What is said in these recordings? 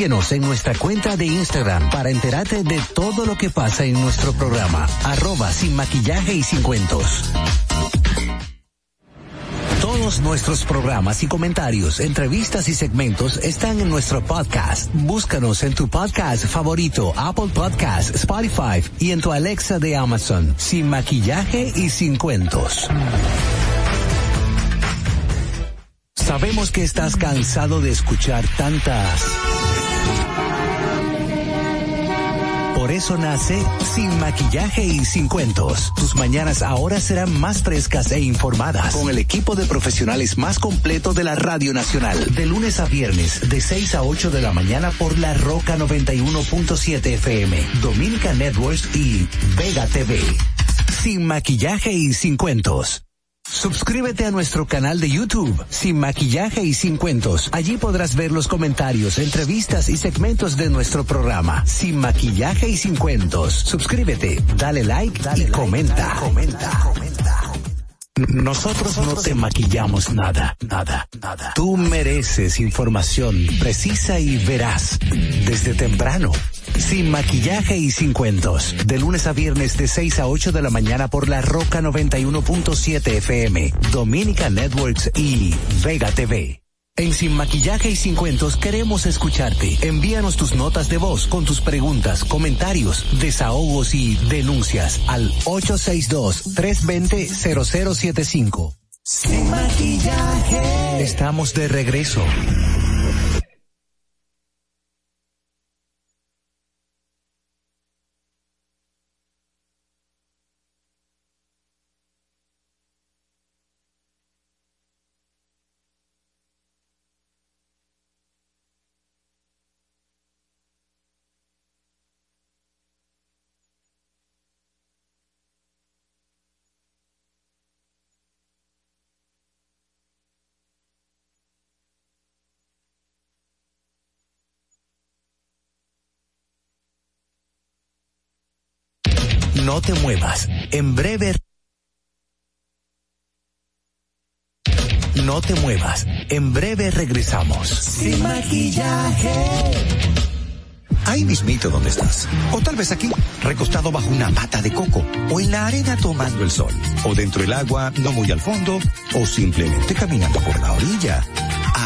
Síguenos en nuestra cuenta de Instagram para enterarte de todo lo que pasa en nuestro programa. Arroba sin maquillaje y sin cuentos. Todos nuestros programas y comentarios, entrevistas y segmentos están en nuestro podcast. Búscanos en tu podcast favorito, Apple Podcast, Spotify y en tu Alexa de Amazon. Sin maquillaje y sin cuentos. Sabemos que estás cansado de escuchar tantas. Por eso nace Sin Maquillaje y Sin Cuentos. Tus mañanas ahora serán más frescas e informadas con el equipo de profesionales más completo de la Radio Nacional. De lunes a viernes, de 6 a 8 de la mañana por La Roca 91.7 FM, Dominica Networks y Vega TV. Sin Maquillaje y Sin Cuentos. Suscríbete a nuestro canal de YouTube, Sin Maquillaje y Sin Cuentos. Allí podrás ver los comentarios, entrevistas y segmentos de nuestro programa, Sin Maquillaje y Sin Cuentos. Suscríbete, dale like y comenta. comenta. Nosotros no te maquillamos nada, nada, nada. Tú mereces información precisa y veraz desde temprano. Sin maquillaje y sin cuentos. De lunes a viernes de 6 a 8 de la mañana por la Roca 91.7 FM, Dominica Networks y Vega TV. En Sin Maquillaje y Sin Cuentos queremos escucharte. Envíanos tus notas de voz con tus preguntas, comentarios, desahogos y denuncias al 862-320-0075. Sin Maquillaje. Estamos de regreso. No te muevas. En breve. No te muevas. En breve regresamos. Sin maquillaje. Ahí mismito donde estás. O tal vez aquí, recostado bajo una mata de coco. O en la arena tomando el sol. O dentro del agua, no muy al fondo. O simplemente caminando por la orilla.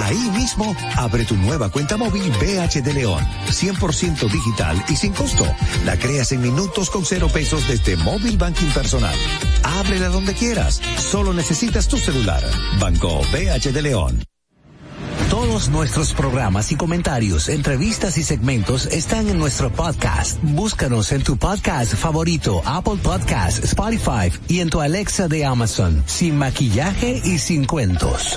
Ahí mismo, abre tu nueva cuenta móvil BH de León. 100% digital y sin costo. La creas en minutos con cero pesos desde Móvil Banking Personal. Ábrela donde quieras. Solo necesitas tu celular. Banco BH de León. Todos nuestros programas y comentarios, entrevistas y segmentos están en nuestro podcast. Búscanos en tu podcast favorito, Apple Podcast, Spotify y en tu Alexa de Amazon. Sin maquillaje y sin cuentos.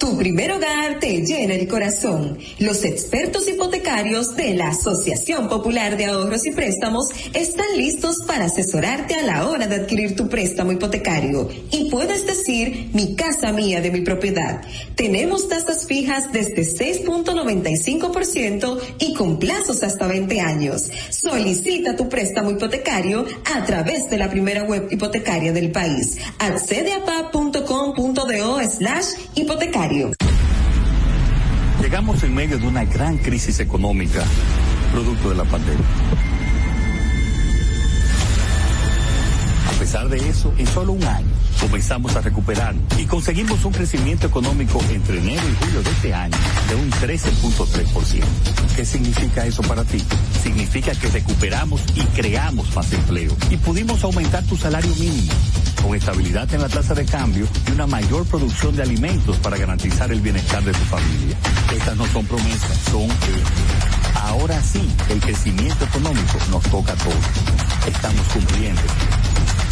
Tu primer hogar te llena el corazón. Los expertos hipotecarios de la Asociación Popular de Ahorros y Préstamos están listos para asesorarte a la hora de adquirir tu préstamo hipotecario. Y puedes decir, mi casa mía de mi propiedad. Tenemos tasas fijas desde 6.95% y con plazos hasta 20 años. Solicita tu préstamo hipotecario a través de la primera web hipotecaria del país. Accede a pa.com.do slash hipotecario Llegamos en medio de una gran crisis económica, producto de la pandemia. Pesar de eso, en solo un año comenzamos a recuperar y conseguimos un crecimiento económico entre enero y julio de este año de un 13.3%. ¿Qué significa eso para ti? Significa que recuperamos y creamos más empleo y pudimos aumentar tu salario mínimo con estabilidad en la tasa de cambio y una mayor producción de alimentos para garantizar el bienestar de tu familia. Estas no son promesas, son hechos. Ahora sí, el crecimiento económico nos toca a todos. Estamos cumpliendo.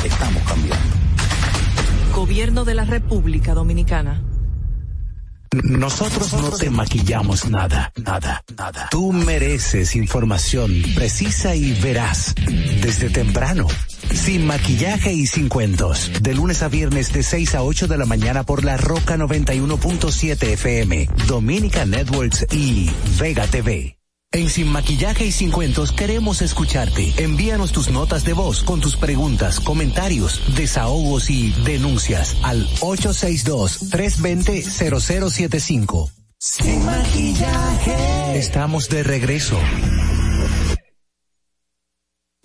Estamos cambiando. Gobierno de la República Dominicana. Nosotros no te maquillamos nada, nada, nada. Tú mereces información precisa y veraz desde temprano. Sin maquillaje y sin cuentos. De lunes a viernes de 6 a 8 de la mañana por la Roca 91.7 FM, Dominica Networks y Vega TV. En Sin Maquillaje y Sin Cuentos queremos escucharte. Envíanos tus notas de voz con tus preguntas, comentarios, desahogos y denuncias al 862-320-0075. Sin Maquillaje. Estamos de regreso.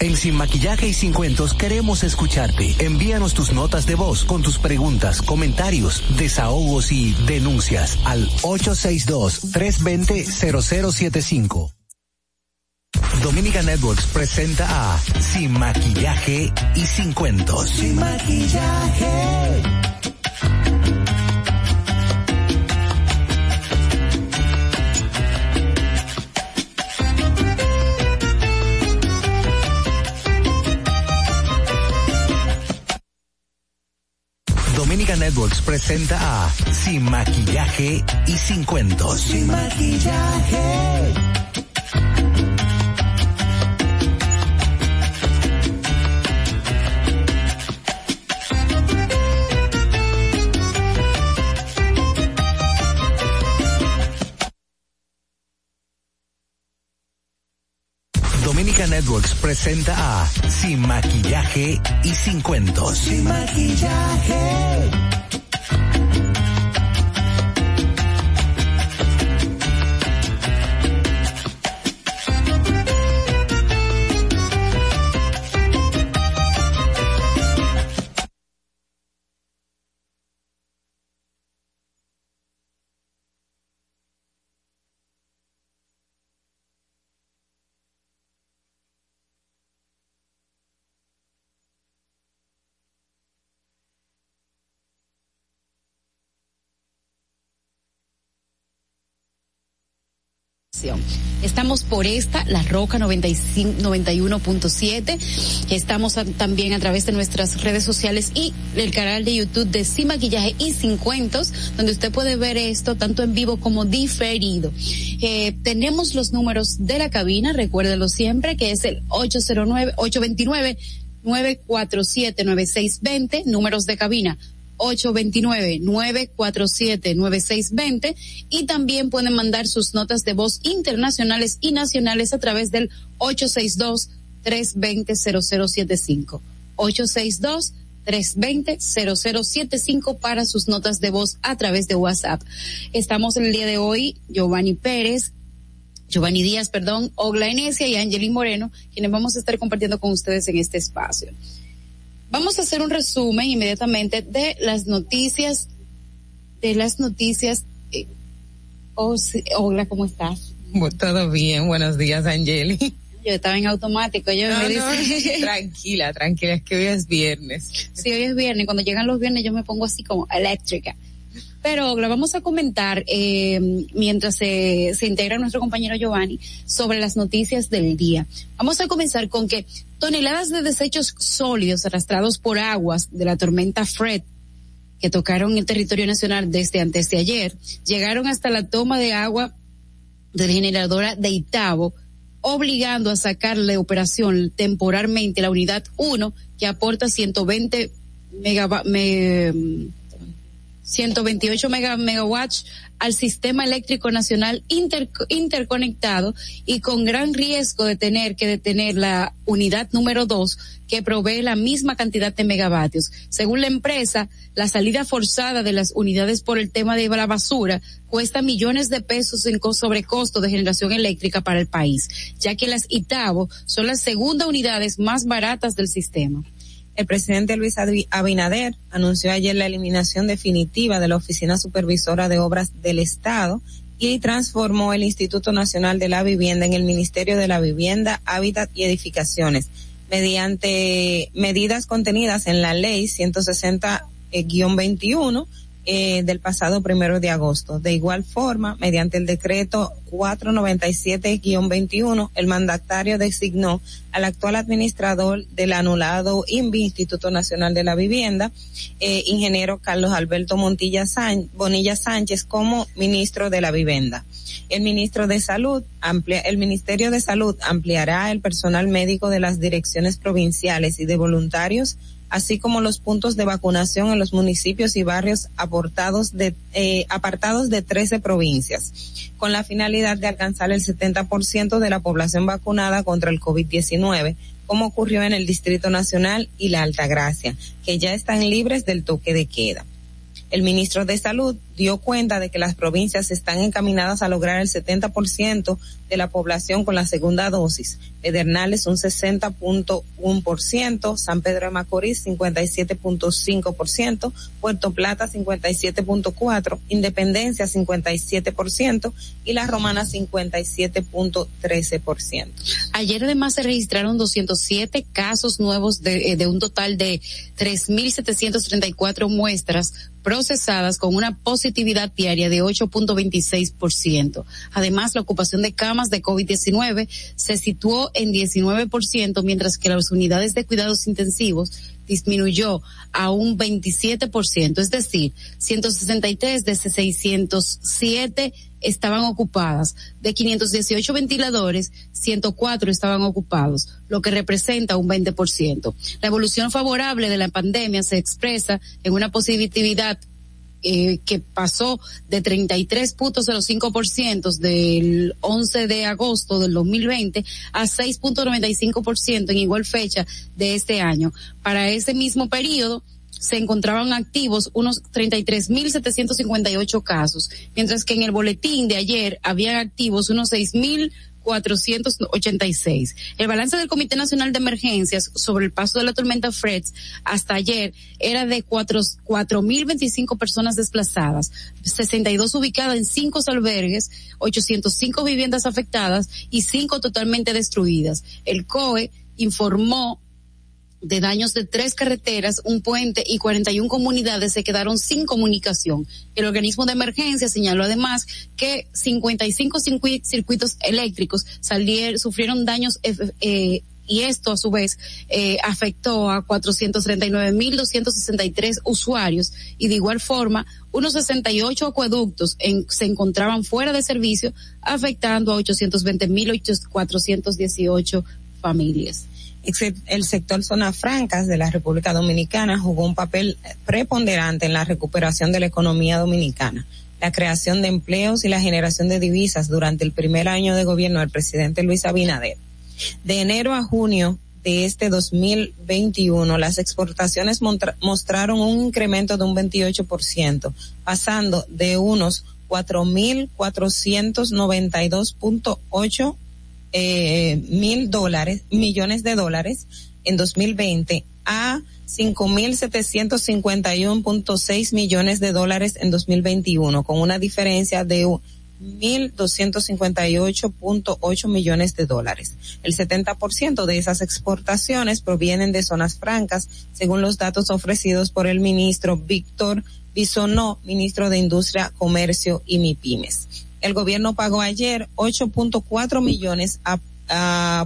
En Sin Maquillaje y Sin Cuentos queremos escucharte. Envíanos tus notas de voz con tus preguntas, comentarios, desahogos y denuncias al 862-320-0075. Dominica Networks presenta a Sin Maquillaje y Sin Cuentos. Sin Maquillaje. Networks presenta a Sin Maquillaje y Sin Cuentos. Sin Maquillaje. Networks presenta a Sin Maquillaje y Sin Cuentos. Sin Maquillaje. Estamos por esta, La Roca 91.7. Estamos también a través de nuestras redes sociales y el canal de YouTube de Sin Maquillaje y Sin Cuentos, donde usted puede ver esto tanto en vivo como diferido. Eh, tenemos los números de la cabina, recuérdelo siempre, que es el 809, 829 947 9620, números de cabina 829-947-9620 y también pueden mandar sus notas de voz internacionales y nacionales a través del 862-320-0075. 862-320-0075 para sus notas de voz a través de WhatsApp. Estamos en el día de hoy, Giovanni Pérez, Giovanni Díaz, perdón, Ogla Enesia y Angelín Moreno, quienes vamos a estar compartiendo con ustedes en este espacio. Vamos a hacer un resumen inmediatamente de las noticias, de las noticias. Eh, oh, hola, ¿cómo estás? Todo bien, buenos días, Angeli. Yo estaba en automático, yo me dice... tranquila, tranquila, es que hoy es viernes. Sí, hoy es viernes, cuando llegan los viernes yo me pongo así como eléctrica. Pero lo vamos a comentar eh, mientras se, se integra nuestro compañero Giovanni sobre las noticias del día. Vamos a comenzar con que toneladas de desechos sólidos arrastrados por aguas de la tormenta Fred que tocaron el territorio nacional desde antes de ayer, llegaron hasta la toma de agua de la generadora de Itabo, obligando a sacar de operación temporalmente la unidad 1 que aporta 120 megawatts. Me, 128 megawatts al sistema eléctrico nacional inter, interconectado y con gran riesgo de tener que detener la unidad número dos que provee la misma cantidad de megavatios. Según la empresa, la salida forzada de las unidades por el tema de la basura cuesta millones de pesos en sobrecosto de generación eléctrica para el país, ya que las Itabo son las segundas unidades más baratas del sistema. El presidente Luis Abinader anunció ayer la eliminación definitiva de la Oficina Supervisora de Obras del Estado y transformó el Instituto Nacional de la Vivienda en el Ministerio de la Vivienda, Hábitat y Edificaciones. Mediante medidas contenidas en la ley 160-21 eh, del pasado primero de agosto. De igual forma, mediante el decreto 497-21, el mandatario designó al actual administrador del anulado INVI, Instituto Nacional de la Vivienda, eh, ingeniero Carlos Alberto Montilla Bonilla Sánchez, como ministro de la Vivienda. El ministro de Salud amplia, el Ministerio de Salud ampliará el personal médico de las direcciones provinciales y de voluntarios así como los puntos de vacunación en los municipios y barrios aportados de, eh, apartados de 13 provincias, con la finalidad de alcanzar el 70% de la población vacunada contra el COVID-19, como ocurrió en el Distrito Nacional y la Altagracia, que ya están libres del toque de queda. El ministro de Salud dio cuenta de que las provincias están encaminadas a lograr el 70% de la población con la segunda dosis. Pedernales un 60.1%, San Pedro de Macorís 57.5%, Puerto Plata 57.4%, Independencia 57% y La Romana 57.13%. Ayer además se registraron 207 casos nuevos de, eh, de un total de 3.734 muestras procesadas con una positividad diaria de 8.26%. Además, la ocupación de camas de COVID-19 se situó en 19%, mientras que las unidades de cuidados intensivos disminuyó a un 27%, es decir, 163 de 607 estaban ocupadas. De 518 ventiladores, 104 estaban ocupados, lo que representa un 20%. La evolución favorable de la pandemia se expresa en una positividad eh, que pasó de 33.05% del 11 de agosto del 2020 a 6.95% en igual fecha de este año. Para ese mismo periodo, se encontraban activos unos 33.758 casos, mientras que en el boletín de ayer habían activos unos 6.000 486. El balance del Comité Nacional de Emergencias sobre el paso de la tormenta Fred hasta ayer era de 4.025 personas desplazadas, 62 ubicadas en cinco albergues, 805 viviendas afectadas y cinco totalmente destruidas. El COE informó de daños de tres carreteras, un puente y 41 comunidades se quedaron sin comunicación. El organismo de emergencia señaló además que 55 circuitos eléctricos salieron, sufrieron daños eh, y esto a su vez eh, afectó a 439.263 usuarios y de igual forma unos 68 acueductos en, se encontraban fuera de servicio afectando a 820.418 familias el sector zonas francas de la República Dominicana jugó un papel preponderante en la recuperación de la economía dominicana, la creación de empleos y la generación de divisas durante el primer año de gobierno del presidente Luis Abinader. De enero a junio de este 2021, las exportaciones mostraron un incremento de un 28%, pasando de unos 4.492.8 eh, mil dólares, millones de dólares en 2020 a 5.751.6 millones de dólares en 2021, con una diferencia de 1.258.8 millones de dólares. El 70% de esas exportaciones provienen de zonas francas, según los datos ofrecidos por el ministro Víctor Bisonó, ministro de Industria, Comercio y MIPIMES el gobierno pagó ayer 8.4 millones a,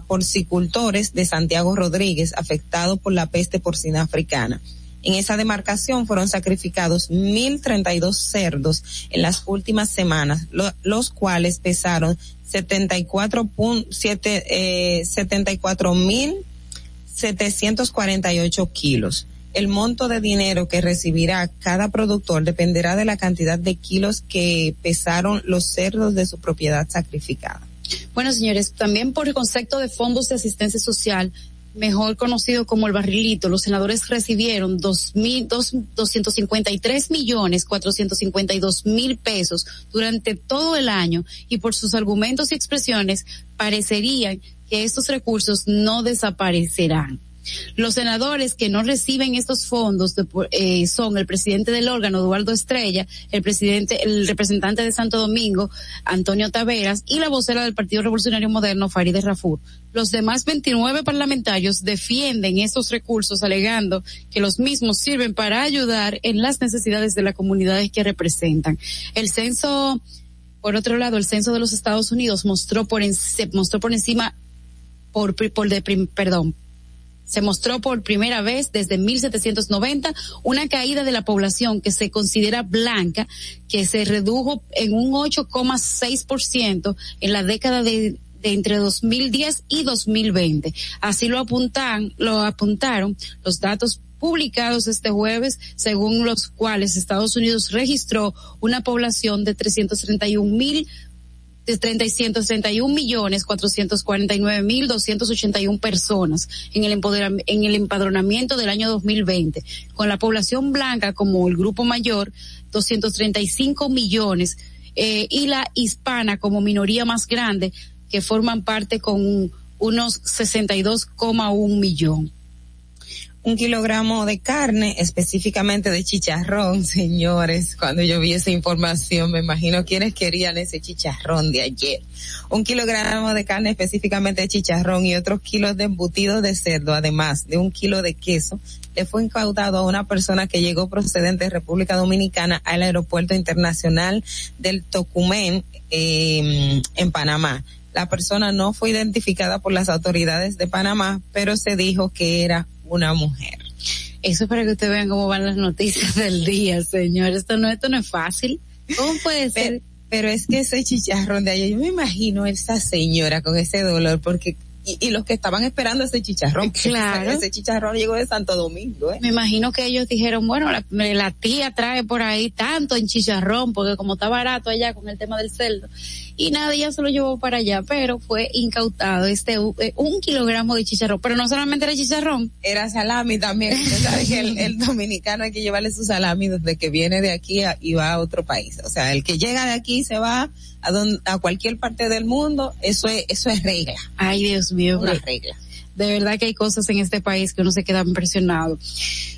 porcicultores de Santiago Rodríguez afectados por la peste porcina africana. En esa demarcación fueron sacrificados 1.032 cerdos en las últimas semanas, los cuales pesaron 74.7 eh, 74.748 kilos. El monto de dinero que recibirá cada productor dependerá de la cantidad de kilos que pesaron los cerdos de su propiedad sacrificada. Bueno, señores, también por el concepto de fondos de asistencia social, mejor conocido como el barrilito, los senadores recibieron dos mil, dos, 253 millones 452 mil pesos durante todo el año y por sus argumentos y expresiones parecerían que estos recursos no desaparecerán. Los senadores que no reciben estos fondos eh, son el presidente del órgano, Eduardo Estrella, el presidente, el representante de Santo Domingo, Antonio Taveras, y la vocera del Partido Revolucionario Moderno, Farideh Rafur. Los demás 29 parlamentarios defienden estos recursos alegando que los mismos sirven para ayudar en las necesidades de las comunidades que representan. El censo, por otro lado, el censo de los Estados Unidos mostró por, se mostró por encima por, por de, perdón, se mostró por primera vez desde 1790 una caída de la población que se considera blanca, que se redujo en un 8,6% en la década de, entre 2010 y 2020. Así lo apuntan, lo apuntaron los datos publicados este jueves, según los cuales Estados Unidos registró una población de 331 mil de 361 millones 449 mil 281 personas en el, en el empadronamiento del año 2020, con la población blanca como el grupo mayor 235 millones eh, y la hispana como minoría más grande que forman parte con unos 62,1 millón un kilogramo de carne, específicamente de chicharrón, señores. Cuando yo vi esa información, me imagino quienes querían ese chicharrón de ayer. Un kilogramo de carne, específicamente de chicharrón y otros kilos de embutidos de cerdo, además de un kilo de queso, le fue incautado a una persona que llegó procedente de República Dominicana al aeropuerto internacional del Tocumen, eh, en Panamá. La persona no fue identificada por las autoridades de Panamá, pero se dijo que era una mujer. Eso es para que ustedes vean cómo van las noticias del día, señor. Esto no, esto no es fácil. ¿Cómo puede ser? Pero, es que ese chicharrón de ayer, yo me imagino esa señora con ese dolor, porque y, los que estaban esperando ese chicharrón. Claro. Ese, chicharrón llegó de Santo Domingo. ¿eh? Me imagino que ellos dijeron, bueno, la, la, tía trae por ahí tanto en chicharrón, porque como está barato allá con el tema del cerdo, y nadie ya se lo llevó para allá, pero fue incautado este eh, un kilogramo de chicharrón, pero no solamente era chicharrón. Era salami también. el, dominicano hay que llevarle su salami desde que viene de aquí y va a otro país. O sea, el que llega de aquí se va a, a cualquier parte del mundo, eso es, eso es regla. Ay, Dios mío. Una regla. De verdad que hay cosas en este país que uno se queda impresionado.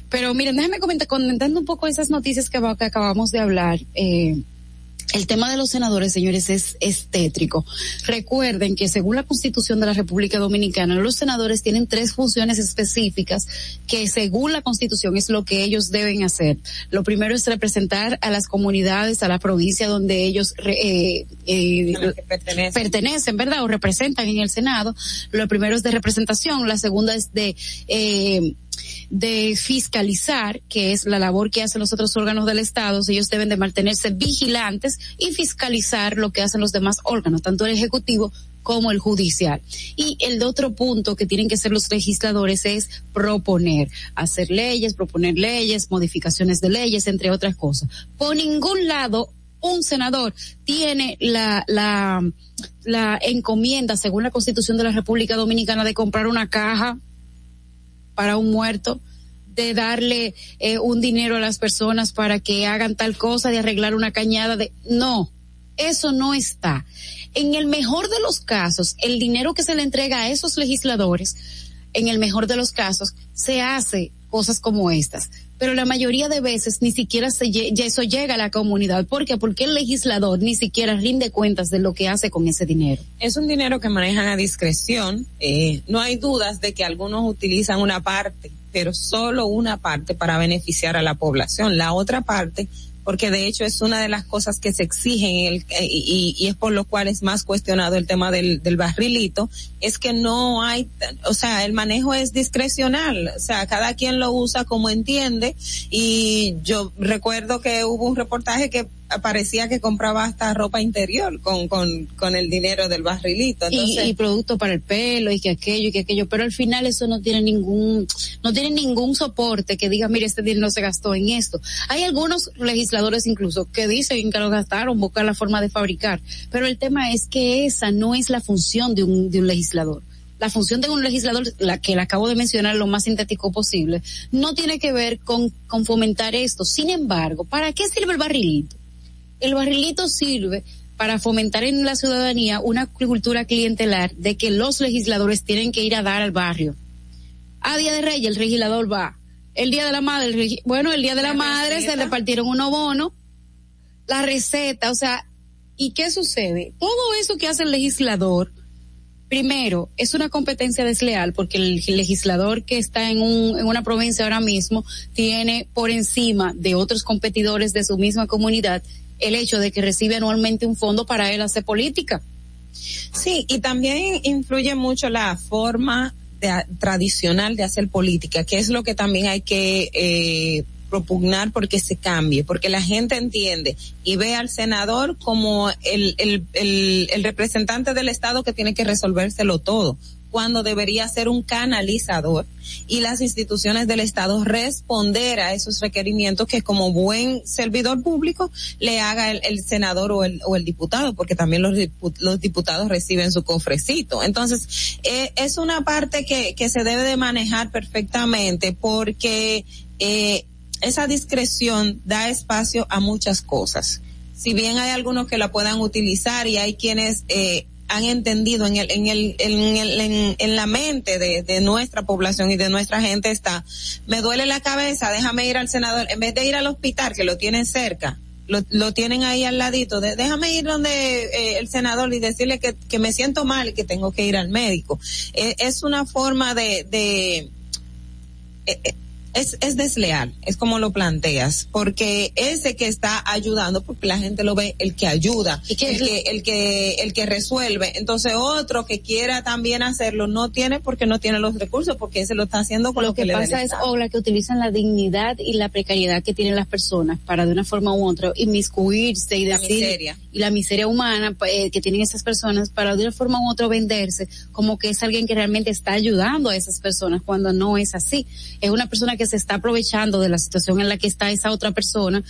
Pero miren, déjenme comentar, comentando un poco esas noticias que, que acabamos de hablar. Eh, el tema de los senadores, señores, es, estétrico. Recuerden que según la Constitución de la República Dominicana, los senadores tienen tres funciones específicas que según la Constitución es lo que ellos deben hacer. Lo primero es representar a las comunidades, a la provincia donde ellos eh, eh, pertenecen. pertenecen. ¿verdad? O representan en el Senado. Lo primero es de representación, la segunda es de... Eh, de fiscalizar, que es la labor que hacen los otros órganos del Estado, ellos deben de mantenerse vigilantes y fiscalizar lo que hacen los demás órganos, tanto el Ejecutivo como el judicial. Y el otro punto que tienen que hacer los legisladores es proponer, hacer leyes, proponer leyes, modificaciones de leyes, entre otras cosas. Por ningún lado un senador tiene la, la, la encomienda, según la Constitución de la República Dominicana, de comprar una caja para un muerto, de darle eh, un dinero a las personas para que hagan tal cosa, de arreglar una cañada, de no, eso no está. En el mejor de los casos, el dinero que se le entrega a esos legisladores, en el mejor de los casos, se hace cosas como estas pero la mayoría de veces ni siquiera se, eso llega a la comunidad. ¿Por qué? Porque el legislador ni siquiera rinde cuentas de lo que hace con ese dinero. Es un dinero que manejan a discreción. Eh, no hay dudas de que algunos utilizan una parte, pero solo una parte para beneficiar a la población. La otra parte porque de hecho es una de las cosas que se exigen el, eh, y, y, es por lo cual es más cuestionado el tema del, del barrilito, es que no hay, o sea, el manejo es discrecional, o sea, cada quien lo usa como entiende y yo recuerdo que hubo un reportaje que parecía que compraba hasta ropa interior con, con, con el dinero del barrilito. Entonces, y, y producto para el pelo y que aquello y que aquello, pero al final eso no tiene ningún, no tiene ningún soporte que diga, mire, este dinero se gastó en esto. Hay algunos legisladores incluso que dicen que lo gastaron, buscar la forma de fabricar, pero el tema es que esa no es la función de un, de un legislador la función de un legislador, la que le acabo de mencionar lo más sintético posible, no tiene que ver con, con fomentar esto. Sin embargo, ¿para qué sirve el barrilito? El barrilito sirve para fomentar en la ciudadanía una cultura clientelar de que los legisladores tienen que ir a dar al barrio. A Día de Reyes el legislador va. El Día de la Madre, el bueno, el Día de la, la Madre se repartieron unos bonos, la receta, o sea, ¿y qué sucede? Todo eso que hace el legislador, primero, es una competencia desleal porque el legislador que está en, un, en una provincia ahora mismo tiene por encima de otros competidores de su misma comunidad el hecho de que recibe anualmente un fondo para él hacer política. Sí, y también influye mucho la forma tradicional de hacer política, que es lo que también hay que eh, propugnar porque se cambie, porque la gente entiende y ve al senador como el, el, el representante del Estado que tiene que resolvérselo todo cuando debería ser un canalizador y las instituciones del Estado responder a esos requerimientos que como buen servidor público le haga el, senador o el, o el diputado, porque también los, los diputados reciben su cofrecito. Entonces, eh, es una parte que, que se debe de manejar perfectamente porque eh, esa discreción da espacio a muchas cosas. Si bien hay algunos que la puedan utilizar y hay quienes eh, han entendido en el, en el, en el, en, en la mente de, de, nuestra población y de nuestra gente está, me duele la cabeza, déjame ir al senador, en vez de ir al hospital que lo tienen cerca, lo, lo tienen ahí al ladito, de, déjame ir donde eh, el senador y decirle que, que me siento mal y que tengo que ir al médico. Eh, es una forma de, de eh, es, es desleal, es como lo planteas, porque ese que está ayudando, porque la gente lo ve, el que ayuda, ¿Y el, que, el que, el que resuelve. Entonces otro que quiera también hacerlo no tiene porque no tiene los recursos, porque ese lo está haciendo con lo, lo que, que, le pasa es, Ola, que utilizan la dignidad y la precariedad que tienen las personas para de una forma u otra inmiscuirse y decir, la miseria. y la miseria humana eh, que tienen esas personas para de una forma u otra venderse como que es alguien que realmente está ayudando a esas personas cuando no es así. Es una persona que se está aprovechando de la situación en la que está esa otra persona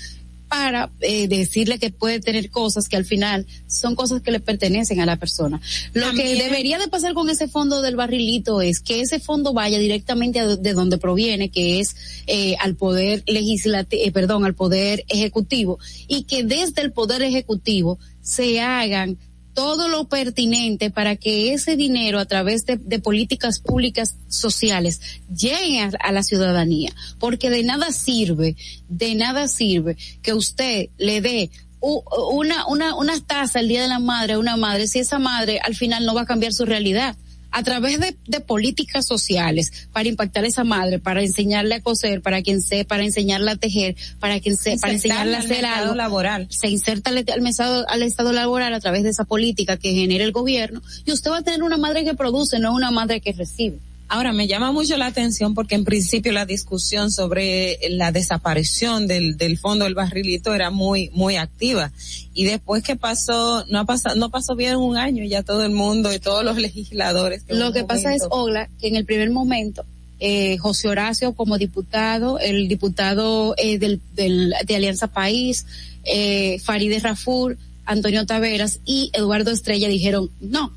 para eh, decirle que puede tener cosas que al final son cosas que le pertenecen a la persona. Lo También. que debería de pasar con ese fondo del barrilito es que ese fondo vaya directamente a de donde proviene, que es eh, al poder legislativo, eh, perdón, al poder ejecutivo, y que desde el poder ejecutivo se hagan todo lo pertinente para que ese dinero a través de, políticas públicas sociales llegue a, a, la ciudadanía, porque de nada sirve, de nada sirve que usted le dé una, una, una tasa el día de la madre a una madre si esa madre al final no va a cambiar su realidad a través de, de, políticas sociales para impactar a esa madre, para enseñarle a coser, para quien sea, para enseñarle a tejer, para quien sea, para enseñarle a hacer algo laboral. Se inserta al, al, mesado, al estado laboral a través de esa política que genera el gobierno y usted va a tener una madre que produce, no una madre que recibe. Ahora, me llama mucho la atención porque en principio la discusión sobre la desaparición del, del fondo del barrilito era muy, muy activa. Y después que pasó, no ha pasado, no pasó bien un año ya todo el mundo y todos los legisladores. Que Lo que momento... pasa es, Ogla, que en el primer momento, eh, José Horacio como diputado, el diputado eh, del, del, de Alianza País, eh, Farideh Rafur, Antonio Taveras y Eduardo Estrella dijeron no,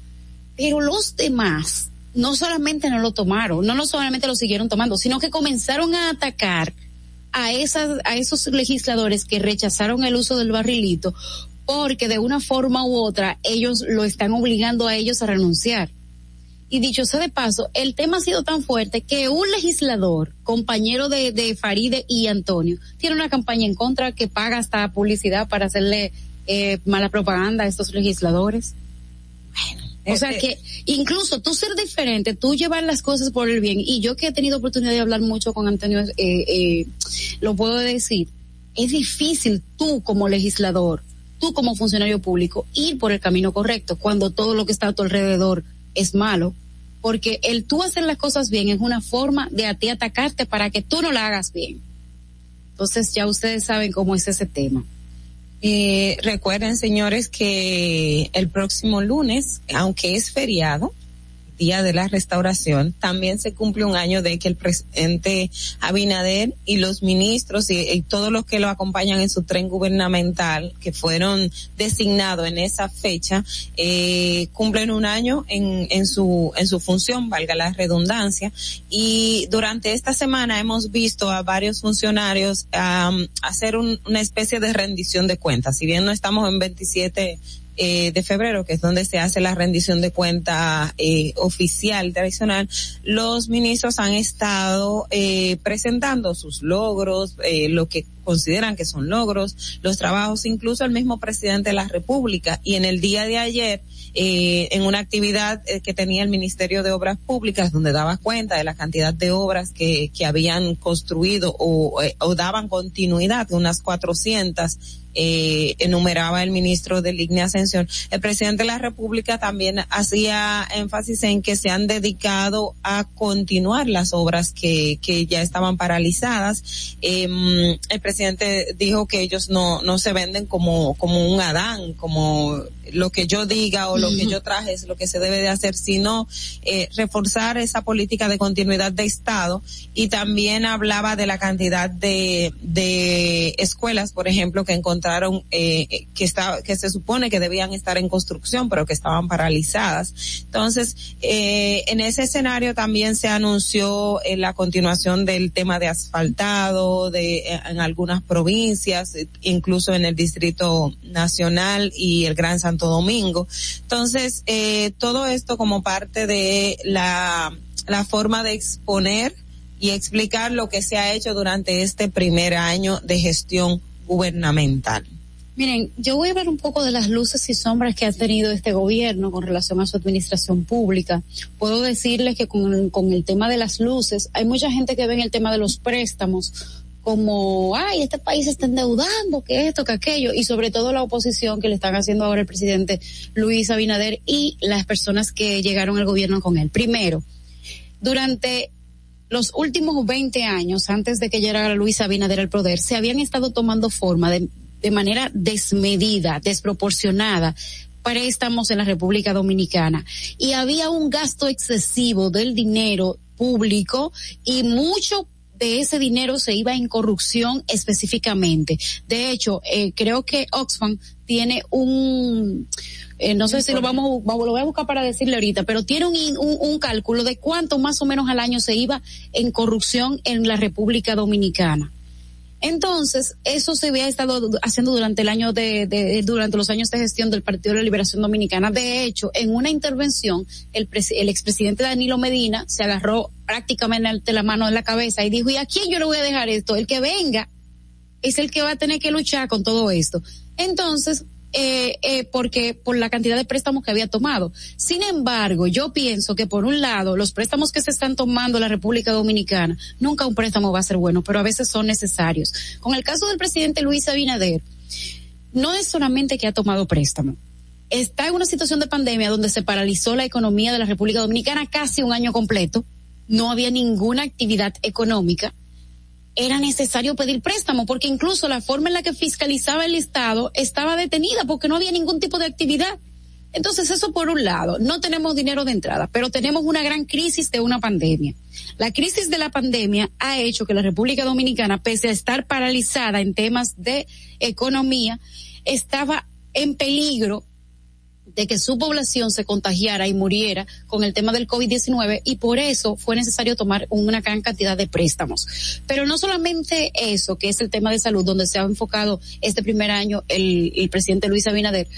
pero los demás no solamente no lo tomaron, no, no solamente lo siguieron tomando, sino que comenzaron a atacar a esas, a esos legisladores que rechazaron el uso del barrilito porque de una forma u otra ellos lo están obligando a ellos a renunciar. Y dicho sea de paso, el tema ha sido tan fuerte que un legislador, compañero de, de Faride y Antonio, tiene una campaña en contra que paga hasta publicidad para hacerle eh, mala propaganda a estos legisladores. Bueno, o sea que incluso tú ser diferente, tú llevar las cosas por el bien, y yo que he tenido oportunidad de hablar mucho con Antonio, eh, eh, lo puedo decir, es difícil tú como legislador, tú como funcionario público, ir por el camino correcto cuando todo lo que está a tu alrededor es malo. Porque el tú hacer las cosas bien es una forma de a ti atacarte para que tú no la hagas bien. Entonces ya ustedes saben cómo es ese tema. Eh, recuerden, señores, que el próximo lunes, aunque es feriado, Día de la Restauración, también se cumple un año de que el presidente Abinader y los ministros y, todos los que lo acompañan en su tren gubernamental, que fueron designados en esa fecha, eh, cumplen un año en su función, valga la redundancia. Y durante esta semana hemos visto a varios funcionarios hacer una especie de rendición de cuentas. Si bien no estamos en 27 eh, de febrero, que es donde se hace la rendición de cuenta eh, oficial tradicional, los ministros han estado eh, presentando sus logros, eh, lo que consideran que son logros, los trabajos, incluso el mismo presidente de la República. Y en el día de ayer, eh, en una actividad eh, que tenía el Ministerio de Obras Públicas, donde daba cuenta de la cantidad de obras que, que habían construido o, eh, daban continuidad, unas 400 eh, enumeraba el ministro de Línea Ascensión. El presidente de la República también hacía énfasis en que se han dedicado a continuar las obras que, que ya estaban paralizadas. Eh, el presidente dijo que ellos no, no se venden como, como un Adán, como lo que yo diga o lo que yo traje es lo que se debe de hacer, sino eh, reforzar esa política de continuidad de Estado y también hablaba de la cantidad de, de escuelas, por ejemplo, que encontraron eh, que está, que se supone que debían estar en construcción, pero que estaban paralizadas. Entonces, eh, en ese escenario también se anunció eh, la continuación del tema de asfaltado, de eh, en algunas provincias, eh, incluso en el Distrito Nacional y el Gran Santo Domingo. Entonces, eh, todo esto como parte de la, la forma de exponer y explicar lo que se ha hecho durante este primer año de gestión gubernamental. Miren, yo voy a ver un poco de las luces y sombras que ha tenido este gobierno con relación a su administración pública. Puedo decirles que con, con el tema de las luces, hay mucha gente que ve en el tema de los préstamos como, ay, este país está endeudando, que esto, que aquello, y sobre todo la oposición que le están haciendo ahora el presidente Luis Abinader y las personas que llegaron al gobierno con él. Primero, durante los últimos 20 años, antes de que llegara Luis Abinader al poder, se habían estado tomando forma de, de manera desmedida, desproporcionada, préstamos en la República Dominicana. Y había un gasto excesivo del dinero público y mucho de ese dinero se iba en corrupción específicamente. De hecho, eh, creo que Oxfam tiene un, eh, no sé si lo vamos, vamos, lo voy a buscar para decirle ahorita, pero tiene un, un, un, cálculo de cuánto más o menos al año se iba en corrupción en la República Dominicana. Entonces, eso se había estado haciendo durante el año de, de, durante los años de gestión del Partido de la Liberación Dominicana. De hecho, en una intervención, el, el expresidente Danilo Medina se agarró prácticamente la mano en la cabeza y dijo, ¿y a quién yo le voy a dejar esto? El que venga es el que va a tener que luchar con todo esto. Entonces, eh, eh, porque por la cantidad de préstamos que había tomado. Sin embargo, yo pienso que por un lado, los préstamos que se están tomando en la República Dominicana, nunca un préstamo va a ser bueno, pero a veces son necesarios. Con el caso del presidente Luis Abinader, no es solamente que ha tomado préstamo. Está en una situación de pandemia donde se paralizó la economía de la República Dominicana casi un año completo. No había ninguna actividad económica era necesario pedir préstamo, porque incluso la forma en la que fiscalizaba el Estado estaba detenida porque no había ningún tipo de actividad. Entonces, eso por un lado, no tenemos dinero de entrada, pero tenemos una gran crisis de una pandemia. La crisis de la pandemia ha hecho que la República Dominicana, pese a estar paralizada en temas de economía, estaba en peligro de que su población se contagiara y muriera con el tema del COVID-19 y por eso fue necesario tomar una gran cantidad de préstamos. Pero no solamente eso, que es el tema de salud, donde se ha enfocado este primer año el, presidente Luis Abinader.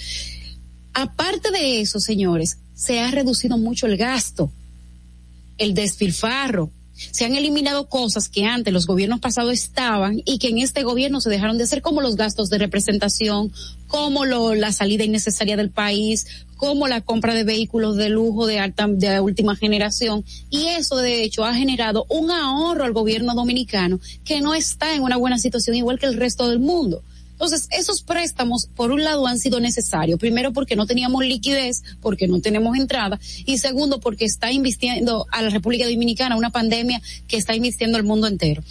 Aparte de eso, señores, se ha reducido mucho el gasto, el despilfarro, se han eliminado cosas que antes los gobiernos pasados estaban y que en este gobierno se dejaron de hacer como los gastos de representación, como lo, la salida innecesaria del país, como la compra de vehículos de lujo de alta, de última generación, y eso de hecho ha generado un ahorro al gobierno dominicano que no está en una buena situación igual que el resto del mundo. Entonces, esos préstamos, por un lado, han sido necesarios. Primero, porque no teníamos liquidez, porque no tenemos entrada. Y segundo, porque está invirtiendo a la República Dominicana una pandemia que está invirtiendo al mundo entero.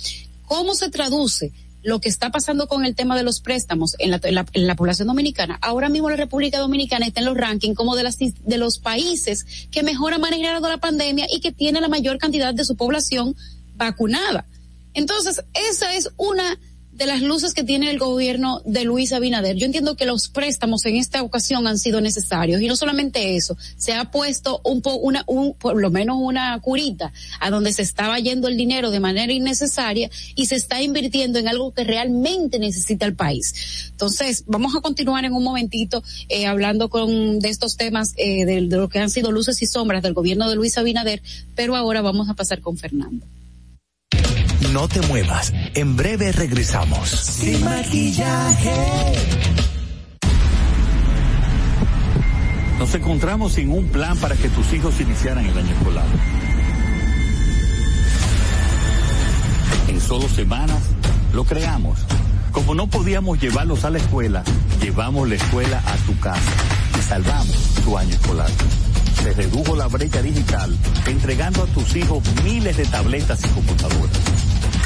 ¿Cómo se traduce? lo que está pasando con el tema de los préstamos en la, población dominicana, ahora mismo la República Dominicana está en los rankings como de, las, de los países que mejor han manejado la pandemia y que tiene la mayor cantidad de su población vacunada. Entonces, esa es una de las luces que tiene el gobierno de Luis Abinader. Yo entiendo que los préstamos en esta ocasión han sido necesarios y no solamente eso, se ha puesto un po, una, un, por lo menos una curita a donde se estaba yendo el dinero de manera innecesaria y se está invirtiendo en algo que realmente necesita el país. Entonces, vamos a continuar en un momentito eh, hablando con de estos temas eh, de, de lo que han sido luces y sombras del gobierno de Luis Abinader, pero ahora vamos a pasar con Fernando. No te muevas. En breve regresamos. Sin maquillaje. Nos encontramos sin un plan para que tus hijos iniciaran el año escolar. En solo semanas lo creamos. Como no podíamos llevarlos a la escuela, llevamos la escuela a tu casa y salvamos tu año escolar se redujo la brecha digital entregando a tus hijos miles de tabletas y computadoras.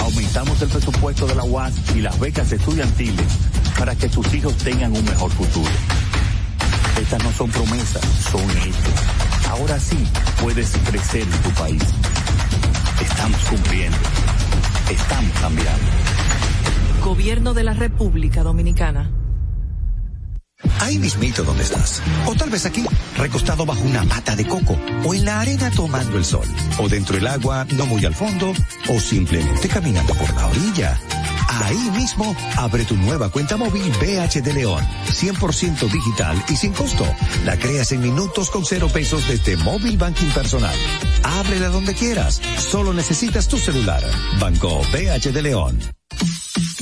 Aumentamos el presupuesto de la UAS y las becas estudiantiles para que tus hijos tengan un mejor futuro. Estas no son promesas, son hechos. Ahora sí puedes crecer en tu país. Estamos cumpliendo. Estamos cambiando. Gobierno de la República Dominicana. Ahí mismito donde estás. O tal vez aquí, recostado bajo una pata de coco. O en la arena tomando el sol. O dentro del agua, no muy al fondo. O simplemente caminando por la orilla. Ahí mismo, abre tu nueva cuenta móvil BH de León. 100% digital y sin costo. La creas en minutos con cero pesos desde Móvil Banking Personal. Ábrela donde quieras. Solo necesitas tu celular. Banco BH de León.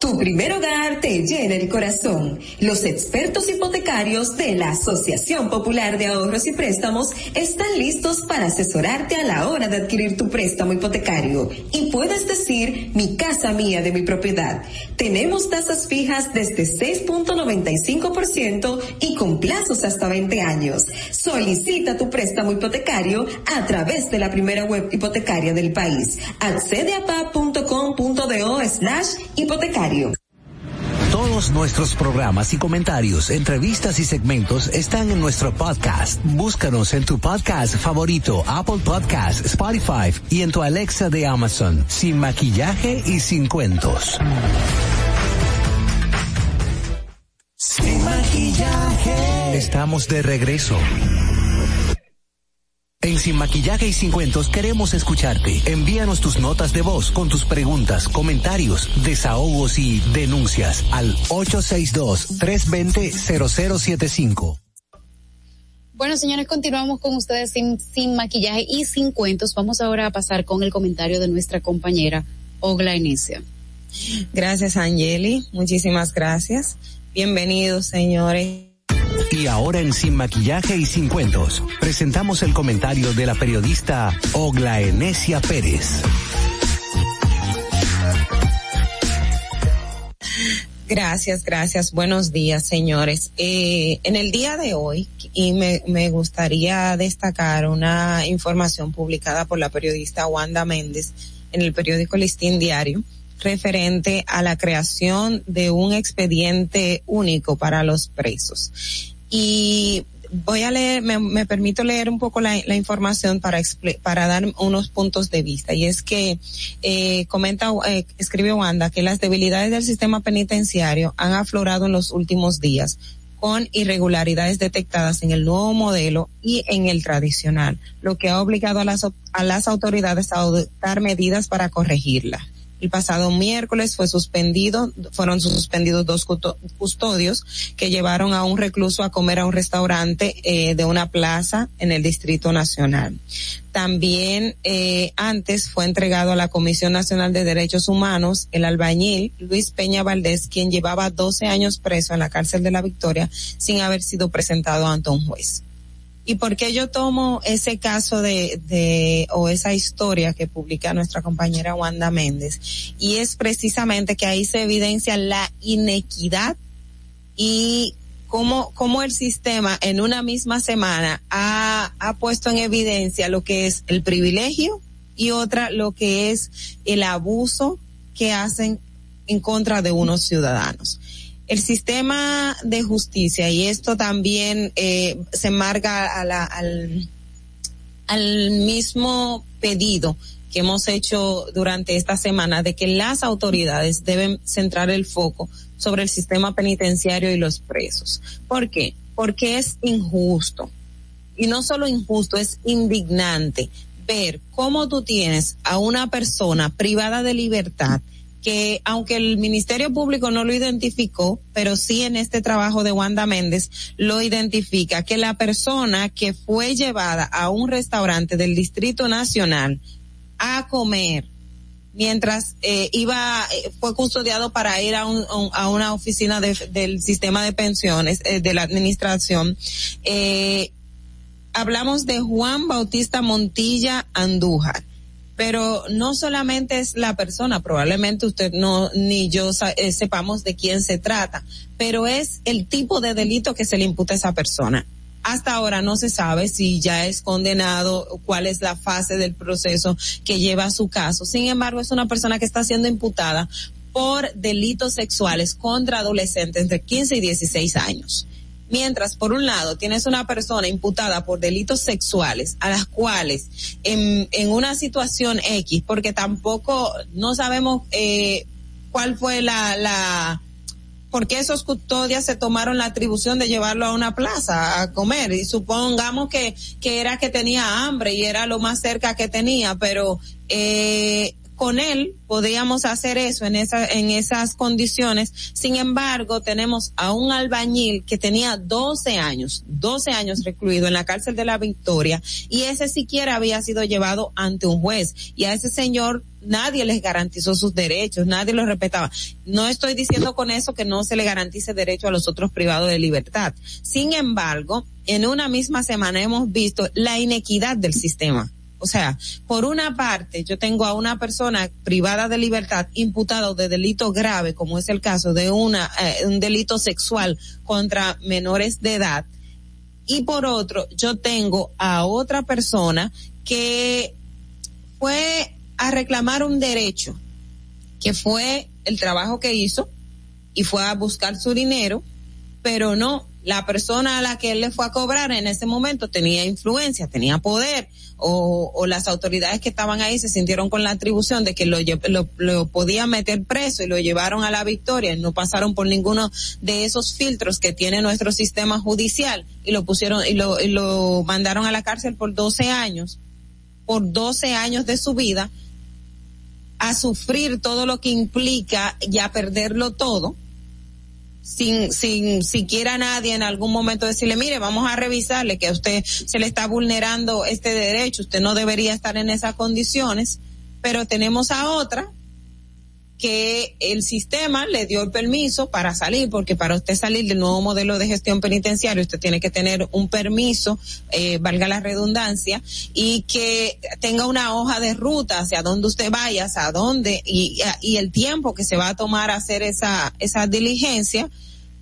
Tu primer hogar te llena el corazón. Los expertos hipotecarios de la Asociación Popular de Ahorros y Préstamos están listos para asesorarte a la hora de adquirir tu préstamo hipotecario. Y puedes decir, mi casa mía de mi propiedad. Tenemos tasas fijas desde 6.95% y con plazos hasta 20 años. Solicita tu préstamo hipotecario a través de la primera web hipotecaria del país. Accede a pa.com.do slash hipotecario. Todos nuestros programas y comentarios, entrevistas y segmentos están en nuestro podcast. Búscanos en tu podcast favorito, Apple Podcast, Spotify y en tu Alexa de Amazon, sin maquillaje y sin cuentos. Sin maquillaje. Estamos de regreso. En Sin Maquillaje y Sin Cuentos queremos escucharte. Envíanos tus notas de voz con tus preguntas, comentarios, desahogos y denuncias al 862-320-0075. Bueno, señores, continuamos con ustedes sin, sin maquillaje y sin cuentos. Vamos ahora a pasar con el comentario de nuestra compañera Ogla Inicia. Gracias, Angeli. Muchísimas gracias. Bienvenidos, señores. Y ahora en Sin Maquillaje y Sin Cuentos, presentamos el comentario de la periodista Ogla Enesia Pérez. Gracias, gracias. Buenos días, señores. Eh, en el día de hoy, y me, me gustaría destacar una información publicada por la periodista Wanda Méndez en el periódico Listín Diario, referente a la creación de un expediente único para los presos. Y voy a leer, me, permito leer un poco la, la información para para dar unos puntos de vista. Y es que eh, comenta, eh, escribe Wanda que las debilidades del sistema penitenciario han aflorado en los últimos días con irregularidades detectadas en el nuevo modelo y en el tradicional, lo que ha obligado a las, a las autoridades a adoptar medidas para corregirla. El pasado miércoles fue suspendido, fueron suspendidos dos custodios que llevaron a un recluso a comer a un restaurante eh, de una plaza en el Distrito Nacional. También eh, antes fue entregado a la Comisión Nacional de Derechos Humanos el albañil Luis Peña Valdés, quien llevaba 12 años preso en la cárcel de la Victoria sin haber sido presentado ante un juez. ¿Y por qué yo tomo ese caso de, de, o esa historia que publica nuestra compañera Wanda Méndez? Y es precisamente que ahí se evidencia la inequidad y cómo, cómo el sistema en una misma semana ha, ha puesto en evidencia lo que es el privilegio y otra lo que es el abuso que hacen en contra de unos ciudadanos el sistema de justicia y esto también eh, se marca al, al mismo pedido que hemos hecho durante esta semana de que las autoridades deben centrar el foco sobre el sistema penitenciario y los presos. ¿Por qué? Porque es injusto. Y no solo injusto, es indignante ver cómo tú tienes a una persona privada de libertad que aunque el Ministerio Público no lo identificó, pero sí en este trabajo de Wanda Méndez lo identifica, que la persona que fue llevada a un restaurante del Distrito Nacional a comer mientras eh, iba eh, fue custodiado para ir a, un, a una oficina del sistema de pensiones eh, de la administración hablamos de Juan Bautista Montilla Andújar pero no solamente es la persona, probablemente usted no ni yo eh, sepamos de quién se trata, pero es el tipo de delito que se le imputa a esa persona. Hasta ahora no se sabe si ya es condenado, cuál es la fase del proceso que lleva a su caso. Sin embargo, es una persona que está siendo imputada por delitos sexuales contra adolescentes entre 15 y 16 años. Mientras, por un lado, tienes una persona imputada por delitos sexuales a las cuales en, en una situación X, porque tampoco no sabemos eh, cuál fue la, la, por qué esos custodias se tomaron la atribución de llevarlo a una plaza a comer. Y supongamos que, que era que tenía hambre y era lo más cerca que tenía, pero eh, con él podíamos hacer eso en esa, en esas condiciones. Sin embargo, tenemos a un albañil que tenía 12 años, 12 años recluido en la cárcel de la Victoria y ese siquiera había sido llevado ante un juez y a ese señor nadie les garantizó sus derechos, nadie los respetaba. No estoy diciendo con eso que no se le garantice derecho a los otros privados de libertad. Sin embargo, en una misma semana hemos visto la inequidad del sistema o sea, por una parte, yo tengo a una persona privada de libertad imputada de delito grave, como es el caso de una, eh, un delito sexual contra menores de edad. Y por otro, yo tengo a otra persona que fue a reclamar un derecho, que fue el trabajo que hizo y fue a buscar su dinero, pero no, la persona a la que él le fue a cobrar en ese momento tenía influencia, tenía poder, o, o las autoridades que estaban ahí se sintieron con la atribución de que lo, lo, lo podían meter preso y lo llevaron a la victoria y no pasaron por ninguno de esos filtros que tiene nuestro sistema judicial y lo pusieron y lo, y lo mandaron a la cárcel por 12 años, por 12 años de su vida, a sufrir todo lo que implica ya perderlo todo sin, sin siquiera nadie en algún momento decirle, mire, vamos a revisarle que a usted se le está vulnerando este derecho, usted no debería estar en esas condiciones, pero tenemos a otra que el sistema le dio el permiso para salir, porque para usted salir del nuevo modelo de gestión penitenciaria, usted tiene que tener un permiso, eh, valga la redundancia, y que tenga una hoja de ruta hacia dónde usted vaya, hacia dónde, y, el tiempo que se va a tomar hacer esa, esa diligencia,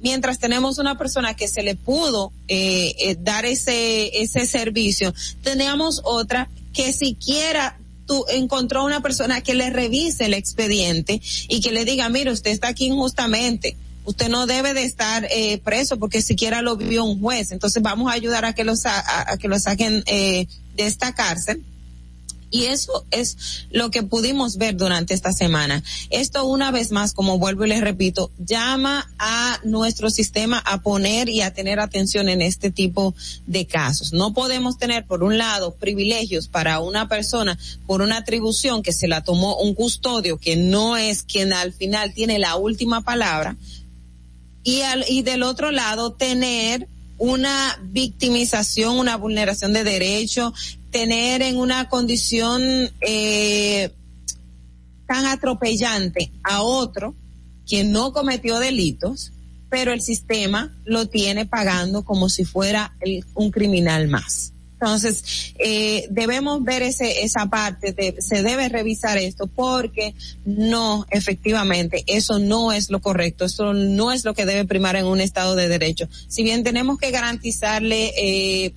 mientras tenemos una persona que se le pudo eh, eh, dar ese, ese servicio, tenemos otra que siquiera tú encontró una persona que le revise el expediente y que le diga, mire, usted está aquí injustamente, usted no debe de estar eh, preso porque siquiera lo vio un juez, entonces vamos a ayudar a que lo, a, que lo saquen eh, de esta cárcel Y eso es lo que pudimos ver durante esta semana. Esto una vez más, como vuelvo y les repito, llama a nuestro sistema a poner y a tener atención en este tipo de casos. No podemos tener, por un lado, privilegios para una persona por una atribución que se la tomó un custodio que no es quien al final tiene la última palabra. Y, al, y del otro lado, tener una victimización, una vulneración de derechos, tener en una condición eh, tan atropellante a otro que no cometió delitos, pero el sistema lo tiene pagando como si fuera el, un criminal más. Entonces, eh, debemos ver ese, esa parte, de, se debe revisar esto porque no, efectivamente, eso no es lo correcto, eso no es lo que debe primar en un Estado de Derecho. Si bien tenemos que garantizarle, eh,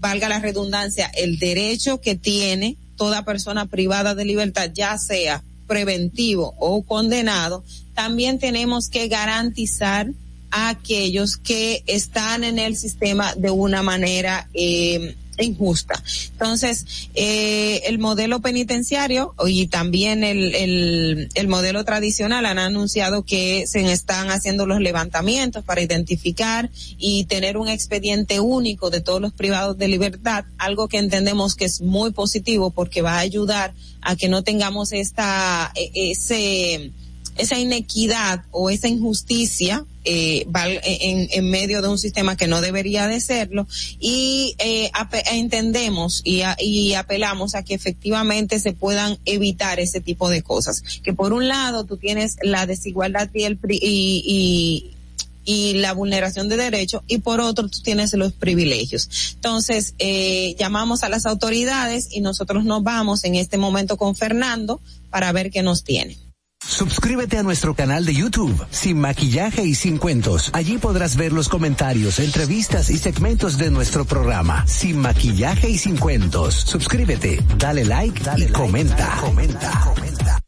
valga la redundancia, el derecho que tiene toda persona privada de libertad, ya sea preventivo o condenado, también tenemos que garantizar a aquellos que están en el sistema de una manera eh, injusta. Entonces, eh, el modelo penitenciario y también el, el, el, modelo tradicional han anunciado que se están haciendo los levantamientos para identificar y tener un expediente único de todos los privados de libertad, algo que entendemos que es muy positivo porque va a ayudar a que no tengamos esta, e, ese, esa inequidad o esa injusticia eh, en, en, medio de un sistema que no debería de serlo y eh, entendemos y, a, y, apelamos a que efectivamente se puedan evitar ese tipo de cosas. Que por un lado tú tienes la desigualdad y, el, y, y y la vulneración de derechos y por otro tú tienes los privilegios. Entonces, eh, llamamos a las autoridades y nosotros nos vamos en este momento con Fernando para ver qué nos tiene. Suscríbete a nuestro canal de YouTube, Sin Maquillaje y Sin Cuentos. Allí podrás ver los comentarios, entrevistas y segmentos de nuestro programa, Sin Maquillaje y Sin Cuentos. Suscríbete, dale like, dale y comenta. comenta, comenta.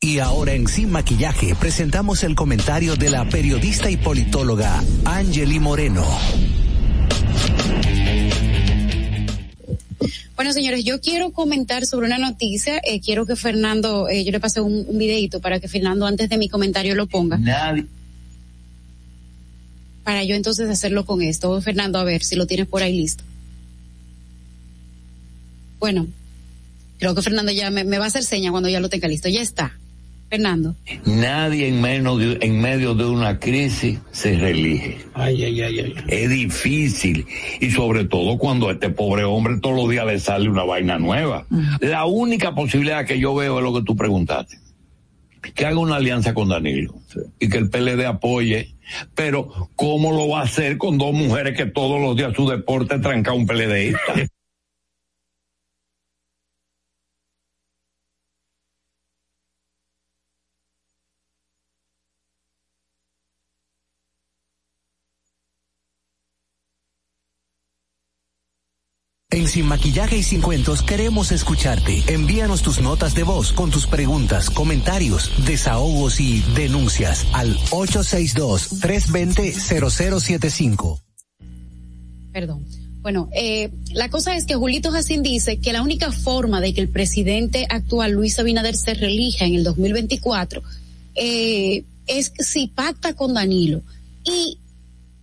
Y ahora en Sin Maquillaje presentamos el comentario de la periodista y politóloga Angeli Moreno. Bueno, señores, yo quiero comentar sobre una noticia. Eh, quiero que Fernando, eh, yo le pasé un, un videito para que Fernando antes de mi comentario lo ponga. Nadie. Para yo entonces hacerlo con esto. Fernando, a ver si lo tienes por ahí listo. Bueno, creo que Fernando ya me, me va a hacer seña cuando ya lo tenga listo. Ya está. Fernando. Nadie en, menos de, en medio de una crisis se reelige. Ay, ay, ay, ay. Es difícil. Y sobre todo cuando a este pobre hombre todos los días le sale una vaina nueva. Uh -huh. La única posibilidad que yo veo es lo que tú preguntaste. Que haga una alianza con Danilo. Sí. Y que el PLD apoye. Pero, ¿cómo lo va a hacer con dos mujeres que todos los días su deporte tranca un PLDista? En Sin Maquillaje y Sin Cuentos queremos escucharte. Envíanos tus notas de voz con tus preguntas, comentarios, desahogos y denuncias al 862-320-0075. Perdón. Bueno, eh, la cosa es que Julito Jacín dice que la única forma de que el presidente actual Luis Abinader se relija en el 2024 eh, es si pacta con Danilo. Y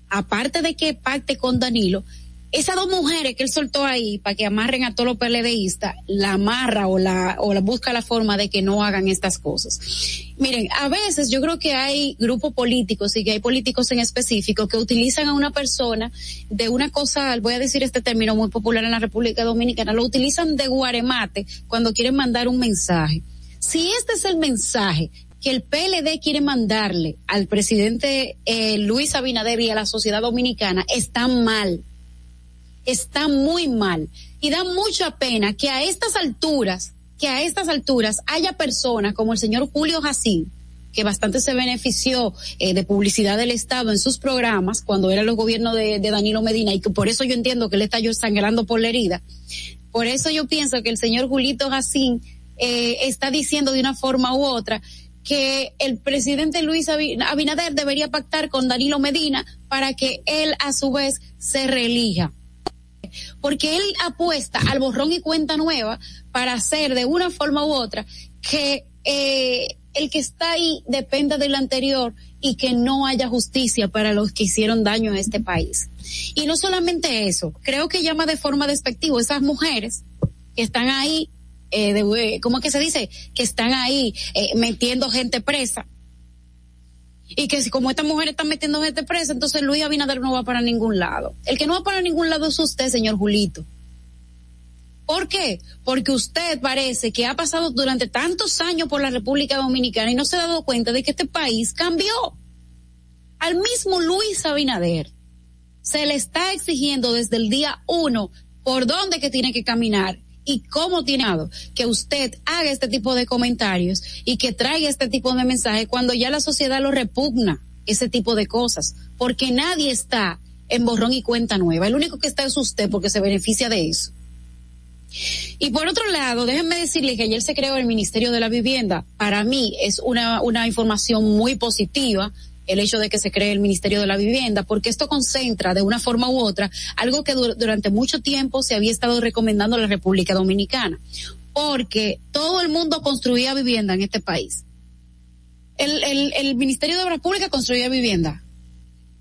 aparte de que pacte con Danilo, esas dos mujeres que él soltó ahí para que amarren a todos los PLDistas, la amarra o la, o la busca la forma de que no hagan estas cosas. Miren, a veces yo creo que hay grupos políticos y que hay políticos en específico que utilizan a una persona de una cosa, voy a decir este término muy popular en la República Dominicana, lo utilizan de guaremate cuando quieren mandar un mensaje. Si este es el mensaje que el PLD quiere mandarle al presidente eh, Luis Abinader y a la sociedad dominicana, está mal está muy mal y da mucha pena que a estas alturas, que a estas alturas haya personas como el señor Julio Jacín, que bastante se benefició eh, de publicidad del Estado en sus programas cuando era el gobierno de, de, Danilo Medina y que por eso yo entiendo que él está yo sangrando por la herida. Por eso yo pienso que el señor Julito Jacín eh, está diciendo de una forma u otra que el presidente Luis Abinader debería pactar con Danilo Medina para que él a su vez se reelija porque él apuesta al borrón y cuenta nueva para hacer de una forma u otra que eh, el que está ahí dependa del anterior y que no haya justicia para los que hicieron daño a este país. Y no solamente eso, creo que llama de forma despectiva esas mujeres que están ahí, eh, de, ¿cómo que se dice? Que están ahí eh, metiendo gente presa. Y que si como esta mujer está metiendo gente presa, entonces Luis Abinader no va para ningún lado. El que no va para ningún lado es usted, señor Julito. ¿Por qué? Porque usted parece que ha pasado durante tantos años por la República Dominicana y no se ha dado cuenta de que este país cambió. Al mismo Luis Abinader se le está exigiendo desde el día uno por dónde que tiene que caminar y cómo tiene que usted haga este tipo de comentarios y que traiga este tipo de mensajes cuando ya la sociedad lo repugna ese tipo de cosas, porque nadie está en borrón y cuenta nueva. El único que está es usted porque se beneficia de eso. Y por otro lado, déjenme decirle que ayer se creó el Ministerio de la Vivienda. Para mí es una, una información muy positiva el hecho de que se cree el Ministerio de la Vivienda, porque esto concentra de una forma u otra algo que durante mucho tiempo se había estado recomendando a la República Dominicana, porque todo el mundo construía vivienda en este país. El, el, el Ministerio de Obras Públicas construía vivienda.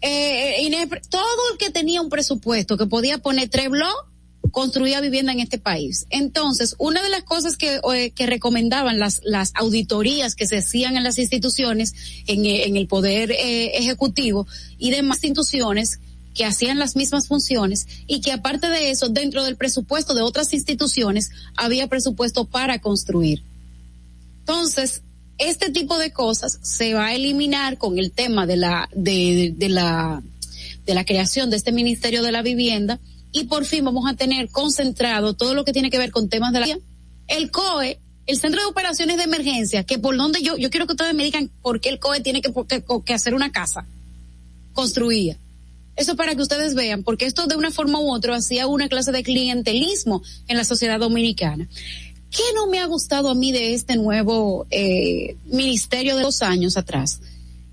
Eh, eh todo el que tenía un presupuesto que podía poner tres blogs construía vivienda en este país. Entonces, una de las cosas que, eh, que recomendaban las, las auditorías que se hacían en las instituciones, en, eh, en el poder eh, ejecutivo y demás instituciones que hacían las mismas funciones y que aparte de eso, dentro del presupuesto de otras instituciones, había presupuesto para construir. Entonces, este tipo de cosas se va a eliminar con el tema de la, de, de la, de la creación de este Ministerio de la Vivienda, y por fin vamos a tener concentrado todo lo que tiene que ver con temas de la el COE el Centro de Operaciones de Emergencia, que por donde yo, yo quiero que ustedes me digan por qué el COE tiene que, que, hacer una casa construida. Eso para que ustedes vean, porque esto de una forma u otra hacía una clase de clientelismo en la sociedad dominicana. ¿Qué no me ha gustado a mí de este nuevo eh, ministerio de dos años atrás?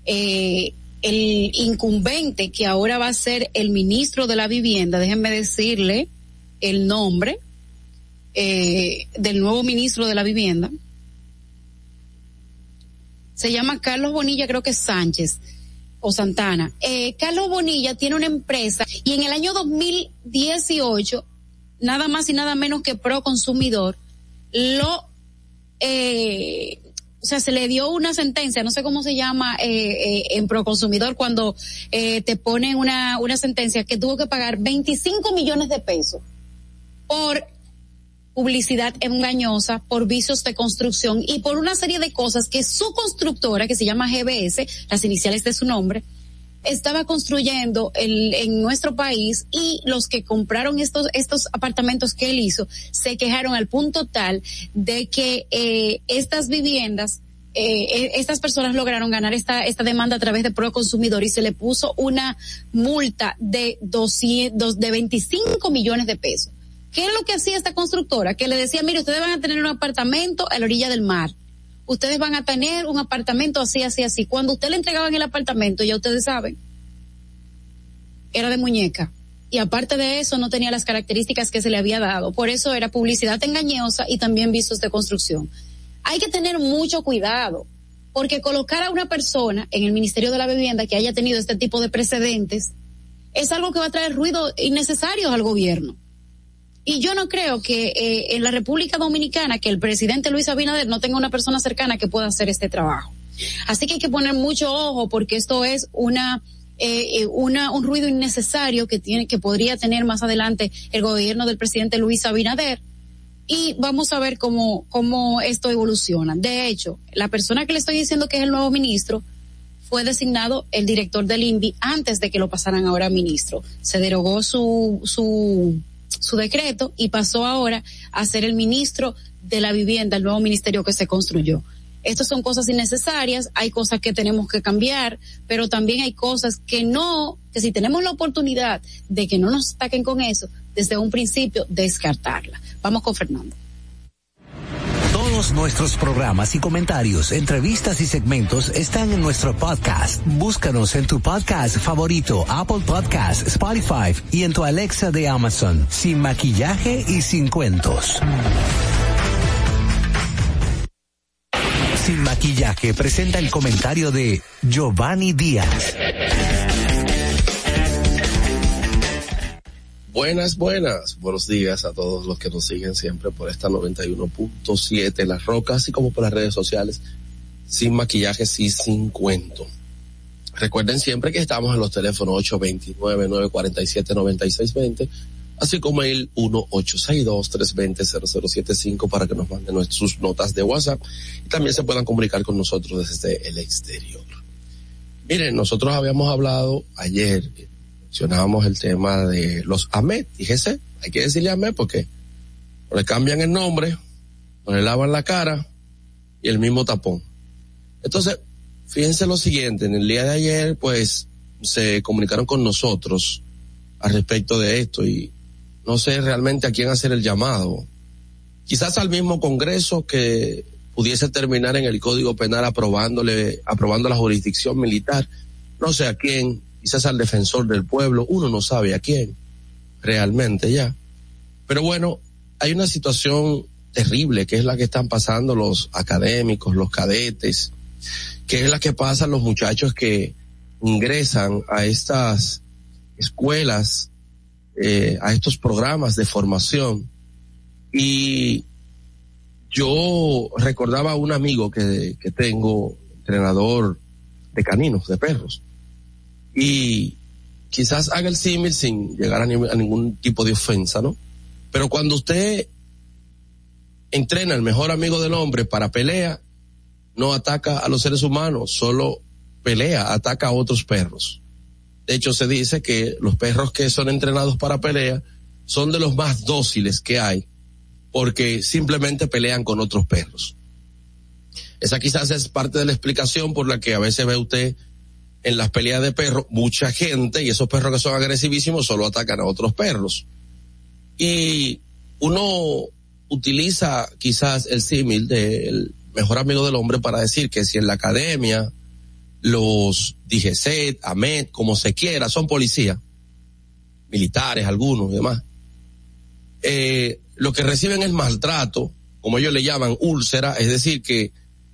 Eh, el incumbente que ahora va a ser el ministro de la vivienda, déjenme decirle el nombre eh, del nuevo ministro de la vivienda. Se llama Carlos Bonilla, creo que es Sánchez o Santana. Eh, Carlos Bonilla tiene una empresa y en el año 2018, nada más y nada menos que Pro Consumidor, lo eh, o sea, se le dio una sentencia, no sé cómo se llama eh, eh, en Proconsumidor cuando eh, te ponen una, una sentencia que tuvo que pagar 25 millones de pesos por publicidad engañosa, por vicios de construcción y por una serie de cosas que su constructora, que se llama GBS, las iniciales de su nombre, estaba construyendo el, en nuestro país y los que compraron estos, estos apartamentos que él hizo se quejaron al punto tal de que eh, estas viviendas eh, eh estas personas lograron ganar esta, esta demanda a través de Pro Consumidor y se le puso una multa de 200, de 25 millones de pesos. ¿Qué es lo que hacía esta constructora? Que le decía, mire, ustedes van a tener un apartamento a la orilla del mar ustedes van a tener un apartamento así, así, así. Cuando usted le entregaban el apartamento, ya ustedes saben, era de muñeca. Y aparte de eso, no tenía las características que se le había dado. Por eso era publicidad engañosa y también visos de construcción. Hay que tener mucho cuidado, porque colocar a una persona en el Ministerio de la Vivienda que haya tenido este tipo de precedentes es algo que va a traer ruido innecesario al gobierno. Y yo no creo que eh, en la República Dominicana que el presidente Luis Abinader no tenga una persona cercana que pueda hacer este trabajo. Así que hay que poner mucho ojo porque esto es una eh, eh, una, un ruido innecesario que tiene que podría tener más adelante el gobierno del presidente Luis Abinader y vamos a ver cómo cómo esto evoluciona. De hecho, la persona que le estoy diciendo que es el nuevo ministro fue designado el director del INVI antes de que lo pasaran ahora a ministro. Se derogó su su su decreto y pasó ahora a ser el ministro de la vivienda, el nuevo ministerio que se construyó. Estas son cosas innecesarias, hay cosas que tenemos que cambiar, pero también hay cosas que no, que si tenemos la oportunidad de que no nos ataquen con eso, desde un principio descartarla. Vamos con Fernando Todos nuestros programas y comentarios, entrevistas y segmentos están en nuestro podcast. Búscanos en tu podcast favorito, Apple Podcast, Spotify y en tu Alexa de Amazon, sin maquillaje y sin cuentos. Sin maquillaje presenta el comentario de Giovanni Díaz. Buenas, buenas. Buenos días a todos los que nos siguen siempre por esta 91.7 Las Rocas, así como por las redes sociales, sin maquillaje y sin cuento. Recuerden siempre que estamos en los teléfonos 829-947-9620, así como el 1862-320-0075 para que nos manden sus notas de WhatsApp y también se puedan comunicar con nosotros desde el exterior. Miren, nosotros habíamos hablado ayer mencionábamos el tema de los AMET, fíjese, hay que decirle AMET porque le cambian el nombre, no le lavan la cara y el mismo tapón. Entonces, fíjense lo siguiente, en el día de ayer, pues, se comunicaron con nosotros al respecto de esto y no sé realmente a quién hacer el llamado. Quizás al mismo Congreso que pudiese terminar en el Código Penal aprobándole, aprobando la jurisdicción militar. No sé a quién, quizás al defensor del pueblo, uno no sabe a quién, realmente ya. Pero bueno, hay una situación terrible que es la que están pasando los académicos, los cadetes, que es la que pasan los muchachos que ingresan a estas escuelas, eh, a estos programas de formación. Y yo recordaba a un amigo que, que tengo, entrenador de caninos, de perros, y quizás haga el símil sin llegar a, ningún tipo de ofensa, ¿no? Pero cuando usted entrena al mejor amigo del hombre para pelea, no ataca a los seres humanos, solo pelea, ataca a otros perros. De hecho, se dice que los perros que son entrenados para pelea son de los más dóciles que hay, porque simplemente pelean con otros perros. Esa quizás es parte de la explicación por la que a veces ve usted en las peleas de perros, mucha gente, y esos perros que son agresivísimos solo atacan a otros perros. Y uno utiliza quizás el símil del mejor amigo del hombre para decir que si en la academia los DGC, AMET, como se quiera, son policías, militares algunos y demás, eh, lo que reciben es maltrato, como ellos le llaman úlcera, es decir, que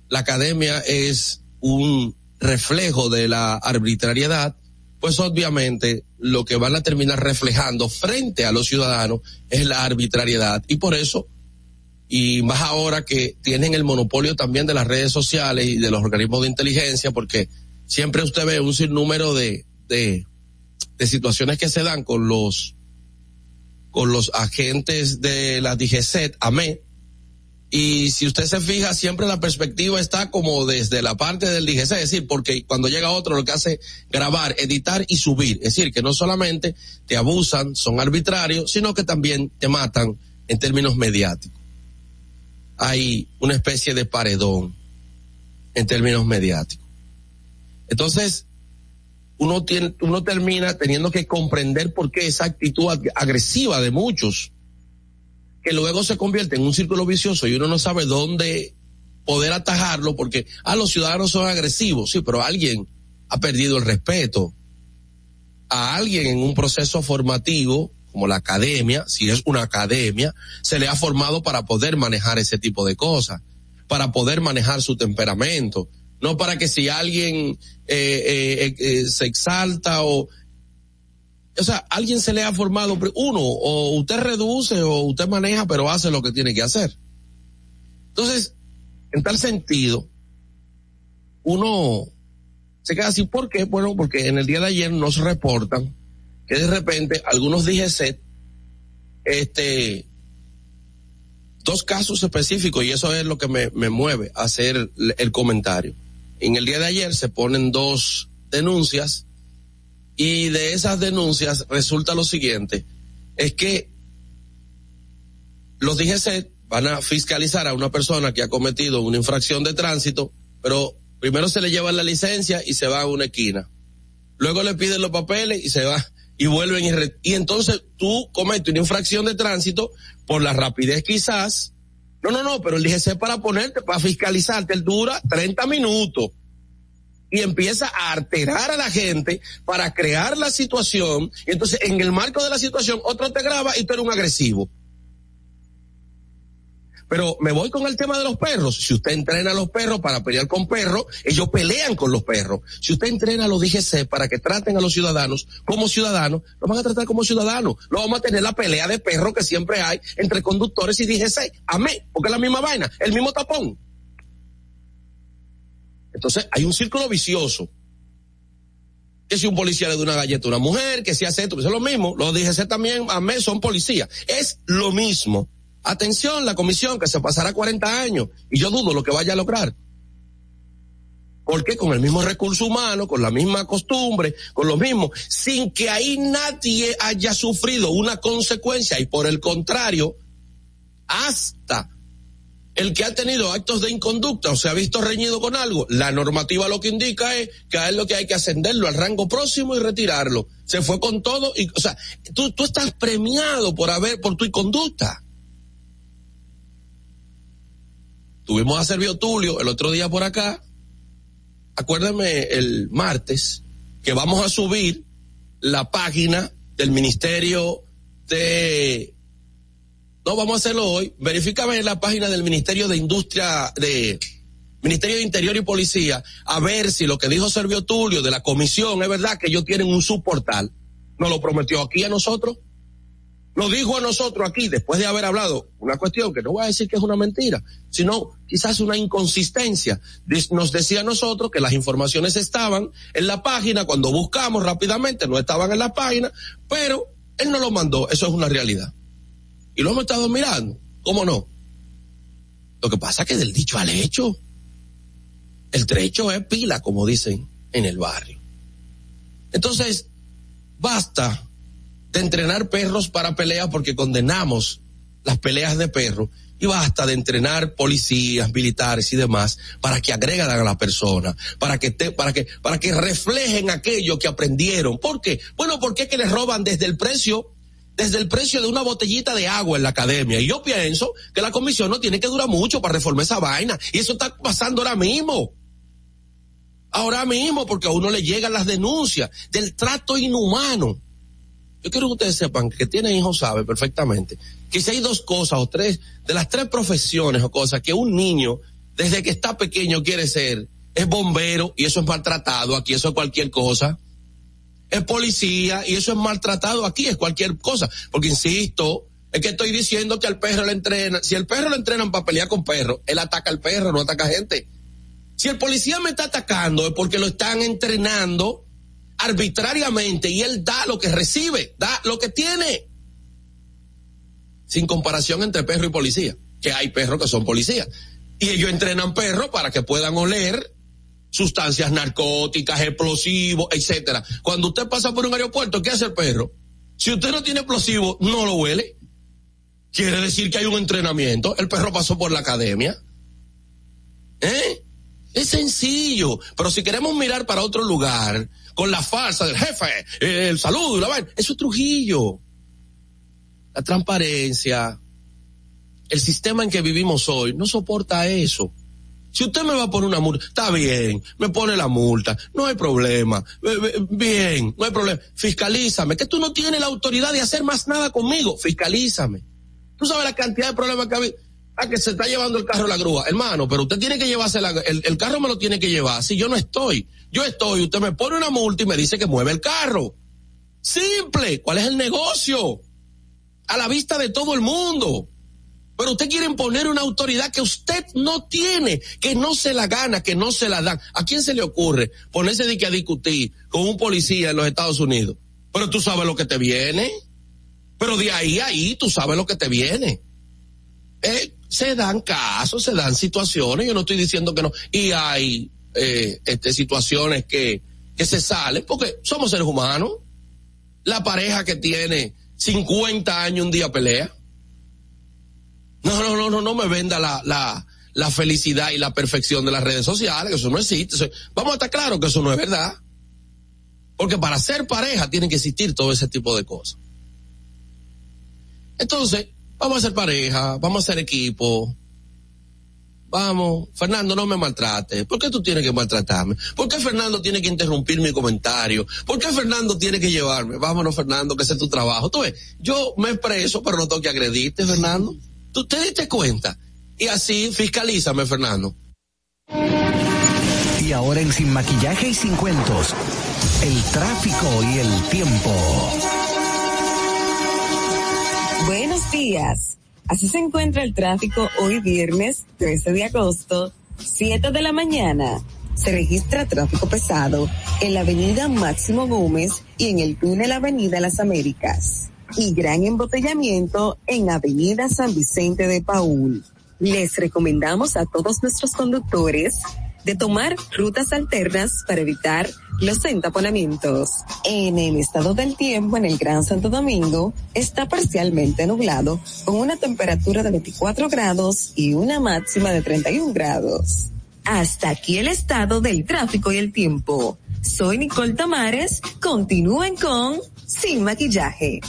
la academia es un reflejo de la arbitrariedad, pues obviamente lo que van a terminar reflejando frente a los ciudadanos es la arbitrariedad. Y por eso, y más ahora que tienen el monopolio también de las redes sociales y de los organismos de inteligencia, porque siempre usted ve un sinnúmero de, de, de situaciones que se dan con los con los agentes de la DGCET, AME, y si usted se fija, siempre la perspectiva está como desde la parte del DGC, es decir, porque cuando llega otro lo que hace grabar, editar y subir. Es decir, que no solamente te abusan, son arbitrarios, sino que también te matan en términos mediáticos. Hay una especie de paredón en términos mediáticos. Entonces, uno tiene, uno termina teniendo que comprender por qué esa actitud agresiva de muchos que luego se convierte en un círculo vicioso y uno no sabe dónde poder atajarlo porque, ah, los ciudadanos son agresivos, sí, pero alguien ha perdido el respeto. A alguien en un proceso formativo, como la academia, si es una academia, se le ha formado para poder manejar ese tipo de cosas, para poder manejar su temperamento, no para que si alguien eh, eh, eh, se exalta o o sea, alguien se le ha formado, uno, o usted reduce o usted maneja, pero hace lo que tiene que hacer. Entonces, en tal sentido, uno se queda así, ¿por qué? Bueno, porque en el día de ayer nos reportan que de repente algunos DGC, este, dos casos específicos, y eso es lo que me, me mueve a hacer el comentario. En el día de ayer se ponen dos denuncias y de esas denuncias resulta lo siguiente, es que los DGC van a fiscalizar a una persona que ha cometido una infracción de tránsito, pero primero se le lleva la licencia y se va a una esquina. Luego le piden los papeles y se va y vuelven y, y entonces tú cometes una infracción de tránsito por la rapidez quizás No, no, no, pero el DGC para ponerte, para fiscalizarte, él dura 30 minutos y empieza a alterar a la gente para crear la situación. Y entonces, en el marco de la situación, otro te graba y tú eres un agresivo. Pero me voy con el tema de los perros. Si usted entrena a los perros para pelear con perros, ellos pelean con los perros. Si usted entrena a los DGC para que traten a los ciudadanos como ciudadanos, los van a tratar como ciudadanos. No vamos a tener la pelea de perros que siempre hay entre conductores y DGC. Amén, porque es la misma vaina, el mismo tapón. Entonces hay un círculo vicioso. Que si un policía le da una galleta a una mujer, que si hace esto, es lo mismo. Los DGC también, amén, son policías. Es lo mismo. Atención, la comisión que se pasará 40 años y yo dudo lo que vaya a lograr. Porque con el mismo recurso humano, con la misma costumbre, con lo mismo, sin que ahí nadie haya sufrido una consecuencia y por el contrario, hasta el que ha tenido actos de inconducta o se ha visto reñido con algo, la normativa lo que indica es que a él lo que hay que ascenderlo al rango próximo y retirarlo. Se fue con todo y, o sea, tú, tú estás premiado por haber, por tu conducta. Tuvimos a Servio Tulio el otro día por acá. Acuérdame el martes que vamos a subir la página del Ministerio de... No, vamos a hacerlo hoy. Verifícame en la página del Ministerio de Industria, de Ministerio de Interior y Policía, a ver si lo que dijo Servio Tulio de la comisión es verdad que ellos tienen un subportal. Nos lo prometió aquí a nosotros. Lo dijo a nosotros aquí después de haber hablado una cuestión que no voy a decir que es una mentira, sino quizás una inconsistencia. Nos decía a nosotros que las informaciones estaban en la página, cuando buscamos rápidamente no estaban en la página, pero él no lo mandó, eso es una realidad. Y lo hemos estado mirando, ¿cómo no? Lo que pasa es que del dicho al hecho, el trecho es pila, como dicen en el barrio. Entonces, basta de entrenar perros para peleas porque condenamos las peleas de perros y basta de entrenar policías, militares y demás para que agregan a la persona, para que te, para que para que reflejen aquello que aprendieron. ¿Por qué? Bueno, porque es que les roban desde el precio desde el precio de una botellita de agua en la academia. Y yo pienso que la comisión no tiene que durar mucho para reformar esa vaina. Y eso está pasando ahora mismo. Ahora mismo, porque a uno le llegan las denuncias del trato inhumano yo quiero que ustedes sepan que tienen hijos sabe perfectamente que si hay dos cosas o tres, de las tres profesiones o cosas que un niño desde que está pequeño quiere ser, es bombero y eso es maltratado, aquí eso es cualquier cosa. Es policía y eso es maltratado, aquí es cualquier cosa. Porque insisto, es que estoy diciendo que al perro le entrenan, si el perro le entrenan para pelear con perro, él ataca al perro, no ataca gente. Si el policía me está atacando es porque lo están entrenando arbitrariamente y él da lo que recibe, da lo que tiene. Sin comparación entre perro y policía, que hay perros que son policías. Y ellos entrenan perros para que puedan oler sustancias narcóticas, explosivos, etcétera. Cuando usted pasa por un aeropuerto, ¿qué hace el perro? Si usted no tiene explosivo, no lo huele. Quiere decir que hay un entrenamiento. El perro pasó por la academia. ¿Eh? Es sencillo. Pero si queremos mirar para otro lugar, con la farsa del jefe, el saludo y la vaina. Eso es Trujillo. La transparencia, el sistema en que vivimos hoy no soporta eso. Si usted me va a poner una multa, está bien, me pone la multa, no hay problema, bien, no hay problema. Fiscalízame, que tú no tienes la autoridad de hacer más nada conmigo, fiscalízame. Tú sabes la cantidad de problemas que ha habido. Ah, que se está llevando el carro a la grúa. Hermano, pero usted tiene que llevarse la, el, el carro me lo tiene que llevar. Si yo no estoy, yo estoy, usted me pone una multa y me dice que mueve el carro. Simple. ¿Cuál es el negocio? A la vista de todo el mundo. Pero usted quiere imponer una autoridad que usted no tiene, que no se la gana, que no se la dan. ¿A quién se le ocurre ponerse de que a discutir con un policía en los Estados Unidos? Pero tú sabes lo que te viene. Pero de ahí a ahí tú sabes lo que te viene. Eh, se dan casos, se dan situaciones, yo no estoy diciendo que no, y hay eh, este, situaciones que, que se salen, porque somos seres humanos. La pareja que tiene 50 años un día pelea. No, no, no, no, no me venda la, la, la felicidad y la perfección de las redes sociales, que eso no existe. Vamos a estar claros que eso no es verdad. Porque para ser pareja tienen que existir todo ese tipo de cosas. Entonces, vamos a ser pareja, vamos a ser equipo, vamos, Fernando, no me maltrate. ¿Por qué tú tienes que maltratarme? ¿Por qué Fernando tiene que interrumpir mi comentario? ¿Por qué Fernando tiene que llevarme? Vámonos, Fernando, que ese es tu trabajo. Tú ves, yo me expreso, pero no tengo que agredirte, Fernando. ¿Tú te diste cuenta? Y así, fiscalízame, Fernando. Y ahora en Sin Maquillaje y Sin Cuentos, el tráfico y el tiempo. Buenos días. Así se encuentra el tráfico hoy viernes 13 de agosto, 7 de la mañana. Se registra tráfico pesado en la avenida Máximo Gómez y en el túnel Avenida Las Américas. Y gran embotellamiento en Avenida San Vicente de Paul. Les recomendamos a todos nuestros conductores de tomar rutas alternas para evitar los entaponamientos. En el estado del tiempo en el Gran Santo Domingo está parcialmente nublado con una temperatura de 24 grados y una máxima de 31 grados. Hasta aquí el estado del tráfico y el tiempo. Soy Nicole Tamares. Continúen con Sin Maquillaje.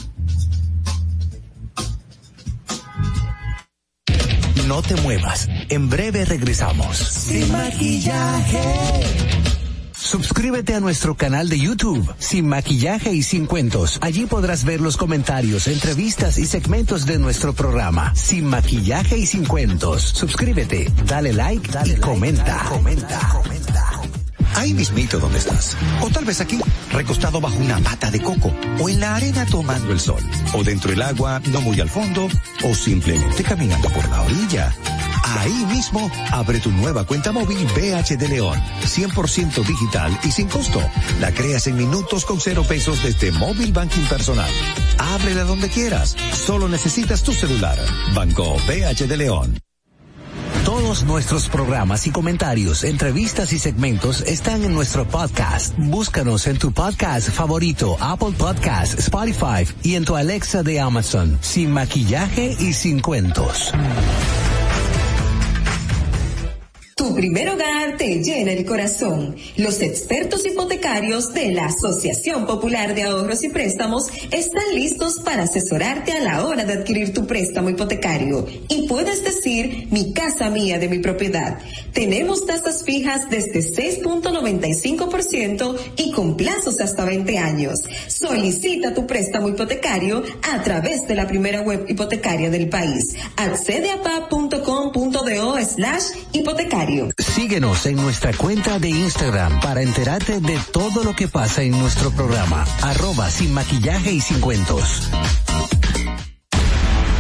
No te muevas. En breve regresamos. Sin maquillaje. Suscríbete a nuestro canal de YouTube, Sin Maquillaje y Sin Cuentos. Allí podrás ver los comentarios, entrevistas y segmentos de nuestro programa, Sin Maquillaje y Sin Cuentos. Suscríbete, dale like, dale y comenta. comenta. comenta. Ahí mismito donde estás. O tal vez aquí, recostado bajo una mata de coco. O en la arena tomando el sol. O dentro del agua, no muy al fondo. O simplemente caminando por la orilla. Ahí mismo, abre tu nueva cuenta móvil BH de León. 100% digital y sin costo. La creas en minutos con cero pesos desde Móvil Banking Personal. Ábrela donde quieras. Solo necesitas tu celular. Banco BH de León. Todos nuestros programas y comentarios, entrevistas y segmentos están en nuestro podcast. Búscanos en tu podcast favorito, Apple Podcast, Spotify y en tu Alexa de Amazon, sin maquillaje y sin cuentos. Tu primer hogar te llena el corazón. Los expertos hipotecarios de la Asociación Popular de Ahorros y Préstamos están listos para asesorarte a la hora de adquirir tu préstamo hipotecario. Y puedes decir, mi casa mía de mi propiedad. Tenemos tasas fijas desde 6.95% y con plazos hasta 20 años. Solicita tu préstamo hipotecario a través de la primera web hipotecaria del país. Accede a pa.com.do slash hipotecario. Síguenos en nuestra cuenta de Instagram para enterarte de todo lo que pasa en nuestro programa. Arroba sin maquillaje y sin cuentos.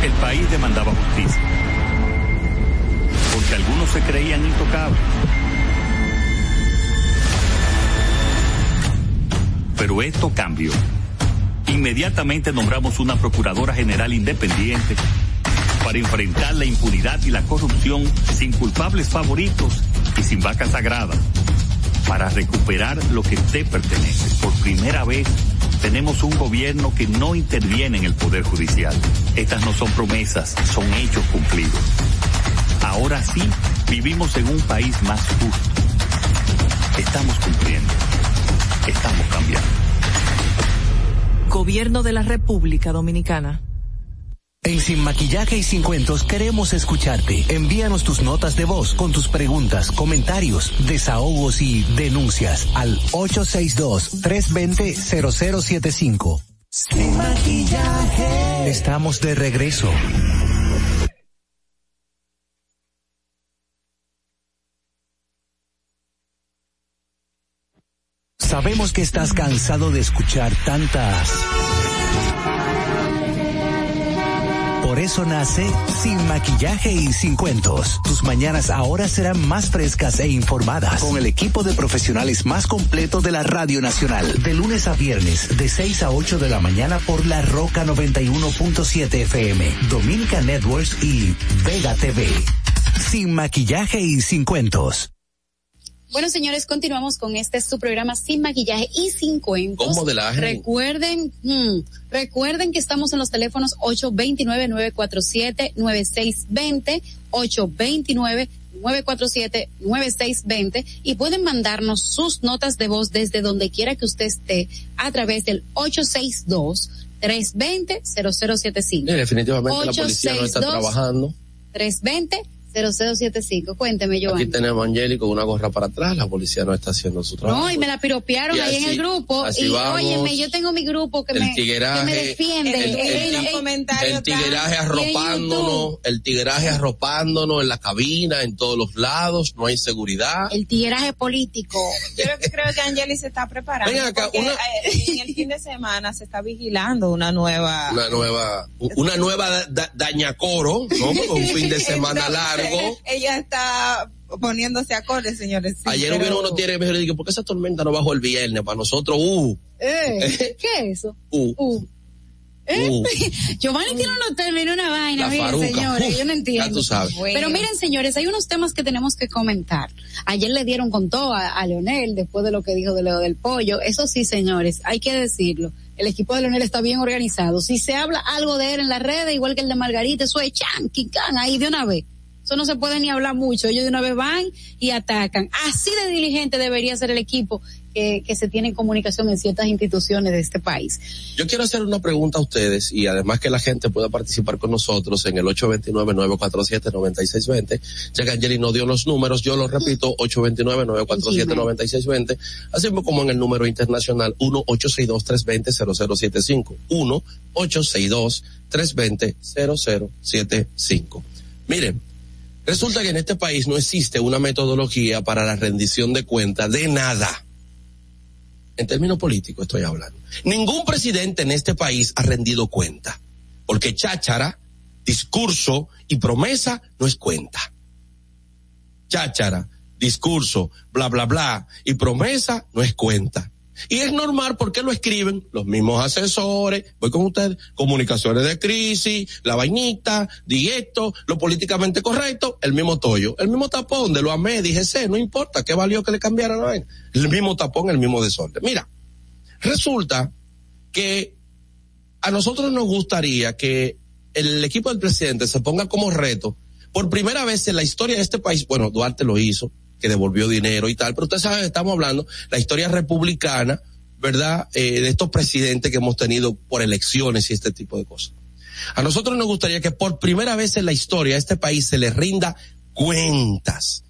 El país demandaba justicia. Porque algunos se creían intocables. Pero esto cambió. Inmediatamente nombramos una Procuradora General independiente para enfrentar la impunidad y la corrupción sin culpables favoritos y sin vacas sagradas, para recuperar lo que te pertenece. Por primera vez tenemos un gobierno que no interviene en el Poder Judicial. Estas no son promesas, son hechos cumplidos. Ahora sí, vivimos en un país más justo. Estamos cumpliendo. Estamos cambiando. Gobierno de la República Dominicana. En Sin Maquillaje y Sin Cuentos queremos escucharte. Envíanos tus notas de voz con tus preguntas, comentarios, desahogos y denuncias al 862-320-0075. Sin maquillaje. Estamos de regreso. Sabemos que estás cansado de escuchar tantas Por eso nace Sin Maquillaje y Sin Cuentos. Tus mañanas ahora serán más frescas e informadas con el equipo de profesionales más completo de la Radio Nacional. De lunes a viernes, de 6 a 8 de la mañana por La Roca 91.7 FM, Dominica Networks y Vega TV. Sin Maquillaje y Sin Cuentos. Bueno, señores, continuamos con este su programa sin maquillaje y sin cuentos. Con modelaje. Recuerden, hmm, recuerden que estamos en los teléfonos 829-947-9620, 829-947-9620 y pueden mandarnos sus notas de voz desde donde quiera que usted esté a través del 862 320 0075. definitivamente la policía no está trabajando. 320 0075. Cuénteme, Giovanni. Aquí tenemos a Angeli con una gorra para atrás, la policía no está haciendo su trabajo. No, y me la piropearon Y ahí en el grupo. así Y vamos. óyeme, yo tengo mi grupo que, El me, que me defiende. el- el- En- el- El tigueraje arropándonos, el tigueraje arropándonos en la cabina, en todos los lados, no hay seguridad. el tigueraje político. Yo lo que creo que Angeli se está preparando. Ven acá, porque, una- eh, en el fin de semana se está vigilando una nueva. Una nueva, una nueva da- da- dañacoro, ¿no? Con un fin de semana Entonces, Ella está poniéndose acorde, señores. Sí, Ayer pero- unos tienes y dije, ¿por qué esa tormenta no bajó el viernes? Para nosotros, uh, Eh, ¿Qué es eso? uh, Uh. ¿Eh? uh. Giovanni tiene unos términos, una vaina, miren, faruca. señores, Uf, yo no entiendo. ya tú sabes. Pero miren, señores, hay unos temas que tenemos que comentar. Ayer le dieron con todo a, a Leonel después de lo que dijo de lo del pollo. Eso sí, señores, hay que decirlo. El equipo de Leonel está bien organizado. Si se habla algo de él en las redes, igual que el de Margarita, eso es chan, can, ahí de una vez. Eso no se puede ni hablar mucho. Ellos de una vez van y atacan. Así de diligente debería ser el equipo que, que se tiene en comunicación en ciertas instituciones de este país. Yo quiero hacer una pregunta a ustedes y además que la gente pueda participar con nosotros en el 829-947-9620. Ya que Angeli nos dio los números, yo los repito, 829-947-9620, así como en el número internacional 1-862-320-0075. 1-862-320-0075. Miren, resulta que en este país no existe una metodología para la rendición de cuentas de nada en términos políticos estoy hablando. Ningún presidente en este país ha rendido cuenta, porque cháchara, discurso y promesa no es cuenta. Cháchara, discurso, bla, bla, bla y promesa no es cuenta. Y es normal porque lo escriben los mismos asesores, voy con ustedes, comunicaciones de crisis, la vainita, directo, lo políticamente correcto, el mismo tollo, el mismo tapón de lo amé, sé, no importa, ¿qué valió que le cambiaran la vaina? El mismo tapón, el mismo desorden. Mira, resulta que a nosotros nos gustaría que el equipo del presidente se ponga como reto, por primera vez en la historia de este país, bueno, Duarte lo hizo, que devolvió dinero y tal, pero ustedes saben, estamos hablando la historia republicana, ¿verdad? Eh, de estos presidentes que hemos tenido por elecciones y este tipo de cosas. A nosotros nos gustaría que por primera vez en la historia a este país se le rinda cuentas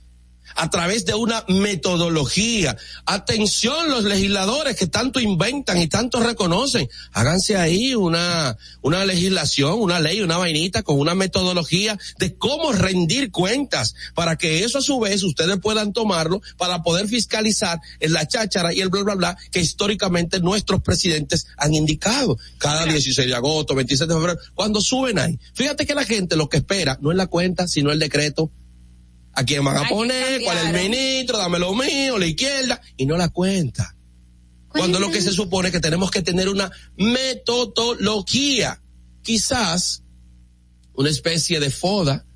a través de una metodología. Atención los legisladores que tanto inventan y tanto reconocen. Háganse ahí una, una legislación, una ley, una vainita con una metodología de cómo rendir cuentas para que eso a su vez ustedes puedan tomarlo para poder fiscalizar en la cháchara y el bla bla bla que históricamente nuestros presidentes han indicado. Cada 16 de agosto, 27 de febrero, cuando suben ahí. Fíjate que la gente lo que espera no es la cuenta, sino el decreto a quién van a Hay poner, cuál es el ministro, dame lo mío, la izquierda, y no la cuenta. Cuando lo que se supone que tenemos que tener una metodología, quizás una especie de foda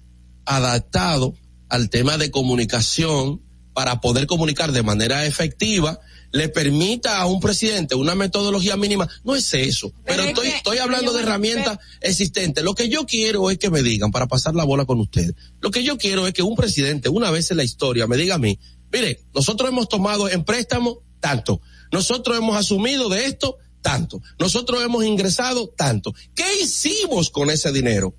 adaptado al tema de comunicación para poder comunicar de manera efectiva le permita a un presidente una metodología mínima, no es eso, pero, Pero es estoy, que- estoy hablando de herramientas existentes. Lo que yo quiero es que me digan, para pasar la bola con ustedes, lo que yo quiero es que un presidente, una vez en la historia, me diga a mí, mire, nosotros hemos tomado en préstamo tanto, nosotros hemos asumido de esto tanto, nosotros hemos ingresado tanto. ¿Qué hicimos con ese dinero?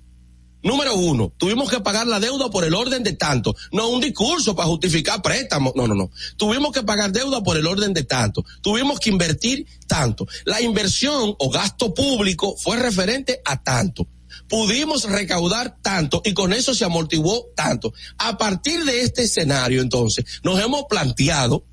Número uno, tuvimos que pagar la deuda por el orden de tanto, no un discurso para justificar préstamos, no, no, no. Tuvimos que pagar deuda por el orden de tanto, tuvimos que invertir tanto. La inversión o gasto público fue referente a tanto. Pudimos recaudar tanto y con eso se amortiguó tanto. A partir de este escenario, entonces, nos hemos planteado,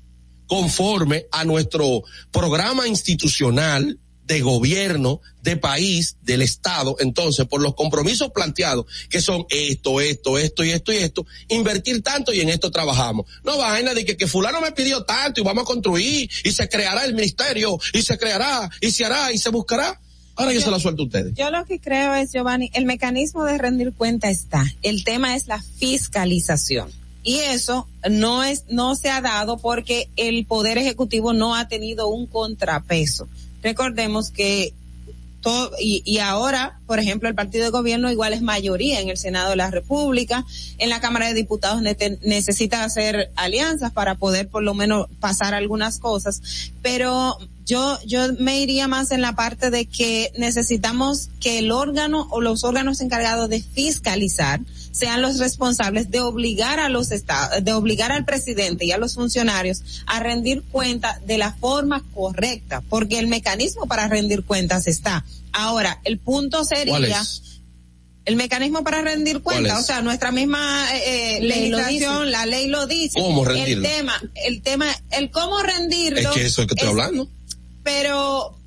conforme a nuestro programa institucional, de gobierno, de país, del Estado, entonces, por los compromisos planteados, que son esto, esto, esto y esto y esto, invertir tanto y en esto trabajamos. No vaina de que, que fulano me pidió tanto y vamos a construir y se creará el ministerio y se creará y se hará y se buscará. Ahora yo, se la suelto a ustedes. Yo lo que creo es, Giovanni, el mecanismo de rendir cuenta está. El tema es la fiscalización. Y eso no es, no se ha dado porque el Poder Ejecutivo no ha tenido un contrapeso. Recordemos que todo, y, y ahora, por ejemplo, el partido de gobierno igual es mayoría en el Senado de la República, en la Cámara de Diputados necesita hacer alianzas para poder por lo menos pasar algunas cosas, pero Yo, yo me iría más en la parte de que necesitamos que el órgano o los órganos encargados de fiscalizar sean los responsables de obligar a los estados, de obligar al presidente y a los funcionarios a rendir cuenta de la forma correcta, porque el mecanismo para rendir cuentas está. Ahora, el punto sería el mecanismo para rendir cuentas, o sea, nuestra misma eh, legislación, la ley lo dice. ¿Cómo rendirlo? El tema, el tema, el cómo rendirlo. Es que eso es que estoy hablando. Pero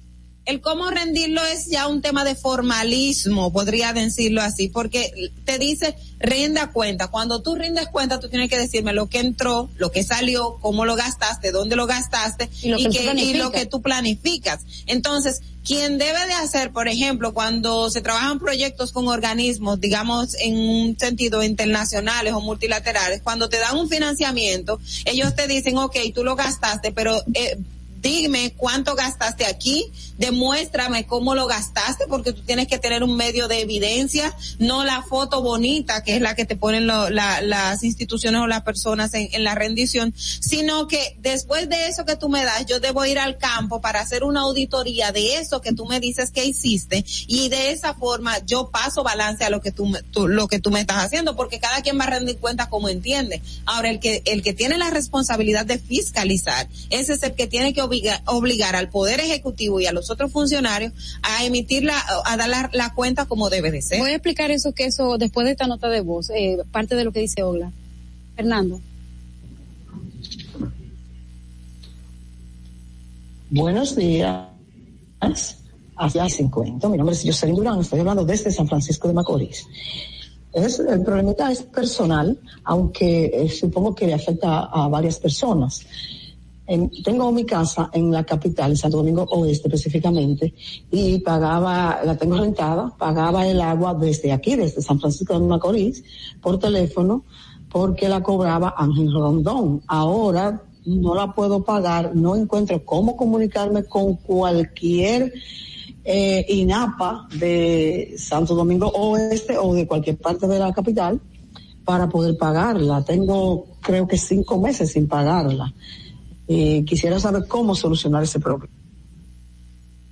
el cómo rendirlo es ya un tema de formalismo, podría decirlo así, porque te dice rinda cuenta. Cuando tú rindes cuenta, tú tienes que decirme lo que entró, lo que salió, cómo lo gastaste, dónde lo gastaste y lo, que, y lo que tú planificas. Entonces, quien debe de hacer, por ejemplo, cuando se trabajan proyectos con organismos, digamos, en un sentido internacionales o multilaterales, cuando te dan un financiamiento, ellos te dicen, ok, tú lo gastaste, pero eh, dime cuánto gastaste aquí, demuéstrame cómo lo gastaste, porque tú tienes que tener un medio de evidencia, no la foto bonita, que es la que te ponen las instituciones o las personas en, la rendición, sino que después de eso que tú me das, yo debo ir al campo para hacer una auditoría de eso que tú me dices que hiciste y de esa forma yo paso balance a lo que tú, tú lo que tú me estás haciendo, porque cada quien va a rendir cuenta como entiende. Ahora, el que, el que tiene la responsabilidad de fiscalizar, ese es el que tiene que obligar al Poder Ejecutivo y a los otros funcionarios a emitir la, a dar la, cuenta como debe de ser. Voy a explicar eso, que eso, después de esta nota de voz, eh, parte de lo que dice Ogla. Fernando. Buenos días. Allá 50. Mi nombre es Jocelyn Durán, estoy hablando desde San Francisco de Macorís. Es, el problemita es personal, aunque eh, supongo que le afecta a varias personas tengo mi casa en la capital, en Santo Domingo Oeste específicamente, y pagaba, la tengo rentada, pagaba el agua desde aquí, desde San Francisco de Macorís, por teléfono, porque la cobraba Ángel Rondón. Ahora no la puedo pagar, no encuentro cómo comunicarme con cualquier eh, INAPA de Santo Domingo Oeste o de cualquier parte de la capital para poder pagarla. Tengo creo que cinco meses sin pagarla. Eh, quisiera saber cómo solucionar ese problema.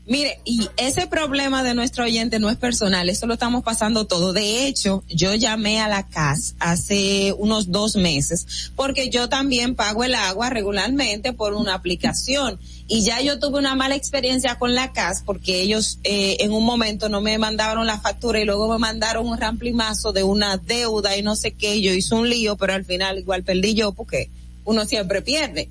Mire, y ese problema de nuestro oyente no es personal, eso lo estamos pasando todo. De hecho, yo llamé a la CAS hace unos dos meses porque yo también pago el agua regularmente por una aplicación y ya yo tuve una mala experiencia con la CAS porque ellos eh, en un momento no me mandaron la factura y luego me mandaron un ramplimazo de una deuda y no sé qué, yo hice un lío, pero al final igual perdí yo porque uno siempre pierde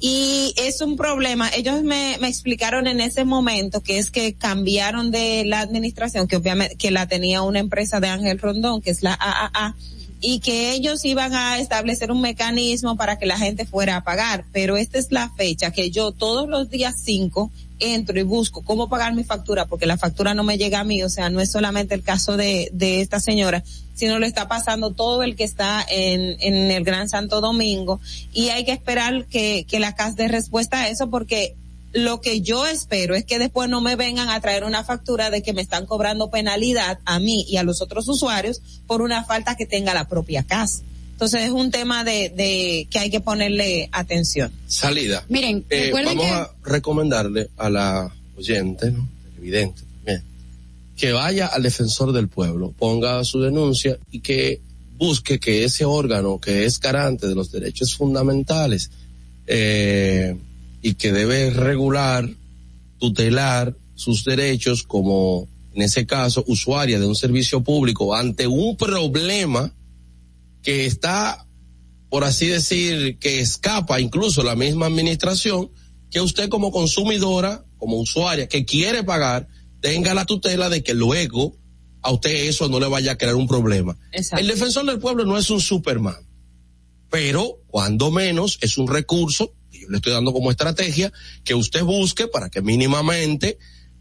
y es un problema. Ellos me, me explicaron en ese momento que es que cambiaron de la administración, que obviamente que la tenía una empresa de Ángel Rondón, que es la AAA, y que ellos iban a establecer un mecanismo para que la gente fuera a pagar. Pero esta es la fecha que yo todos los días cinco entro y busco cómo pagar mi factura, porque la factura no me llega a mí, o sea, no es solamente el caso de, de esta señora, sino lo está pasando todo el que está en, el Gran Santo Domingo, y hay que esperar que, que la CAS dé respuesta a eso, porque lo que yo espero es que después no me vengan a traer una factura de que me están cobrando penalidad a mí y a los otros usuarios por una falta que tenga la propia casa. Entonces es un tema de, de que hay que ponerle atención. Salida. Miren, eh, vamos a recomendarle a la oyente, ¿no? evidente también, que vaya al defensor del pueblo, ponga su denuncia y que busque que ese órgano que es garante de los derechos fundamentales eh, y que debe regular, tutelar sus derechos como en ese caso usuaria de un servicio público ante un problema que está, por así decir, que escapa incluso la misma administración, que usted como consumidora, como usuaria, que quiere pagar, tenga la tutela de que luego a usted eso no le vaya a crear un problema. El defensor del pueblo no es un Superman, pero cuando menos es un recurso, que yo le estoy dando como estrategia, que usted busque para que mínimamente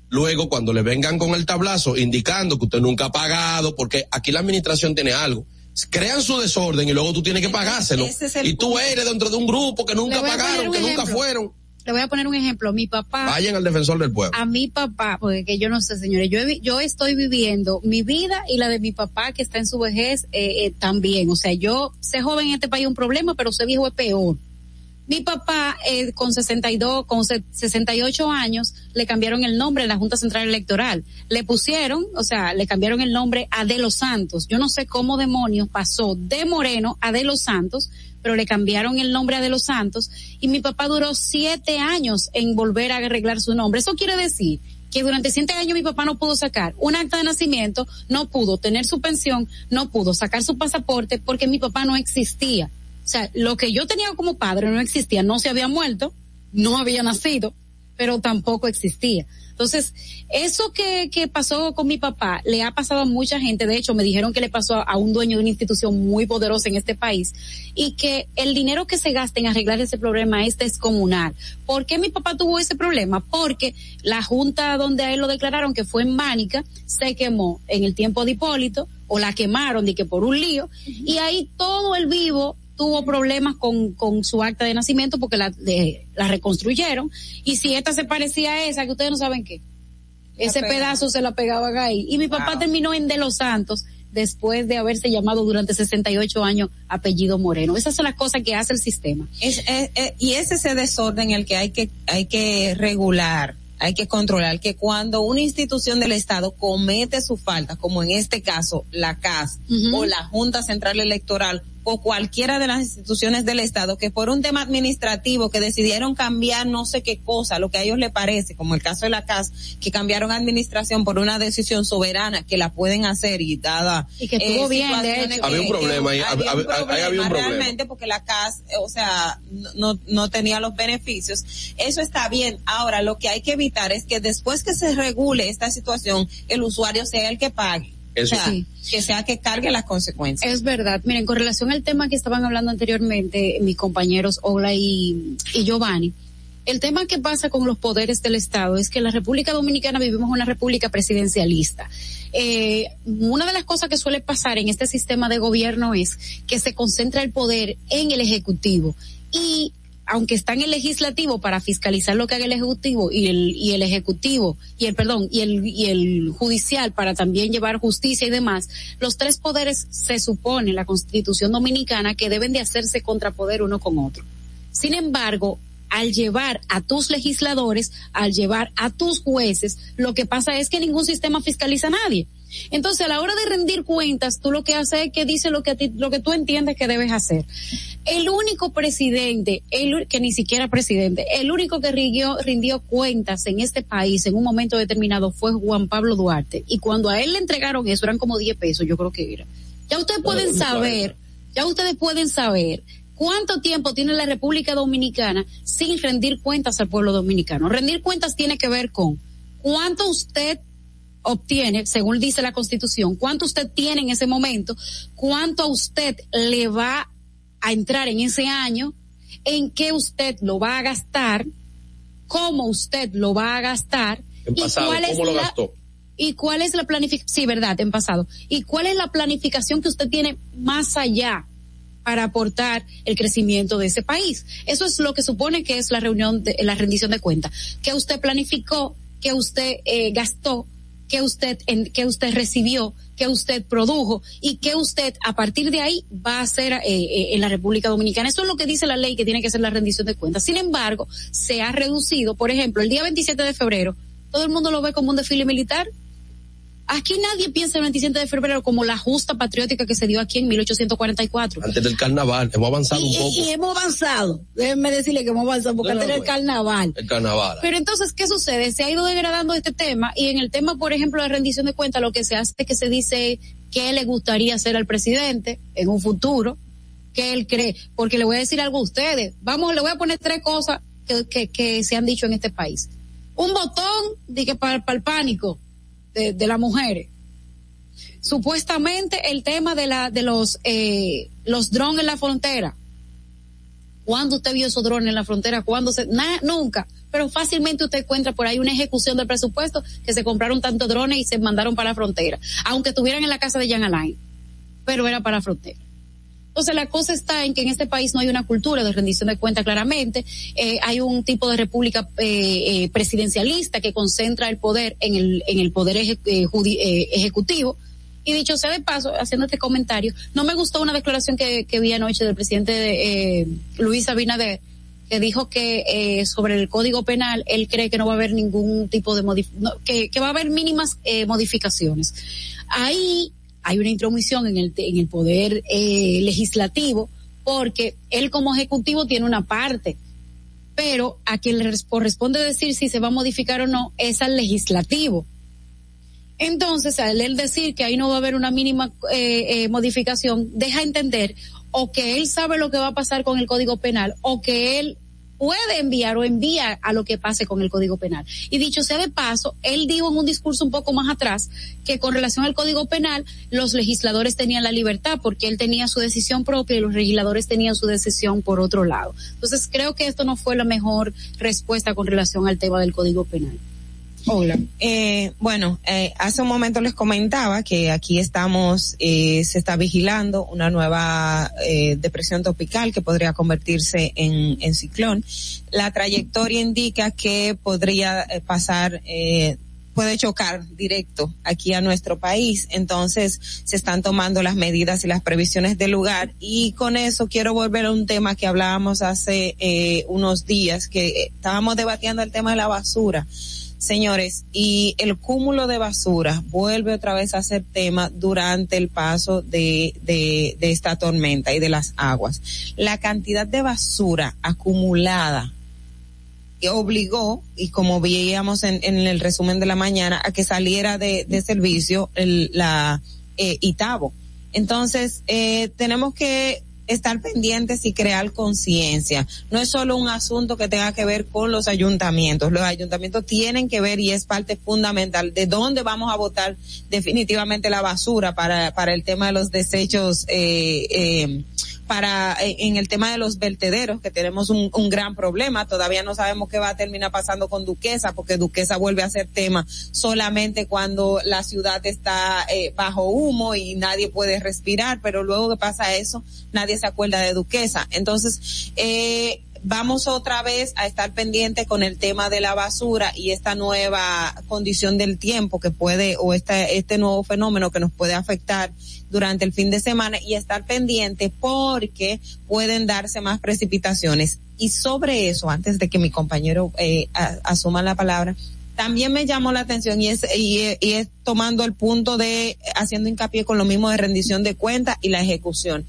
luego cuando le vengan con el tablazo indicando que usted nunca ha pagado, porque aquí la administración tiene algo crean su desorden y luego tú tienes que pagárselo. y tú eres dentro de un grupo que nunca pagaron, que nunca fueron. Le voy a poner un ejemplo. Mi papá. Vayan al defensor del pueblo. A mi papá, porque que yo no sé, señores, yo, yo estoy viviendo mi vida y la de mi papá que está en su vejez eh, eh, también. O sea, yo sé joven en este país un problema, pero sé viejo es peor. Mi papá, eh, con 62, con 68 años, le cambiaron el nombre en la Junta Central Electoral. Le pusieron, o sea, le cambiaron el nombre a De los Santos. Yo no sé cómo demonios pasó de Moreno a De los Santos, pero le cambiaron el nombre a De los Santos. Y mi papá duró siete años en volver a arreglar su nombre. Eso quiere decir que durante siete años mi papá no pudo sacar un acta de nacimiento, no pudo tener su pensión, no pudo sacar su pasaporte porque mi papá no existía. O sea, lo que yo tenía como padre no existía, no se había muerto, no había nacido, pero tampoco existía. Entonces, eso que, que pasó con mi papá le ha pasado a mucha gente. De hecho, me dijeron que le pasó a, un dueño de una institución muy poderosa en este país y que el dinero que se gasta en arreglar ese problema es descomunal. ¿Por qué mi papá tuvo ese problema? Porque la junta donde a él lo declararon que fue en Mánica se quemó en el tiempo de Hipólito o la quemaron de que por un lío y ahí todo el vivo tuvo problemas con, con su acta de nacimiento porque la, de, la reconstruyeron. Y si esta se parecía a esa, que ustedes no saben qué, ese pedazo se la pegaban ahí. Y mi papá wow. terminó en De los Santos después de haberse llamado durante 68 años apellido Moreno. Esas son las cosas que hace el sistema. Es, es, es, y es ese desorden el que hay que, hay que regular hay que controlar que cuando una institución del Estado comete su falta, como en este caso la CAS uh -huh. o la Junta Central Electoral o cualquiera de las instituciones del Estado que por un tema administrativo que decidieron cambiar no sé qué cosa, lo que a ellos les parece, como el caso de la CAS, que cambiaron administración por una decisión soberana que la pueden hacer y dada. Y que estuvo eh, bien, de hecho. Había un problema ahí, había, había, un problema, había un problema. realmente porque la CAS, o sea, no, no tenía los beneficios. Eso está bien. Ahora, lo que hay que evitar es que después que se regule esta situación, el usuario sea el que pague. Eso. O sea, sí. que sea que cargue las consecuencias. Es verdad. Miren, con relación al tema que estaban hablando anteriormente mis compañeros Ola y, y Giovanni, el tema que pasa con los poderes del Estado es que en la República Dominicana vivimos una república presidencialista. Eh, una de las cosas que suele pasar en este sistema de gobierno es que se concentra el poder en el Ejecutivo y aunque está en el legislativo para fiscalizar lo que haga el ejecutivo y el y el ejecutivo y el perdón y el y el judicial para también llevar justicia y demás, los tres poderes se supone la Constitución dominicana que deben de hacerse contrapoder uno con otro. Sin embargo, al llevar a tus legisladores, al llevar a tus jueces, lo que pasa es que ningún sistema fiscaliza a nadie. Entonces, a la hora de rendir cuentas, tú lo que haces es que dice lo que, ti, lo que tú entiendes que debes hacer. El único presidente, el, que ni siquiera presidente, el único que rindió, rindió cuentas en este país en un momento determinado fue Juan Pablo Duarte. Y cuando a él le entregaron eso, eran como 10 pesos, yo creo que era. Ya ustedes pueden saber, ya ustedes pueden saber ¿Cuánto tiempo tiene la República Dominicana sin rendir cuentas al pueblo dominicano? Rendir cuentas tiene que ver con cuánto usted obtiene, según dice la Constitución, cuánto usted tiene en ese momento, cuánto a usted le va a entrar en ese año, en qué usted lo va a gastar, cómo usted lo va a gastar en pasado, y cuál ¿cómo es lo la, gastó? y cuál es la planificación, sí, verdad, en pasado, y cuál es la planificación que usted tiene más allá para aportar el crecimiento de ese país. Eso es lo que supone que es la reunión de la rendición de cuentas. Que usted planificó, que usted eh, gastó, que usted en, que usted recibió, que usted produjo y que usted a partir de ahí va a hacer eh, eh, en la República Dominicana. Eso es lo que dice la ley que tiene que ser la rendición de cuentas. Sin embargo, se ha reducido, por ejemplo, el día 27 de febrero, todo el mundo lo ve como un desfile militar. Aquí nadie piensa el 27 de febrero como la justa patriótica que se dio aquí en 1844. Antes del carnaval, hemos avanzado y, un poco. Y, hemos avanzado. Déjenme decirle que hemos avanzado porque no, antes del carnaval. El carnaval. Pero entonces, ¿qué sucede? Se ha ido degradando este tema y en el tema, por ejemplo, de rendición de cuentas, lo que se hace es que se dice qué le gustaría hacer al presidente en un futuro, que él cree. Porque le voy a decir algo a ustedes. Vamos, le voy a poner tres cosas que, que, que se han dicho en este país. Un botón de que para, para el pánico de, de las mujeres. Supuestamente el tema de la de los eh, los drones en la frontera. ¿Cuándo usted vio esos drones en la frontera? ¿Cuándo se? Nada, nunca. Pero fácilmente usted encuentra por ahí una ejecución del presupuesto que se compraron tantos drones y se mandaron para la frontera. Aunque estuvieran en la casa de Jan Alain. Pero era para la frontera. Entonces la cosa está en que en este país no hay una cultura de rendición de cuentas claramente, eh, hay un tipo de república eh, eh, presidencialista que concentra el poder en el, en el poder eje, ejecutivo. Y dicho sea de paso, haciendo este comentario, no me gustó una declaración que, que vi anoche del presidente de, Luis Abinader, que dijo que eh, sobre el código penal él cree que no va a haber ningún tipo de modif que, que va a haber mínimas eh, modificaciones. Ahí hay una intromisión en el, en el poder eh, legislativo porque él como ejecutivo tiene una parte, pero a quien le corresponde decir si se va a modificar o no es al legislativo. Entonces, al él decir que ahí no va a haber una mínima eh, eh, modificación, deja entender o que él sabe lo que va a pasar con el Código Penal o que él puede enviar o envía a lo que pase con el Código Penal. Y dicho sea de paso, él dijo en un discurso un poco más atrás que con relación al Código Penal los legisladores tenían la libertad porque él tenía su decisión propia y los legisladores tenían su decisión por otro lado. Entonces creo que esto no fue la mejor respuesta con relación al tema del Código Penal. Hola. Eh, bueno, eh, hace un momento les comentaba que aquí estamos, eh, se está vigilando una nueva eh, depresión tropical que podría convertirse en, en ciclón. La trayectoria indica que podría eh, pasar eh, puede chocar directo aquí a nuestro país. Entonces se están tomando las medidas y las previsiones del lugar. Y con eso quiero volver a un tema que hablábamos hace eh, unos días, que estábamos debatiendo el tema de la basura. Señores, y el cúmulo de basura vuelve otra vez a ser tema durante el paso de, de, de esta tormenta y de las aguas. La cantidad de basura acumulada que obligó, y como veíamos en, en, el resumen de la mañana, a que saliera de, de servicio el, la eh, Itabo. Entonces, eh, tenemos que estar pendientes y crear conciencia. No es solo un asunto que tenga que ver con los ayuntamientos. Los ayuntamientos tienen que ver y es parte fundamental de dónde vamos a votar definitivamente la basura para, para el tema de los desechos eh, eh, para en el tema de los vertederos que tenemos un, un, gran problema. Todavía no sabemos qué va a terminar pasando con Duquesa porque Duquesa vuelve a ser tema solamente cuando la ciudad está eh, bajo humo y nadie puede respirar pero luego que pasa eso nadie se acuerda de Duquesa. Entonces eh, vamos otra vez a estar pendiente con el tema de la basura y esta nueva condición del tiempo que puede o este, este nuevo fenómeno que nos puede afectar durante el fin de semana y estar pendiente porque pueden darse más precipitaciones. Y sobre eso, antes de que mi compañero eh, asuma la palabra, también me llamó la atención y es, y, y es tomando el punto de haciendo hincapié con lo mismo de rendición de cuentas y la ejecución.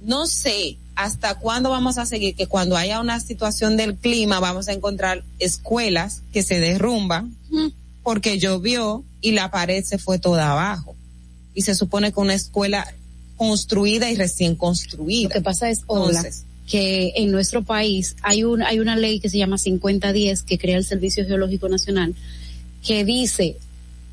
No sé hasta cuándo vamos a seguir que cuando haya una situación del clima vamos a encontrar escuelas que se derrumban porque llovió y la pared se fue toda abajo y se supone que una escuela construida y recién construida. Lo que pasa es, hola, que en nuestro país hay un, hay una ley que se llama 5010 que crea el Servicio Geológico Nacional que dice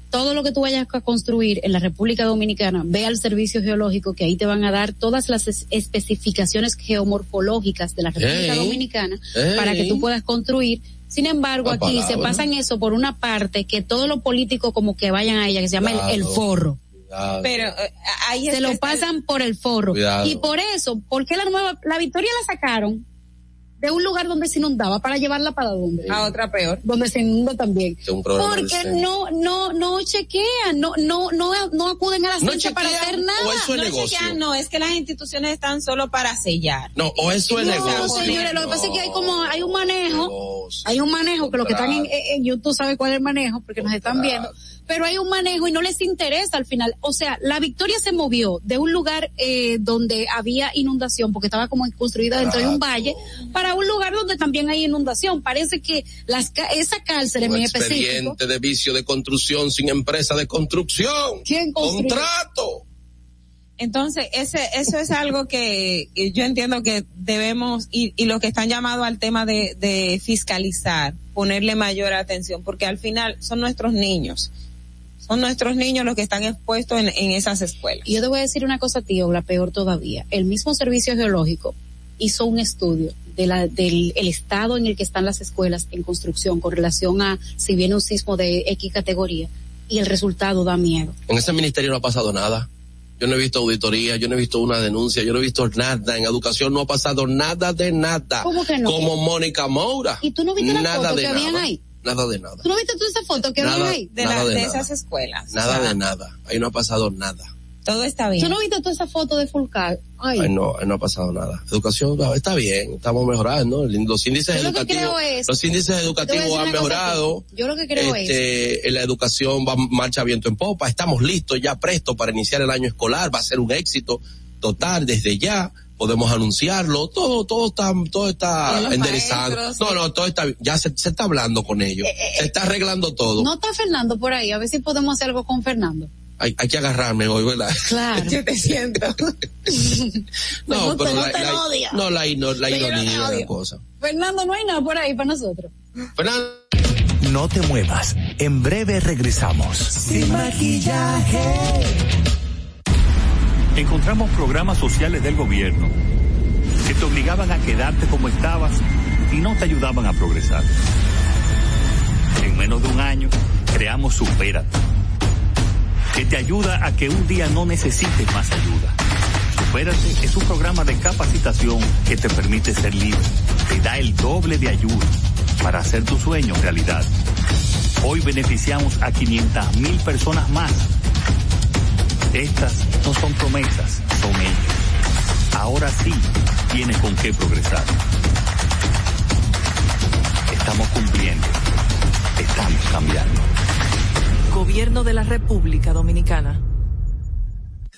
todo lo que tú vayas a construir en la República Dominicana, ve al servicio geológico que ahí te van a dar todas las es especificaciones geomorfológicas de la República Ey. Dominicana Ey. para que tú puedas construir. Sin embargo, La aquí se pasan eso por una parte que todos los políticos como que vayan a ella, que se llama el- forro. Cuidado. Pero eh, ahí Se lo el- pasan por el forro. Cuidado. Y por eso, ¿por qué la nueva, la victoria la sacaron de un lugar donde se inundaba para llevarla para dónde? a otra peor. donde se inunda también. Porque no, no, no chequean, no, no, no, no acuden a las ¿No fechas para chequean hacer nada. o eso es no, negocio? que ya no, es que las instituciones están solo para sellar. No, o eso es No, negocio. señores, lo que pasa es que hay como, hay un manejo, hay un manejo que los que están en, en YouTube saben cuál es el manejo porque nos están viendo, pero hay un manejo y no les interesa al final. O sea, la victoria se movió de un lugar eh, donde había inundación porque estaba como construida dentro de un valle para un lugar donde también hay inundación. Parece que las, ca- esa cárcel en Un específico. expediente de vicio de construcción sin empresa de construcción. ¿Quién construyó? Contrato. Entonces, ese, eso es algo que, que yo entiendo que debemos, y, y los que están llamados al tema de, de fiscalizar, ponerle mayor atención, porque al final son nuestros niños. Son nuestros niños los que están expuestos en, en esas escuelas. Y yo te voy a decir una cosa, tío, la peor todavía. El mismo Servicio Geológico hizo un estudio de la, del el estado en el que están las escuelas en construcción con relación a si viene un sismo de X categoría y el resultado da miedo. En ese ministerio no ha pasado nada. Yo no he visto auditoría, yo no he visto una denuncia, yo no he visto nada. En educación no ha pasado nada de nada. ¿Cómo que no? Como Mónica Moura. ¿Y tú no viste la nada foto de que habían ahí? Nada de nada. ¿Tú no viste tú esa foto que Nada. ahí? De, Nada la- de de nada. esas escuelas. Nada O sea, de nada. Ahí no ha pasado nada. Todo está bien. ¿Tú no viste toda esa foto de Fulcar? Ay, no, no ha pasado nada. Educación no, está bien, estamos mejorando. Los índices Yo lo que educativos, creo es- los índices educativos han mejorado. Yo lo que creo es, Este, la educación va marcha viento en popa. Estamos listos ya presto para iniciar el año escolar. Va a ser un éxito total desde ya. Podemos anunciarlo. Todo, todo está, todo está maestros, No, no, todo está, ya se, se está hablando con ellos. se está arreglando todo. no está Fernando por ahí, a ver si podemos hacer algo con Fernando. Hay, hay que agarrarme hoy, ¿verdad? Claro. Yo te siento. No, pero no la, te la- odia. no, la, la no te ironía de la cosa. Fernando, no hay nada por ahí para nosotros. Fernando. No te muevas. En breve regresamos. Sin maquillaje. Encontramos programas sociales del gobierno que te obligaban a quedarte como estabas y no te ayudaban a progresar. En menos de un año, creamos Supérate, que te ayuda a que un día no necesites más ayuda. Supérate es un programa de capacitación que te permite ser libre, te da el doble de ayuda para hacer tu sueño realidad. Hoy beneficiamos a 500 mil personas más. Estas no son promesas, son hechos. Ahora sí tienes con qué progresar. Estamos cumpliendo. Estamos cambiando. Gobierno de la República Dominicana.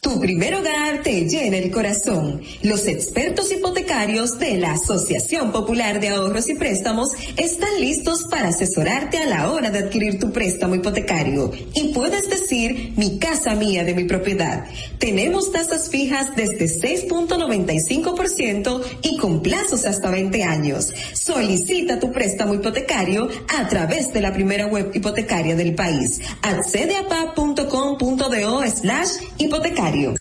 Tu primer hogar te llena el corazón. Los expertos hipotecarios de la Asociación Popular de Ahorros y Préstamos están listos para asesorarte a la hora de adquirir tu préstamo hipotecario. Y puedes decir, mi casa mía de mi propiedad. Tenemos tasas fijas desde 6.95% y con plazos hasta 20 años. Solicita tu préstamo hipotecario a través de la primera web hipotecaria del país. Accede a pa.com.do slash hipotecario. diario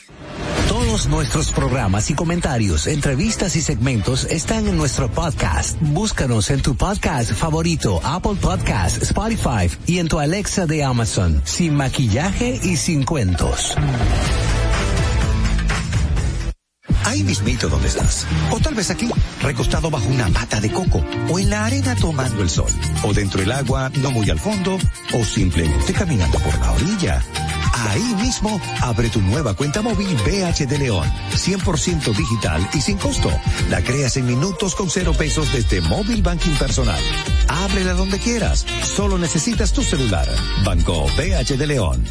Todos nuestros programas y comentarios, entrevistas y segmentos están en nuestro podcast. Búscanos en tu podcast favorito, Apple Podcast, Spotify y en tu Alexa de Amazon, sin maquillaje y sin cuentos. Ahí mismito donde estás. O tal vez aquí, recostado bajo una mata de coco. O en la arena tomando el sol. O dentro del agua, no muy al fondo. O simplemente caminando por la orilla. Ahí mismo, abre tu nueva cuenta móvil BH de León. 100% digital y sin costo. La creas en minutos con cero pesos desde móvil banking personal. Ábrela donde quieras. Solo necesitas tu celular. Banco BH de León.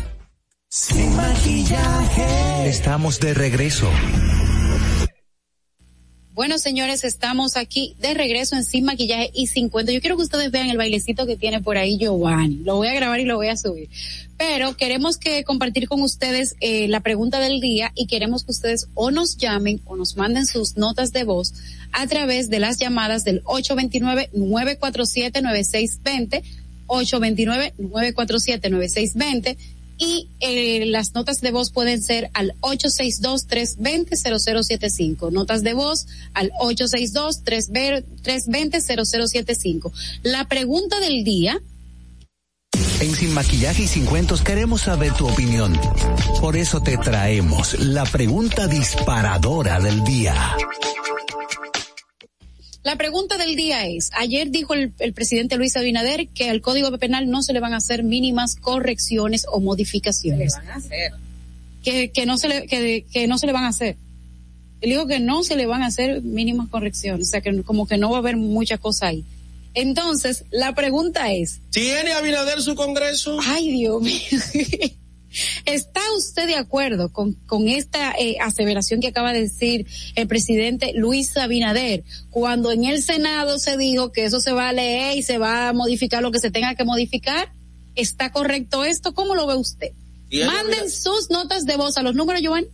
Sin maquillaje. Estamos de regreso. Bueno, señores, estamos aquí de regreso en Sin Maquillaje y Sin Cuento. Yo quiero que ustedes vean el bailecito que tiene por ahí Giovanni. Lo voy a grabar y lo voy a subir. Pero queremos que compartir con ustedes eh, la pregunta del día y queremos que ustedes o nos llamen o nos manden sus notas de voz a través de las llamadas del 829-947-9620, 829-947-9620 y eh, las notas de voz pueden ser al 862-320-0075. Notas de voz al 862-320-0075. La pregunta del día. En Sin Maquillaje y Sin Cuentos queremos saber tu opinión. Por eso te traemos la pregunta disparadora del día. La pregunta del día es, ayer dijo el, el, presidente Luis Abinader que al Código Penal no se le van a hacer mínimas correcciones o modificaciones. Se le van a hacer. Que, que, no se le, que, que no se le van a hacer. Él dijo que no se le van a hacer mínimas correcciones, o sea que como que no va a haber mucha cosa ahí. Entonces, la pregunta es. ¿Tiene Abinader su congreso? Ay, Dios mío. ¿Está usted de acuerdo con, con esta eh, aseveración que acaba de decir el presidente Luis Abinader cuando en el Senado se dijo que eso se va a leer y se va a modificar lo que se tenga que modificar? ¿Está correcto esto? ¿Cómo lo ve usted? Manden sus notas de voz a los números, Joan.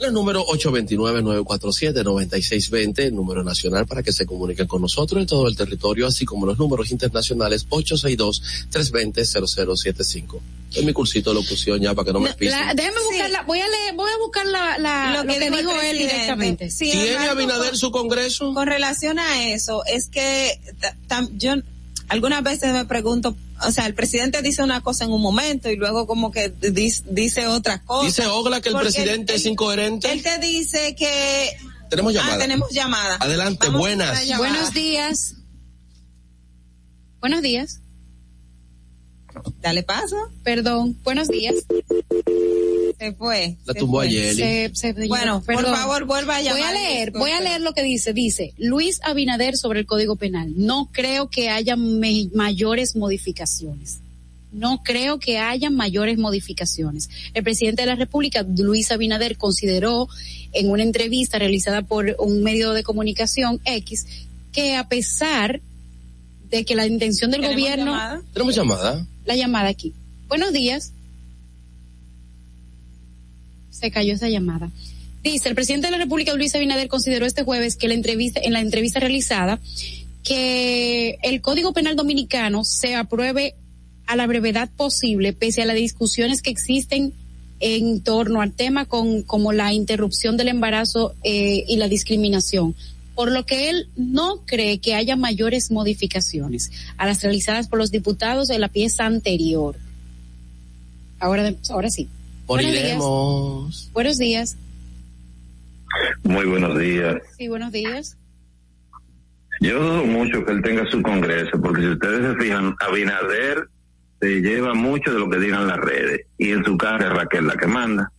El número 829-947-9620, el número nacional para que se comuniquen con nosotros en todo el territorio, así como los números internacionales 862-320-0075. Es mi cursito de locución ya para que no me pisen. La- déjame buscarla, voy a leer, voy a buscar la, la- lo, que, dijo dijo el él directamente. Sin ¿Tiene Abinader con- su congreso? Con relación a eso, es que ta- tam- yo algunas veces me pregunto, o sea, el presidente dice una cosa en un momento y luego como que dis- dice otra cosa. Dice Ogla que el presidente él- es incoherente. Él te dice que... Tenemos llamada. Ah, tenemos llamada. Adelante, Vamos buenas. llamada. Buenos días. Buenos días. Dale paso. Perdón. Buenos días. Se fue. La se tumbó fue. ayer. Se- se- Bueno, por favor, vuelva a llamar. Voy a leer, voy a leer lo que dice. Dice, Luis Abinader sobre el Código Penal. No creo que haya me- mayores modificaciones. No creo que haya mayores modificaciones. El presidente de la República, Luis Abinader, consideró en una entrevista realizada por un medio de comunicación X que a pesar de que la intención del ¿Tenemos gobierno, llamada? Tenemos llamada. la llamada aquí. Buenos días. Se cayó esa llamada. Dice, el presidente de la República, Luis Abinader, consideró este jueves que la entrevista, en la entrevista realizada, que el Código Penal Dominicano se apruebe a la brevedad posible, pese a las discusiones que existen en torno al tema con, como la interrupción del embarazo eh, y la discriminación. Por lo que él no cree que haya mayores modificaciones a las realizadas por los diputados de la pieza anterior. Ahora, ahora sí. Buenos días. Moriremos. Buenos días. Muy buenos días. Sí, buenos días. Yo dudo mucho que él tenga su congreso, porque si ustedes se fijan, Abinader se lleva mucho de lo que digan las redes, y en su casa es Raquel la que manda.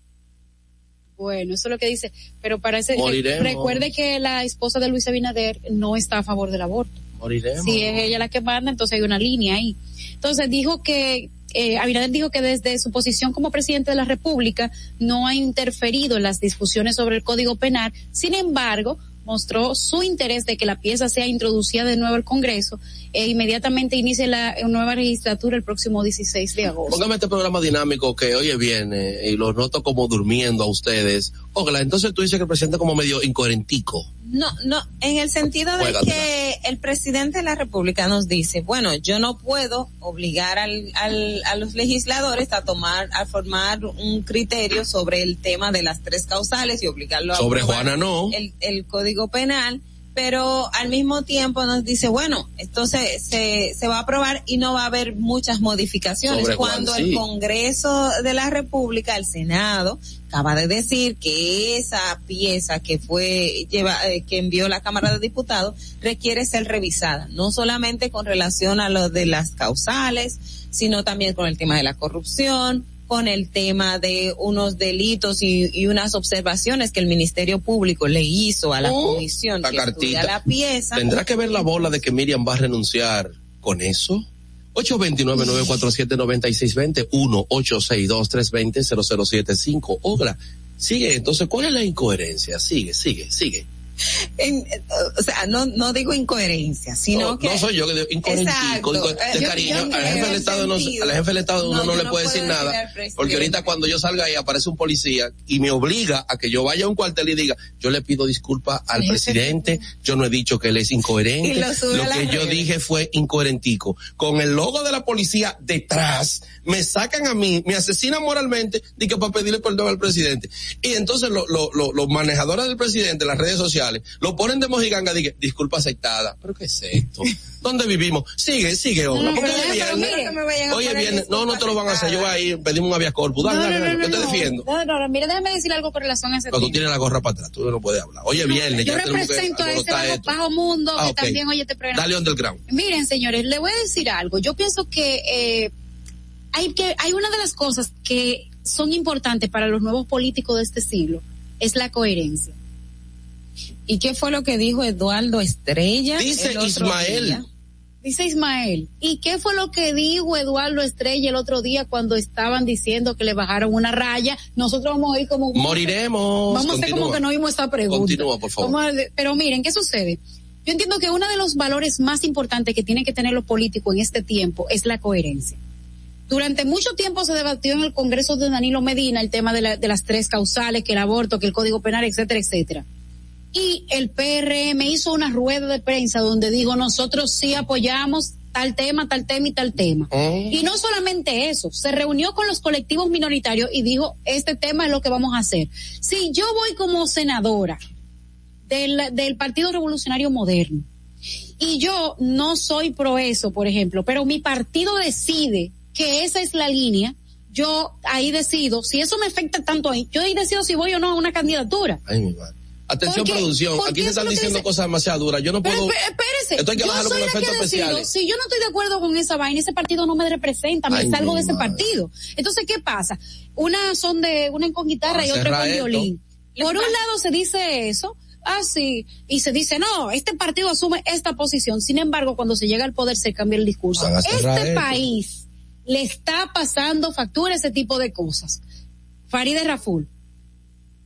Bueno, eso es lo que dice. Pero parece Moriremos. recuerde que la esposa de Luis Abinader no está a favor del aborto. Moriremos. Si es ella la que manda, entonces hay una línea ahí. Entonces dijo que, eh, Abinader dijo que desde su posición como presidente de la República no ha interferido en las discusiones sobre el Código Penal. Sin embargo, mostró su interés de que la pieza sea introducida de nuevo al Congreso e inmediatamente inicie la nueva legislatura el próximo 16 de agosto. Póngame este programa dinámico que hoy viene y los noto como durmiendo a ustedes. Ogla, entonces tú dices que el presidente como medio incoherentico. No, no, en el sentido de que el presidente de la República nos dice, bueno, yo no puedo obligar al, al, a los legisladores a tomar, a formar un criterio sobre el tema de las tres causales y obligarlo a Sobre Juana no. el, el código penal, pero al mismo tiempo nos dice, bueno, esto se, se, se va a aprobar y no va a haber muchas modificaciones. Sobre Juan, Cuando sí. el Congreso de la República, el Senado, acaba de decir que esa pieza que fue lleva, eh, que envió la Cámara de Diputados requiere ser revisada, no solamente con relación a lo de las causales, sino también con el tema de la corrupción, con el tema de unos delitos y, y unas observaciones que el Ministerio Público le hizo a la Oh, comisión la que cartita. la pieza. ¿Tendrá que ver la bola de que Miriam va a renunciar con eso? 829-947-9620, 1-862-320-0075. Ogla, sigue, entonces, ¿cuál es la incoherencia? Sigue, sigue, sigue. En- o sea, no, no digo incoherencia, sino no, que... no soy yo que digo incoherentico, Exacto. inco- de Eh, yo- cariño, al jefe del el Estado no, al jefe del Estado uno No, le puede decir nada, porque ahorita cuando yo salga ahí aparece un policía y me obliga a que yo vaya a un cuartel y diga, yo le pido disculpas al presidente, yo no he dicho que él es incoherente, lo que yo redes. dije fue incoherentico. Con el logo de la policía detrás, me sacan a mí, me asesinan moralmente, que para pedirle perdón al presidente. Y entonces lo- lo- los manejadores del presidente, las redes sociales, lo ponen de mojiganga, di que disculpa aceptada. ¿Pero qué es esto? ¿Dónde vivimos? Sigue, sigue, No, porque hoy viernes. bien, no, no te lo van a hacer. Yo voy a ir, pedimos un avias corpus. Dale, dale, dale, yo te defiendo. No, no, no, mira, déjame decir algo con relación a ese Pero tú tema. tienes la gorra para atrás, tú no puedes hablar. Oye, viernes, Yo represento a ese bajo, mundo Ah, que también oye este programa. Dale underground. Miren, señores, le voy a decir algo. Yo pienso que eh, hay que hay una de las cosas que son importantes para los nuevos políticos de este siglo es la coherencia. ¿Y qué fue lo que dijo Eduardo Estrella? Dice Ismael. día? Dice Ismael, ¿y qué fue lo que dijo Eduardo Estrella el otro día cuando estaban diciendo que le bajaron una raya? Nosotros vamos a ir como... Moriremos. Vamos a hacer como que no oímos esta pregunta. Continúa, por favor. A- pero miren, ¿qué sucede? Yo entiendo que uno de los valores más importantes que tienen que tener los políticos en este tiempo es la coherencia. Durante mucho tiempo se debatió en el Congreso de Danilo Medina el tema de, la, de las tres causales, que el aborto, que el Código Penal, etcétera, etcétera. Y el PRM hizo una rueda de prensa donde dijo nosotros sí apoyamos tal tema, tal tema y tal tema. Oh. Y no solamente eso, se reunió con los colectivos minoritarios y dijo, este tema es lo que vamos a hacer. Si yo voy como senadora del, del Partido Revolucionario Moderno y yo no soy pro eso, por ejemplo, pero mi partido decide que esa es la línea, yo ahí decido, si eso me afecta tanto ahí, yo ahí decido si voy o no a una candidatura. Ay, mi madre. Atención Porque- producción, porque aquí se están diciendo dice- cosas demasiado duras. Yo no Pero puedo. espé- espérese, Esto hay que yo bajarlo soy con la que efectos especiales. Si yo no estoy de acuerdo con esa vaina, ese partido no me representa, me Ay, salgo de ese madre. partido. Entonces, ¿qué pasa? Una son de, una con guitarra Ah, y otra con esto. violín. Por un lado se dice eso, así, y se dice, no, este partido asume esta posición. Sin embargo, cuando se llega al poder se cambia el discurso. Este esto. país le está pasando factura a ese tipo de cosas. Farideh Raful,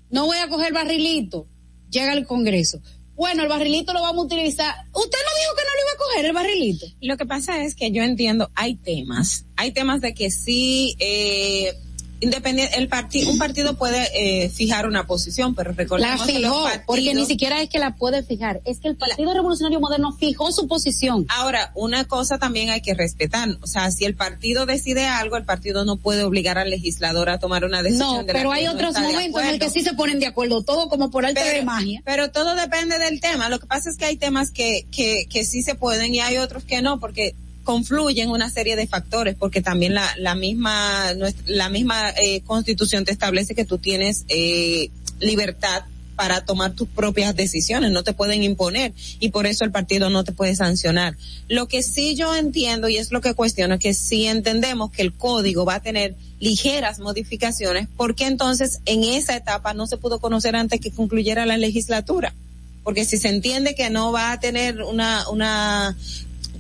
no voy a coger el barrilito, llega al Congreso. Bueno, el barrilito lo vamos a utilizar. Usted no dijo que no lo iba a coger el barrilito. Lo que pasa es que yo entiendo, hay temas, hay temas de que sí, eh, independiente, el partido, un partido puede eh, fijar una posición, pero La recordemos que los fijó, porque partidos- ni siquiera es que la puede fijar, es que el Partido Revolucionario Moderno fijó su posición. Ahora, una cosa también hay que respetar, o sea, si el partido decide algo, el partido no puede obligar al legislador a tomar una decisión. No, de la pero que hay no otros de momentos en el que sí se ponen de acuerdo, todo como por arte de magia. Pero todo depende del tema. Lo que pasa es que hay temas que, que, que sí se pueden y hay otros que no, porque confluyen una serie de factores, porque también la, la misma, la misma eh, constitución te establece que tú tienes eh, libertad para tomar tus propias decisiones, no te pueden imponer y por eso el partido no te puede sancionar. Lo que sí yo entiendo y es lo que cuestiono, es que si entendemos que el código va a tener ligeras modificaciones, ¿por qué entonces en esa etapa no se pudo conocer antes que concluyera la legislatura? Porque si se entiende que no va a tener una, una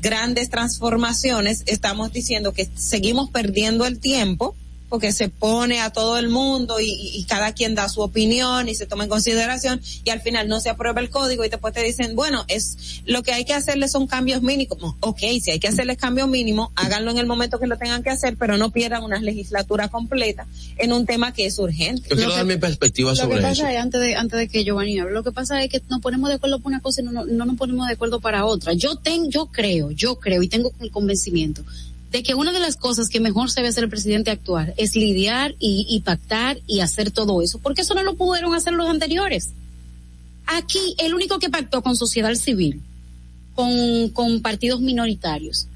grandes transformaciones, estamos diciendo que seguimos perdiendo el tiempo porque se pone a todo el mundo y, y- cada quien da su opinión y se toma en consideración y al final no se aprueba el código y después te dicen, bueno, es lo que hay que hacerle son cambios mínimos. Ok, si hay que hacerles cambios mínimos, háganlo en el momento que lo tengan que hacer, pero no pierdan una legislatura completa en un tema que es urgente. Yo quiero dar mi perspectiva Lo que sobre pasa eso. es, antes de, antes de que Giovanni hable, lo que pasa es que nos ponemos de acuerdo por una cosa y no, no, no nos ponemos de acuerdo para otra. Yo tengo, yo creo, yo creo y tengo el convencimiento de que una de las cosas que mejor se debe hacer el presidente actuar es lidiar y, y pactar y hacer todo eso, porque eso no lo pudieron hacer los anteriores. Aquí el único que pactó con sociedad civil, con, con partidos minoritarios,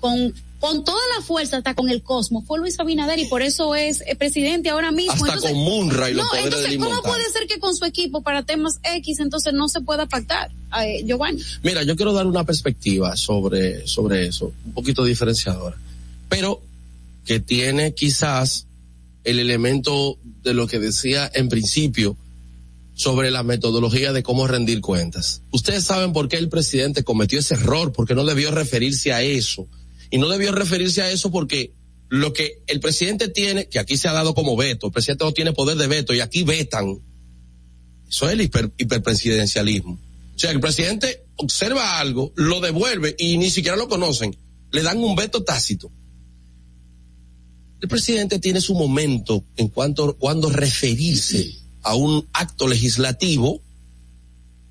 con, con toda la fuerza, hasta con el cosmos, fue Luis Abinader y por eso es eh, presidente ahora mismo. Hasta Entonces, con Munra y los no, entonces, ¿cómo puede ser que con su equipo para temas X entonces no se pueda pactar? Eh, Giovanni. Mira, yo quiero dar una perspectiva sobre, sobre eso, un poquito diferenciadora, pero que tiene quizás el elemento de lo que decía en principio sobre la metodología de cómo rendir cuentas. Ustedes saben por qué el presidente cometió ese error, porque no debió referirse a eso. Y no debió referirse a eso porque lo que el presidente tiene, que aquí se ha dado como veto, el presidente no tiene poder de veto y aquí vetan. Eso es el hiper- hiperpresidencialismo. O sea, el presidente observa algo, lo devuelve y ni siquiera lo conocen. Le dan un veto tácito. El presidente tiene su momento en cuanto cuando referirse a un acto legislativo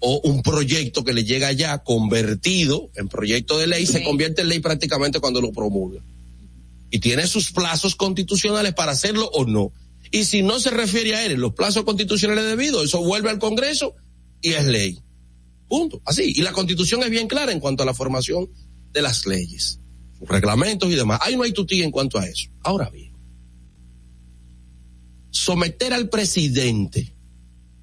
o un proyecto que le llega ya convertido en proyecto de ley, se convierte en ley prácticamente cuando lo promulga. Y tiene sus plazos constitucionales para hacerlo o no. Y si no se refiere a él en los plazos constitucionales debidos, eso vuelve al Congreso y es ley. Punto. Así. Y la constitución es bien clara en cuanto a la formación de las leyes, sus reglamentos y demás. Ahí no hay tutía en cuanto a eso. Ahora bien, someter al presidente,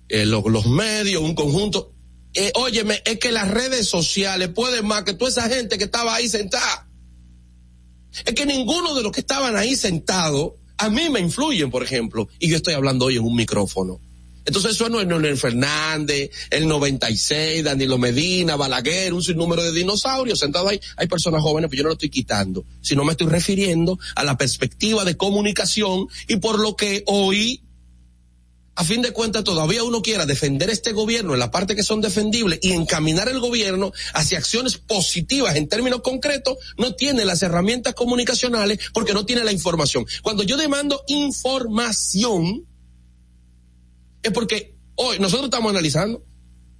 eh, lo- los medios, un conjunto, eh, óyeme, es que las redes sociales pueden más que toda esa gente que estaba ahí sentada. Es que ninguno de los que estaban ahí sentados, a mí me influyen, por ejemplo, y yo estoy hablando hoy en un micrófono. Entonces eso no es Leonel Fernández, el 96, Danilo Medina, Balaguer, un sinnúmero de dinosaurios sentados ahí. Hay personas jóvenes, pero yo no lo estoy quitando, sino me estoy refiriendo a la perspectiva de comunicación y por lo que hoy a fin de cuentas todavía uno quiera defender este gobierno en la parte que son defendibles y encaminar el gobierno hacia acciones positivas en términos concretos, no tiene las herramientas comunicacionales porque no tiene la información. Cuando yo demando información, es porque hoy nosotros estamos analizando,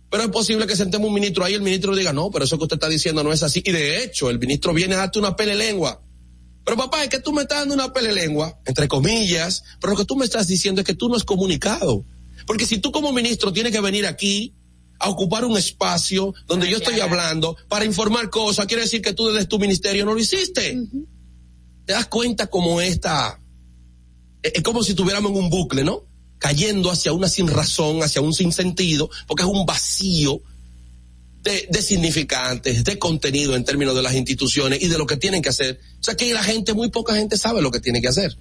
pero es posible que sentemos un ministro ahí y el ministro diga, no, pero eso que usted está diciendo no es así. Y de hecho, el ministro viene a darte una pele lengua. Pero papá, es que tú me estás dando una pele lengua, entre comillas, pero lo que tú me estás diciendo es que tú no has comunicado. Porque si tú como ministro tienes que venir aquí a ocupar un espacio donde yo estoy hablando para informar cosas, quiere decir que tú desde tu ministerio no lo hiciste. ¿Te das cuenta como esta, es como si estuviéramos en un bucle, ¿no? cayendo hacia una sin razón, hacia un sin sentido, porque es un vacío de, significantes, de contenido en términos de las instituciones y de lo que tienen que hacer. O sea que la gente, muy poca gente sabe lo que tiene que hacer.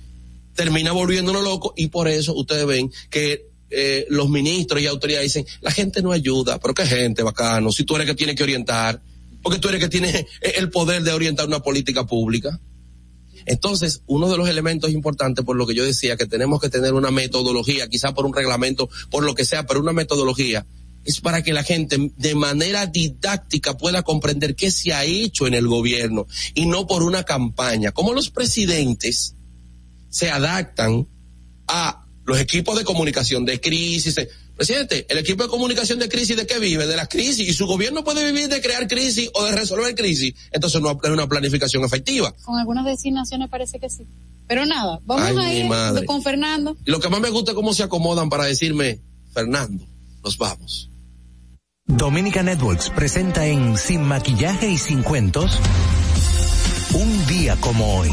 Termina volviéndonos loco y por eso ustedes ven que eh, los ministros y autoridades dicen, la gente no ayuda, pero qué gente bacano, si tú eres que tiene que orientar, porque tú eres que tiene el poder de orientar una política pública. Entonces, uno de los elementos importantes, por lo que yo decía, que tenemos que tener una metodología, quizá por un reglamento, por lo que sea, pero una metodología, es para que la gente de manera didáctica pueda comprender qué se ha hecho en el gobierno y no por una campaña. Como los presidentes se adaptan a los equipos de comunicación de crisis, Presidente, el equipo de comunicación de crisis, ¿de qué vive? De las crisis. Y su gobierno puede vivir de crear crisis o de resolver crisis. Entonces no es una planificación efectiva. Con algunas designaciones parece que sí. Pero nada, vamos a ir con Fernando. Y lo que más me gusta es cómo se acomodan para decirme, Fernando, nos vamos. Dominica Networks presenta en Sin Maquillaje y Sin Cuentos, un día como hoy.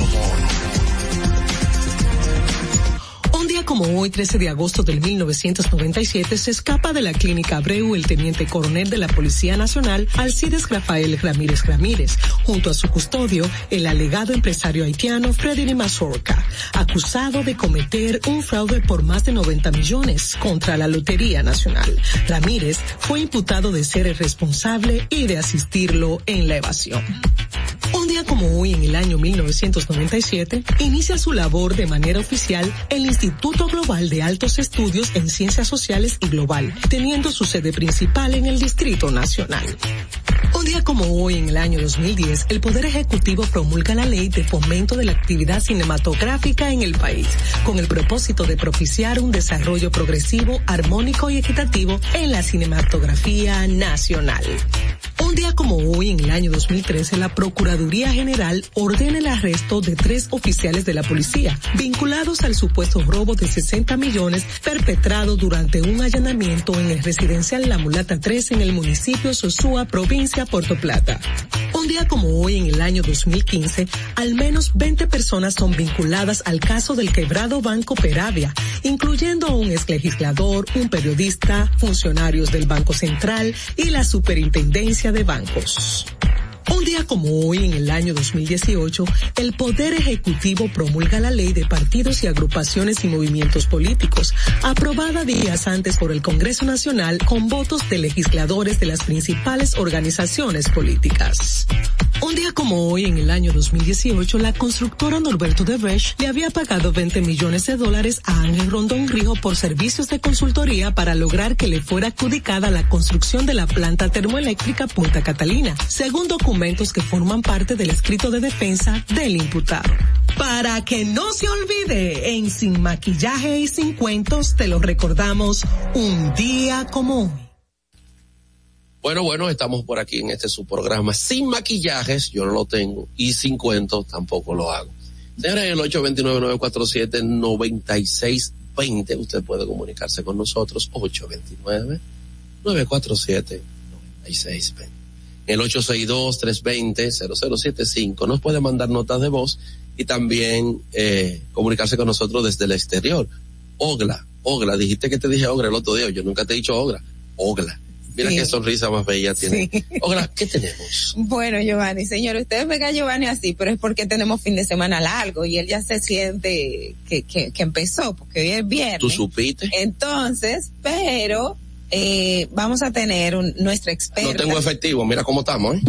Como hoy, 13 de agosto del 1997, se escapa de la clínica Abreu el teniente coronel de la Policía Nacional, Alcides Rafael Ramírez Ramírez, junto a su custodio, el alegado empresario haitiano Freddy Mazorca, acusado de cometer un fraude por más de 90 millones contra la Lotería Nacional. Ramírez fue imputado de ser el responsable y de asistirlo en la evasión. Un día como hoy, en el año 1997, inicia su labor de manera oficial el Instituto Global de Altos Estudios en Ciencias Sociales y Global, teniendo su sede principal en el Distrito Nacional. Un día como hoy, en el año 2010, el Poder Ejecutivo promulga la ley de fomento de la actividad cinematográfica en el país, con el propósito de propiciar un desarrollo progresivo, armónico y equitativo en la cinematografía nacional. Un día como hoy, en el año 2013, la Procuraduría General ordena el arresto de tres oficiales de la policía, vinculados al supuesto robo de 60 millones perpetrado durante un allanamiento en el residencial La Mulata 3 en el municipio Sosúa, provincia Puerto Plata. Un día como hoy, en el año 2015, al menos 20 personas son vinculadas al caso del quebrado Banco Peravia, incluyendo un exlegislador, un periodista, funcionarios del Banco Central y la Superintendencia de Bancos. Un día como hoy, en el año 2018, el Poder Ejecutivo promulga la Ley de Partidos y Agrupaciones y Movimientos Políticos, aprobada días antes por el Congreso Nacional con votos de legisladores de las principales organizaciones políticas. Un día como hoy, en el año 2018, la constructora Norberto de Brecht le había pagado 20 millones de dólares a Ángel Rondón Grijo por servicios de consultoría para lograr que le fuera adjudicada la construcción de la planta termoeléctrica Punta Catalina, según documentos que forman parte del escrito de defensa del imputado. Para que no se olvide, en Sin Maquillaje y Sin Cuentos te lo recordamos un día como hoy. Bueno, bueno, estamos por aquí en este su programa sin maquillajes, yo no lo tengo, y sin cuentos tampoco lo hago. Señores, el 829-947-9620, usted puede comunicarse con nosotros, 829-947-9620. El 862-320-0075, nos puede mandar notas de voz y también eh, comunicarse con nosotros desde el exterior. Ogla, Ogla, dijiste que te dije Ogla el otro día, yo nunca te he dicho Ogla, Ogla. Mira qué sonrisa más bella tiene. Sí. ¿qué tenemos? Bueno, Giovanni, señor, ustedes ven a Giovanni así, pero es porque tenemos fin de semana largo y él ya se siente que, que, que empezó, porque hoy es viernes. ¿Tú supiste? Entonces, pero eh, vamos a tener un, nuestra experta. No tengo efectivo, mira cómo estamos, ¿eh?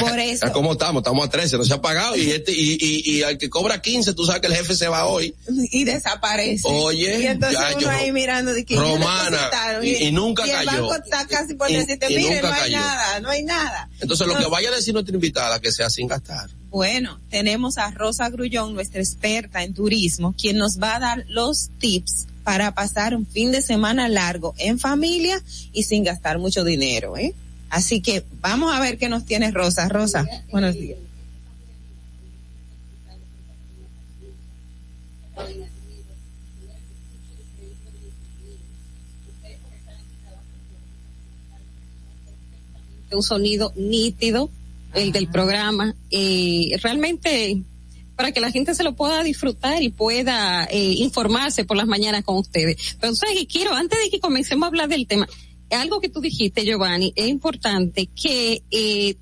Por eso. Mira cómo estamos, estamos a 13, no se ha pagado y este, y, y, y al que cobra 15, tú sabes que el jefe se va hoy. Y desaparece. Oye, y entonces ya, uno yo- ahí mirando de que ya Romana, y- y nunca el cayó. banco está casi por Y- decirte, y mire, nunca no hay cayó. nada, no hay nada. Entonces lo que vaya a decir nuestra invitada, que sea sin gastar. Bueno, tenemos a Rosa Grullón, nuestra experta en turismo, quien nos va a dar los tips para pasar un fin de semana largo en familia y sin gastar mucho dinero, ¿eh? Así que vamos a ver qué nos tiene Rosa. Rosa, buenos días. un sonido nítido, el del programa, eh, realmente para que la gente se lo pueda disfrutar y pueda eh, informarse por las mañanas con ustedes. Pero sabes que quiero, antes de que comencemos a hablar del tema, algo que tú dijiste, Giovanni, es importante que eh,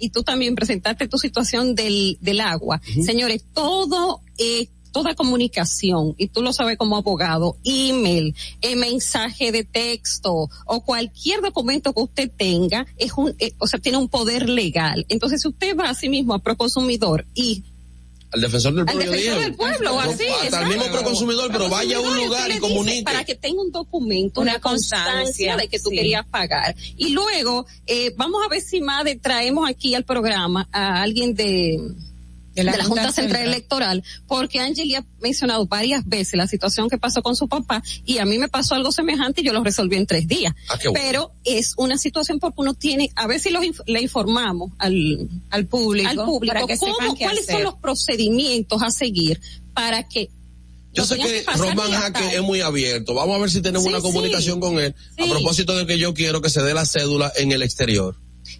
y tú también presentaste tu situación del, del agua. Señores, todo, eh, toda comunicación, y tú lo sabes como abogado, email, eh, mensaje de texto o cualquier documento que usted tenga, es un, eh, o sea, tiene un poder legal. Entonces, si usted va a sí mismo a Proconsumidor y Al defensor del al defensor del pueblo, o No, así. Hasta el mismo proconsumidor, pero vaya a un lugar y comunique. Para que tenga un documento, Una una, constancia, constancia, de que tú sí. querías pagar. Y luego, eh, vamos a ver si más de traemos aquí al programa a alguien de, de la, Junta, Central Electoral, porque Angeli ha mencionado varias veces la situación que pasó con su papá y a mí me pasó algo semejante y yo lo resolví en tres días. Ah, bueno. Pero es una situación porque uno tiene, a ver si los le informamos al, al público, al público para que cómo- sepan qué cuáles hacer. son los procedimientos a seguir para que Yo sé que pasar Román Jaque es muy abierto. Vamos a ver si tenemos Sí, una sí. comunicación con él. A Sí. propósito de que yo quiero que se dé la cédula en el exterior.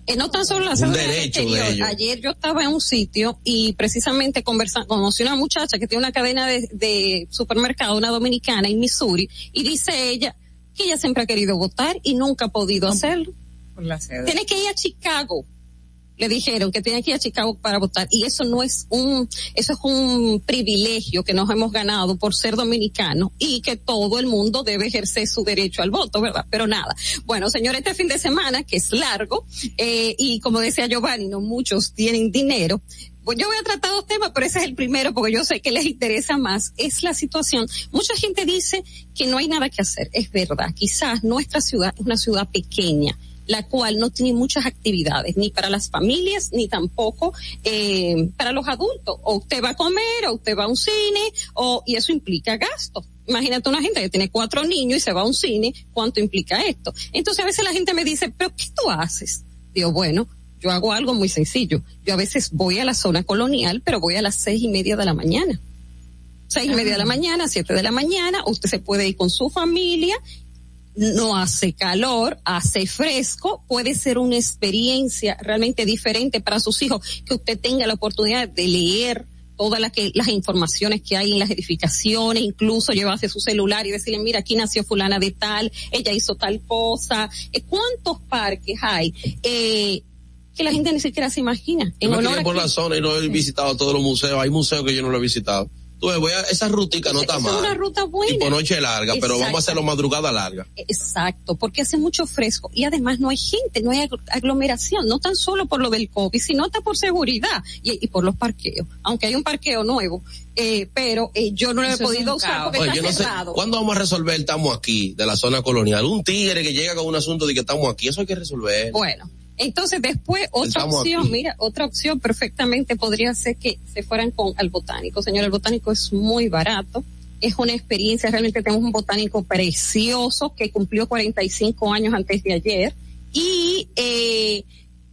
Eh, no tan solo la exterior. Ayer yo estaba en un sitio y precisamente conversando, conocí una muchacha que tiene una cadena de, de supermercado, una dominicana en Missouri, y dice ella que ella siempre ha querido votar y nunca ha podido hacerlo. Por la cédula. Tiene que ir a Chicago. Le dijeron que tiene que ir a Chicago para votar y eso no es un, eso es un privilegio que nos hemos ganado por ser dominicanos y que todo el mundo debe ejercer su derecho al voto, ¿verdad? Pero nada. Bueno, señores, este fin de semana que es largo eh, y como decía Giovanni, no muchos tienen dinero. Pues yo voy a tratar dos temas, pero ese es el primero porque yo sé que les interesa más. Es la situación. Mucha gente dice que no hay nada que hacer. Es verdad. Quizás nuestra ciudad es una ciudad pequeña la cual no tiene muchas actividades, ni para las familias, ni tampoco eh, para los adultos. O usted va a comer, o usted va a un cine, o, y eso implica gasto. Imagínate una gente que tiene cuatro niños y se va a un cine, ¿cuánto implica esto? Entonces a veces la gente me dice, pero ¿qué tú haces? Digo, bueno, yo hago algo muy sencillo. Yo a veces voy a la zona colonial, pero voy a las seis y media de la mañana. Seis y media de la mañana, siete de la mañana, usted se puede ir con su familia no hace calor, hace fresco, puede ser una experiencia realmente diferente para sus hijos, que usted tenga la oportunidad de leer todas las, que, las informaciones que hay en las edificaciones, incluso llevarse su celular y decirle, mira, aquí nació fulana de tal, ella hizo tal cosa, eh, ¿cuántos parques hay? Eh, que la gente ni siquiera se imagina. Yo En me honor crié a por que- la zona y no he visitado todos los museos. Hay museos que yo no lo he visitado. Tú ves, voy a, esa rutica no está es mal. una ruta buena. Y por noche larga, pero vamos a Exacto. hacerlo madrugada larga. Exacto, porque hace mucho fresco y además no hay gente, no hay agl- aglomeración, no tan solo por lo del COVID, sino hasta por seguridad y, y por los parqueos. Aunque hay un parqueo nuevo, eh, pero eh, yo no lo he Eso es podido usar caos. porque Oye, está yo no sé, cerrado. ¿cuándo vamos a resolver el estamos aquí de la zona colonial? Un tigre que llega con un asunto de que estamos aquí, eso hay que resolver. Bueno, entonces después otra Estamos opción, aquí. mira, otra opción perfectamente podría ser que se fueran con al botánico. Señor, el botánico es muy barato. Es una experiencia, realmente tenemos un botánico precioso que cumplió 45 años antes de ayer y eh,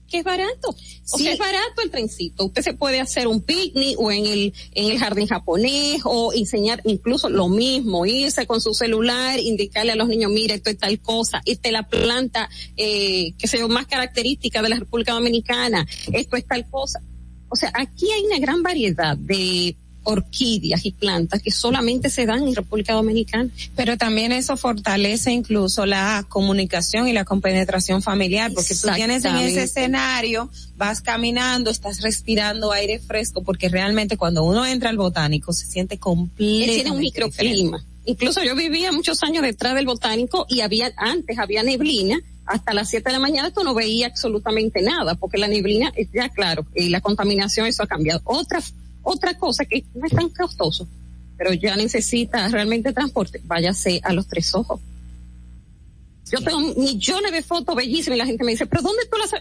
que es barato. O Sí. sea, es barato el trencito. Usted se puede hacer un picnic o en el, en el jardín japonés o enseñar incluso lo mismo, irse con su celular, indicarle a los niños, mira, esto es tal cosa, esta es la planta, eh, que sea más característica de la República Dominicana, esto es tal cosa. O sea, aquí hay una gran variedad de orquídeas y plantas que solamente se dan en República Dominicana. Pero también eso fortalece incluso la comunicación y la compenetración familiar, porque tú tienes en ese escenario, vas caminando, estás respirando aire fresco, porque realmente cuando uno entra al botánico se siente completamente tiene un microclima. Incluso yo vivía muchos años detrás del botánico y había, antes había neblina, hasta las 7 de la mañana tú no veías absolutamente nada, porque la neblina, ya claro, y la contaminación eso ha cambiado. Otra, otra cosa que no es tan costoso, pero ya necesita realmente transporte, váyase a los tres ojos. Yo tengo millones de fotos bellísimas y la gente me dice, pero ¿dónde tú las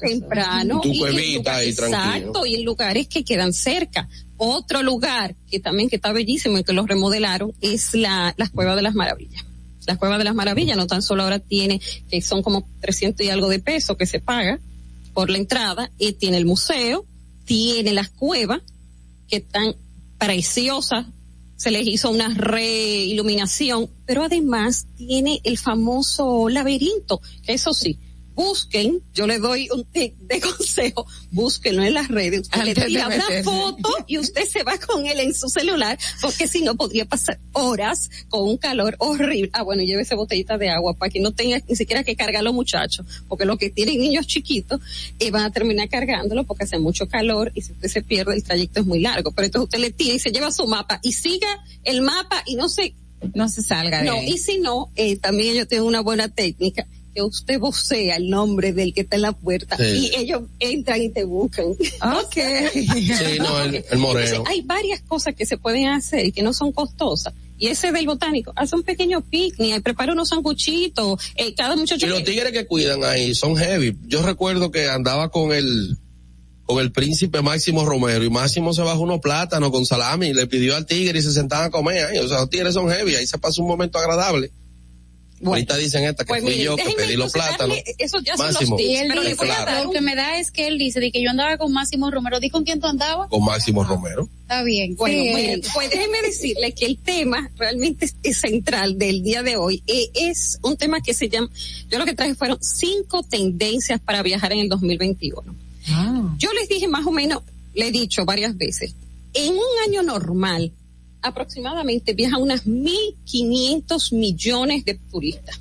temprano Tu y en cuevita lugar- ahí, tranquilo. exacto y en lugares que quedan cerca otro lugar que también que está bellísimo y que lo remodelaron es la las cuevas de las maravillas las cuevas de las maravillas no tan solo ahora tiene que son como 300 y algo de peso que se paga por la entrada y tiene el museo tiene las cuevas que están preciosas se les hizo una reiluminación, pero además tiene el famoso laberinto, eso sí, busquen, yo le doy un tip de consejo, búsquenlo en las redes, usted le Antes tira una foto y usted se va con él en su celular, porque si no podría pasar horas con un calor horrible. Ah, bueno, llévese botellita de agua para que no tenga ni siquiera que cargar a los muchachos, porque los que tienen niños chiquitos eh, van a terminar cargándolo porque hace mucho calor y si usted se pierde el trayecto es muy largo. Pero entonces usted le tira y se lleva su mapa y siga el mapa y no se no se salga de no, ahí. y si no, eh, también ellos tienen una buena técnica que usted vocea el nombre del que está en la puerta Sí. y ellos entran y te buscan. Ok. Sí, no, el, el moreno. Entonces, hay varias cosas que se pueden hacer y que no son costosas. Y ese del botánico hace un pequeño picnic, prepara unos sanguchitos, eh, cada muchacho. Y los tigres que cuidan ahí son heavy. Yo recuerdo que andaba con el con el príncipe Máximo Romero y Máximo se bajó unos plátanos con salami y le pidió al tigre y se sentaban a comer ahí. O sea, los tigres son heavy, ahí se pasa un momento agradable. Ahorita dicen esta que Pues fui mire, yo que pedí los plátanos. Eso ya Máximo. Y él Pero dice, claro. lo que me da es que él dice de que yo andaba con Máximo Romero. ¿Di con quién tú andabas? Con Máximo Romero. Está bien. Bueno, Sí, pues déjeme decirle que el tema realmente es, central del día de hoy. Eh, es un tema que se llama, yo lo que traje fueron cinco tendencias para viajar en el 2021. Yo les dije más o menos, le he dicho varias veces, en un año normal, aproximadamente viajan unas 1.500 millones de turistas.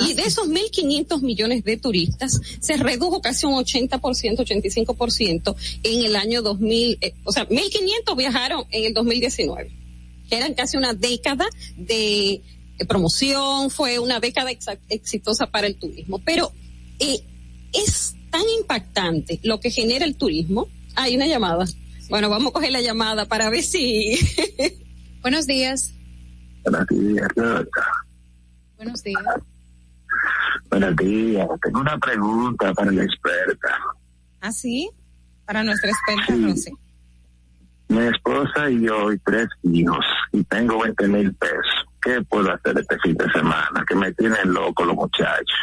Y de esos 1.500 millones de turistas, se redujo casi un 80%, 85% en el año 2000, eh, o sea, 1.500 viajaron en el 2019, que eran casi una década de, de promoción, fue una década exitosa para el turismo. Pero eh, es tan impactante lo que genera el turismo. Hay una llamada. Bueno, vamos a coger la llamada para ver si... Buenos días. Buenos días, Buenos días. Buenos días. Tengo una pregunta para la experta. ¿Ah, sí? Para nuestra experta, Rosy. Mi esposa y yo y tres hijos y tengo 20 mil pesos. ¿Qué puedo hacer este fin de semana? Que me tienen loco los muchachos.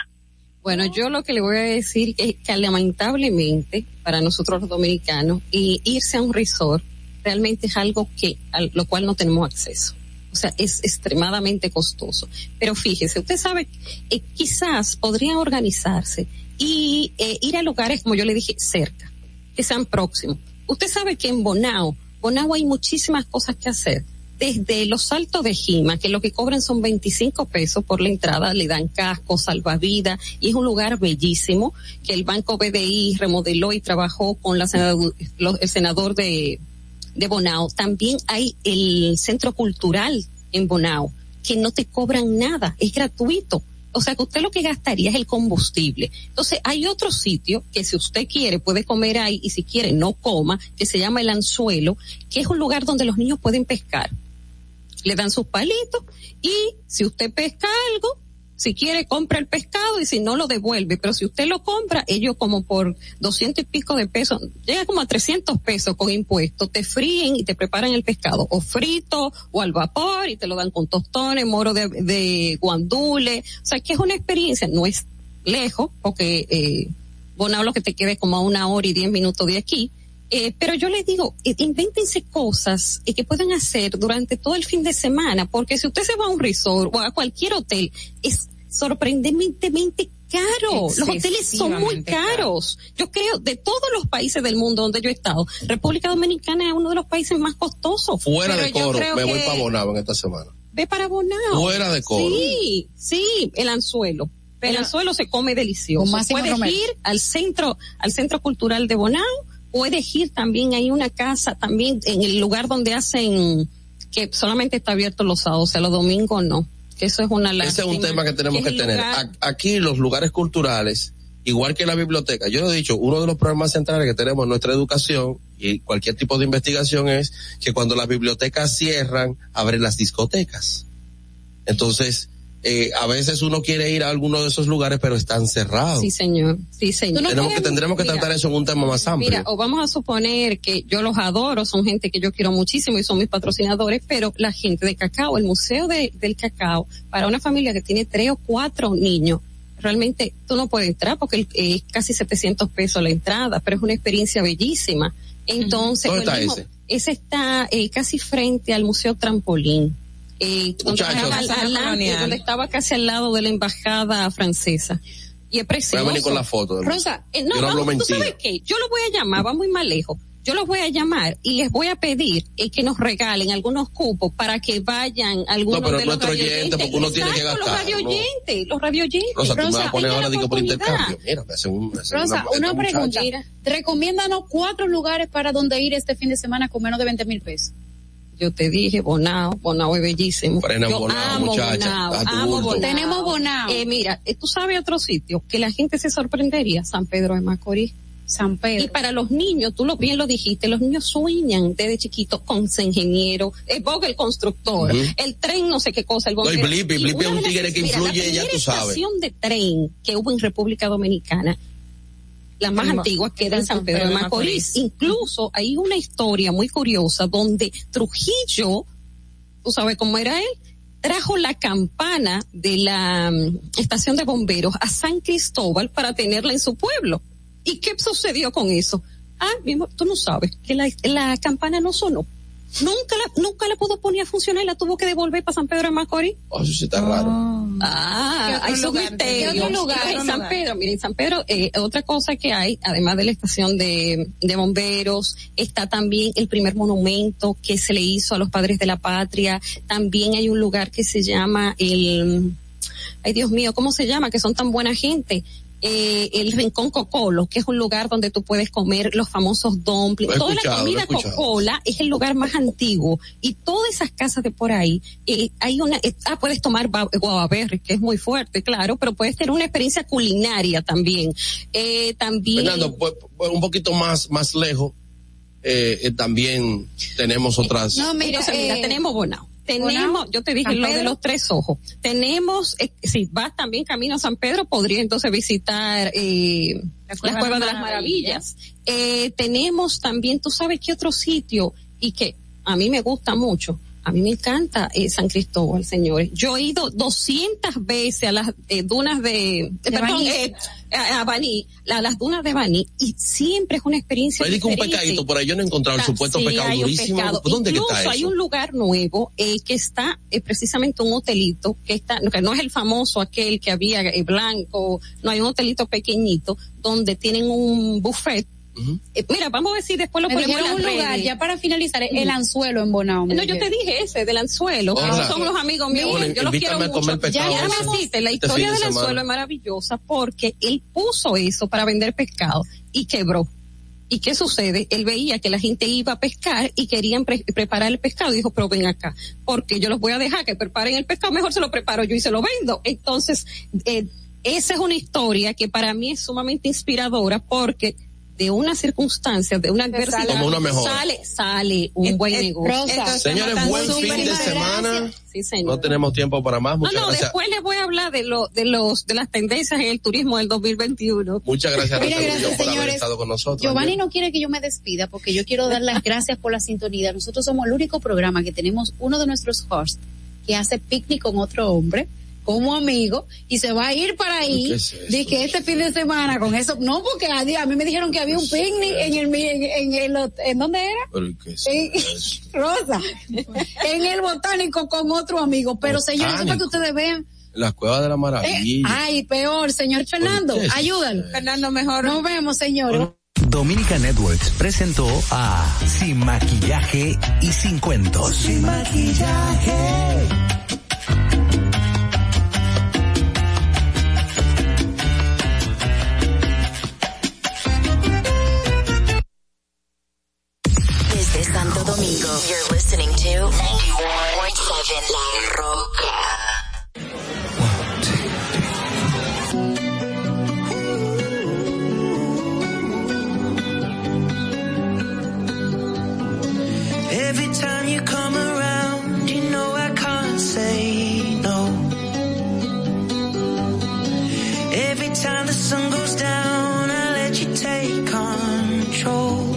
Bueno, yo lo que le voy a decir es que lamentablemente para nosotros los dominicanos irse a un resort realmente es algo que a lo cual no tenemos acceso. O sea, es extremadamente costoso. Pero fíjese, usted sabe, eh, quizás podrían organizarse y eh, ir a lugares, como yo le dije, cerca, que sean próximos. Usted sabe que en Bonao, Bonao hay muchísimas cosas que hacer. Desde los saltos de Jima, que lo que cobran son 25 pesos por la entrada, le dan casco, salvavidas, y es un lugar bellísimo que el Banco BDI remodeló y trabajó con la el senador de Bonao. También hay el centro cultural en Bonao, que no te cobran nada, es gratuito. O sea que usted lo que gastaría es el combustible. Entonces hay otro sitio que si usted quiere puede comer ahí y si quiere no coma, que se llama el anzuelo, que es un lugar donde los niños pueden pescar. Le dan sus palitos y si usted pesca algo, si quiere compra el pescado y si no lo devuelve, pero si usted lo compra, ellos como por doscientos y pico de pesos, llega como a 300 pesos con impuestos, te fríen y te preparan el pescado, o frito o al vapor y te lo dan con tostones, moro de, de guandule, o sea que es una experiencia, no es lejos, porque eh, Bonao lo que te quede como a una hora y diez minutos de aquí, eh, pero yo les digo, eh, invéntense cosas eh, que puedan hacer durante todo el fin de semana, porque si usted se va a un resort o a cualquier hotel, es sorprendentemente caro. Los hoteles son muy caros. Yo creo, de todos los países del mundo donde yo he estado, República Dominicana es uno de los países más costosos. Fuera Pero de coro, me voy para Bonao en esta semana. Ve para Bonao. Fuera de coro. Sí, sí, el anzuelo. El anzuelo se come delicioso. Puedes Romero. ir al centro, al centro cultural de Bonao, puedes ir también hay una casa también en el lugar donde hacen que solamente está abierto los sábados, o sea, los domingos no. Que eso es una Ese es un tema que tenemos que, tener. Lugar... Aquí los lugares culturales, igual que la biblioteca, yo lo he dicho, uno de los problemas centrales que tenemos en nuestra educación y cualquier tipo de investigación es que cuando las bibliotecas cierran, abren las discotecas. Entonces, eh, a veces uno quiere ir a alguno de esos lugares, pero están cerrados. Sí, señor. Sí, señor. No Tenemos que, tendremos que mira, tratar eso en un tema más amplio. Mira, o vamos a suponer que yo los adoro, son gente que yo quiero muchísimo y son mis patrocinadores, pero la gente de cacao, el Museo de, del Cacao, para una familia que tiene tres o cuatro niños, realmente tú no puedes entrar porque es casi 700 pesos la entrada, pero es una experiencia bellísima. Entonces, ¿Dónde está mismo, ese? ese está eh, casi frente al Museo Trampolín. Eh, Muchachos. estaba, al- donde estaba casi al lado de la embajada francesa. Y es Voy precioso. a venir con la foto. de Rosa, eh, no, Yo no hablo vamos, tú sabes qué, yo lo voy a llamar, va muy más lejos. Yo los voy a llamar y les voy a pedir eh, que nos regalen algunos cupos para que vayan algunos No, pero de los oyente, radioyentes. porque uno tiene que gastar, Los ¿no? radioyentes, los radioyentes. Rosa, tú me vas a poner tenga ahora la digo, por oportunidad. intercambio. Mira, me hacen un, me hacen Rosa, una, una pregunta. Recomiéndanos cuatro lugares para donde ir este fin de semana con menos de 20 mil pesos. Yo te dije, Bonao, Bonao es bellísimo. Frena Yo Bonao, amo muchacha, Bonao, amo. Bonao. Tenemos Bonao. Eh, mira, eh, tú sabes otro sitio que la gente se sorprendería, San Pedro de Macorís. San Pedro. Y para los niños, tú lo bien lo dijiste, los niños sueñan desde chiquitos con ser ingeniero, el Bob el constructor, Ujú. el tren no sé qué cosa, el No. Blippi, Y Blippi una es un tigre que mira, influye, la ya tú sabes. estación de tren que hubo en República Dominicana, la más antigua queda en San Pedro de Macorís. Incluso hay una historia muy curiosa donde Trujillo, tú sabes cómo era él, trajo la campana de la mm, estación de bomberos a San Cristóbal para tenerla en su pueblo. ¿Y qué sucedió con eso? Ah, mismo, tú no sabes que la, la campana no sonó. Nunca la, nunca la pudo poner a funcionar y la tuvo que devolver para San Pedro de Macorís. Oh, eso sí está raro. Ah, ¿Qué otro hay sus lugar? misterios. ¿Qué otro lugar? En ¿Otro San lugar? Pedro, miren, en San Pedro, eh, otra cosa que hay, además de la estación de, de bomberos, está también el primer monumento que se le hizo a los padres de la patria. También hay un lugar que se llama el, ay Dios mío, ¿cómo se llama? Que son tan buena gente. Eh, el Rincón Cocolo, que es un lugar donde tú puedes comer los famosos dumplings. Toda la comida. Cocola es el lugar más antiguo y todas esas casas de por ahí, eh, hay una, eh, ah, puedes tomar ba- guavaberry, que es muy fuerte, claro, pero puedes tener una experiencia culinaria también. Eh, también. Fernando, pues, pues, un poquito más, más lejos, eh, eh, también tenemos otras. No, mira, Entonces, mira, eh, tenemos Bonao. Tenemos, yo te dije San lo de los tres ojos. Tenemos, eh, si vas también camino a San Pedro, podría entonces visitar eh, La Cueva de las maravillas. Eh, tenemos también, tú sabes qué otro sitio y que a mí me gusta mucho. A mí me encanta eh, San Cristóbal, señores. Yo he ido 200 veces a las eh, dunas de, perdón, Baní. eh, a, a Baní, a las dunas de Baní, y siempre es una experiencia Me dijo un diferente. pecadito por ahí, yo no he encontrado el supuesto sí, pecado hay un durísimo. pecado. ¿Dónde Incluso está hay eso? un lugar nuevo eh, que está eh, precisamente un hotelito que está, que no es el famoso aquel que había eh, blanco, no hay un hotelito pequeñito donde tienen un buffet. Eh, mira, vamos a decir después lo Me ponemos en un lugar, ya para finalizar, el anzuelo en Bonao. No, yo te dije ese del anzuelo. Hola. Esos son los amigos míos. Bueno, yo los quiero mucho. Ya, ese- me deciste, la este historia del semana. anzuelo es maravillosa porque él puso eso para vender pescado y quebró. ¿Y qué sucede? Él veía que la gente iba a pescar y querían pre- preparar el pescado. Y dijo, pero ven acá, porque yo los voy a dejar que preparen el pescado, mejor se lo preparo yo y se lo vendo. Entonces, eh, esa es una historia que para mí es sumamente inspiradora porque de una circunstancia, de una adversidad, una sale, sale un buen eh, negocio. Entonces, Señores, buen fin de gracias. semana. Sí, señor. No tenemos tiempo para más. No, Muchas no, gracias. después les voy a hablar de lo, de los, de las tendencias en el turismo del 2021. Muchas gracias a Mira, gracias, por haber señores. estado con nosotros. Giovanni no quiere que yo me despida porque yo quiero dar las gracias por la sintonía. Nosotros somos el único programa que tenemos uno de nuestros hosts que hace picnic con otro hombre como amigo y se va a ir para ahí que este fin de semana con eso no porque a, a mí me dijeron que había un picnic en el en, en el en dónde era Pero, ¿y qué es en? Rosa. En el botánico con otro amigo. Pero señores eso para que ustedes vean. La cueva de la eh, maravilla. ay peor señor Fernando ayúdalo. Fernando, mejor. nos vemos señores Dominica Networks presentó a Sin Maquillaje y Sin Cuentos. Sin maquillaje. You're listening to 91.7 La Roca. Every time you come around, you know I can't say no. Every time the sun goes down, I let you take control.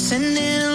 sending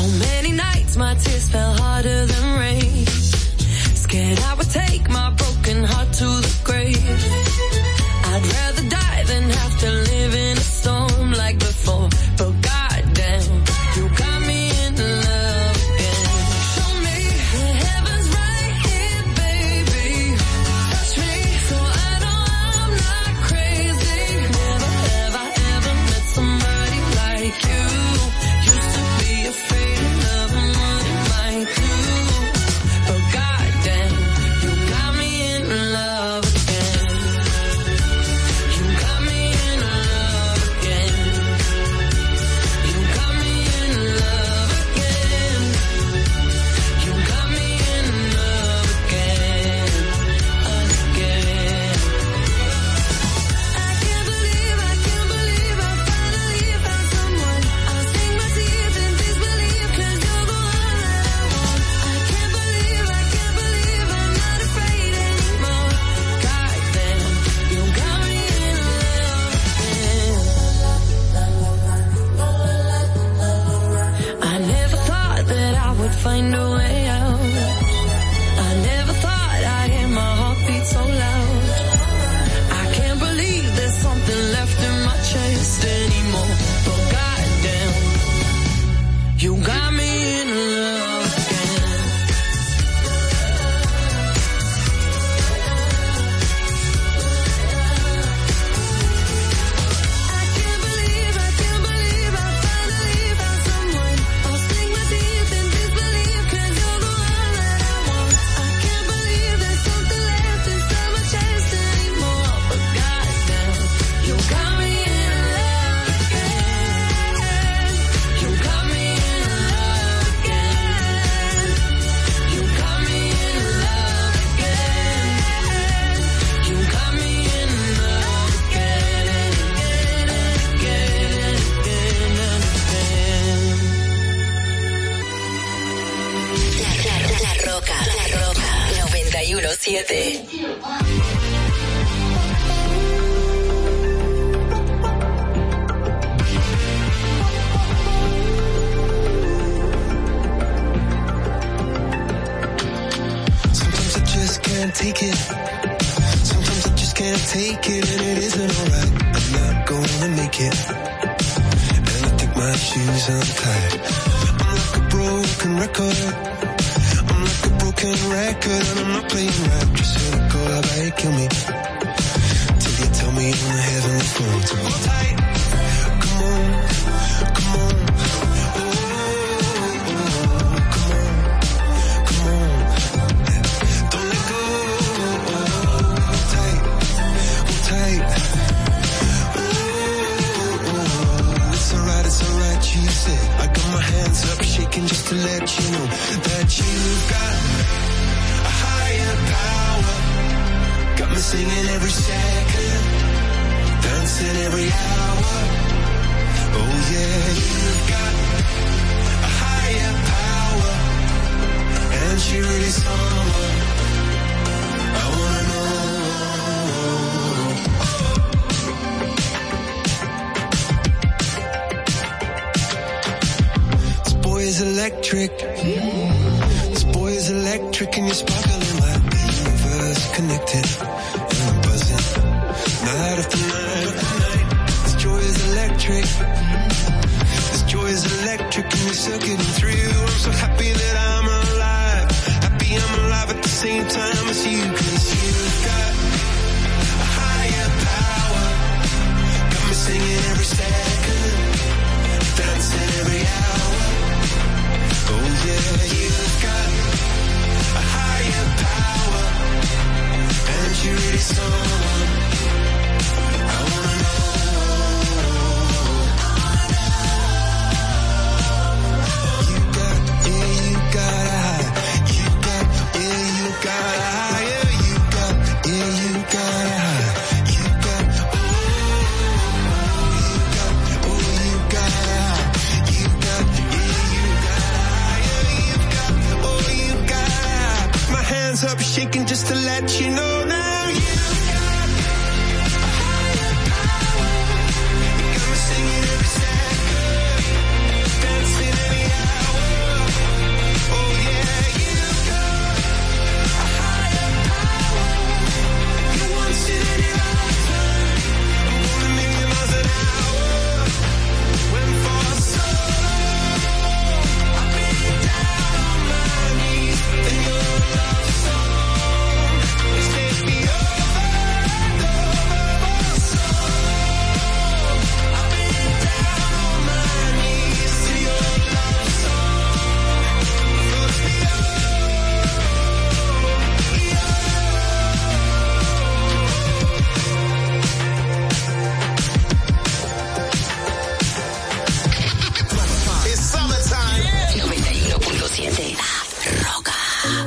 So many nights my tears fell harder than rain. Scared I would take my broken heart to the grave. I'd rather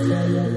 Roca. Dime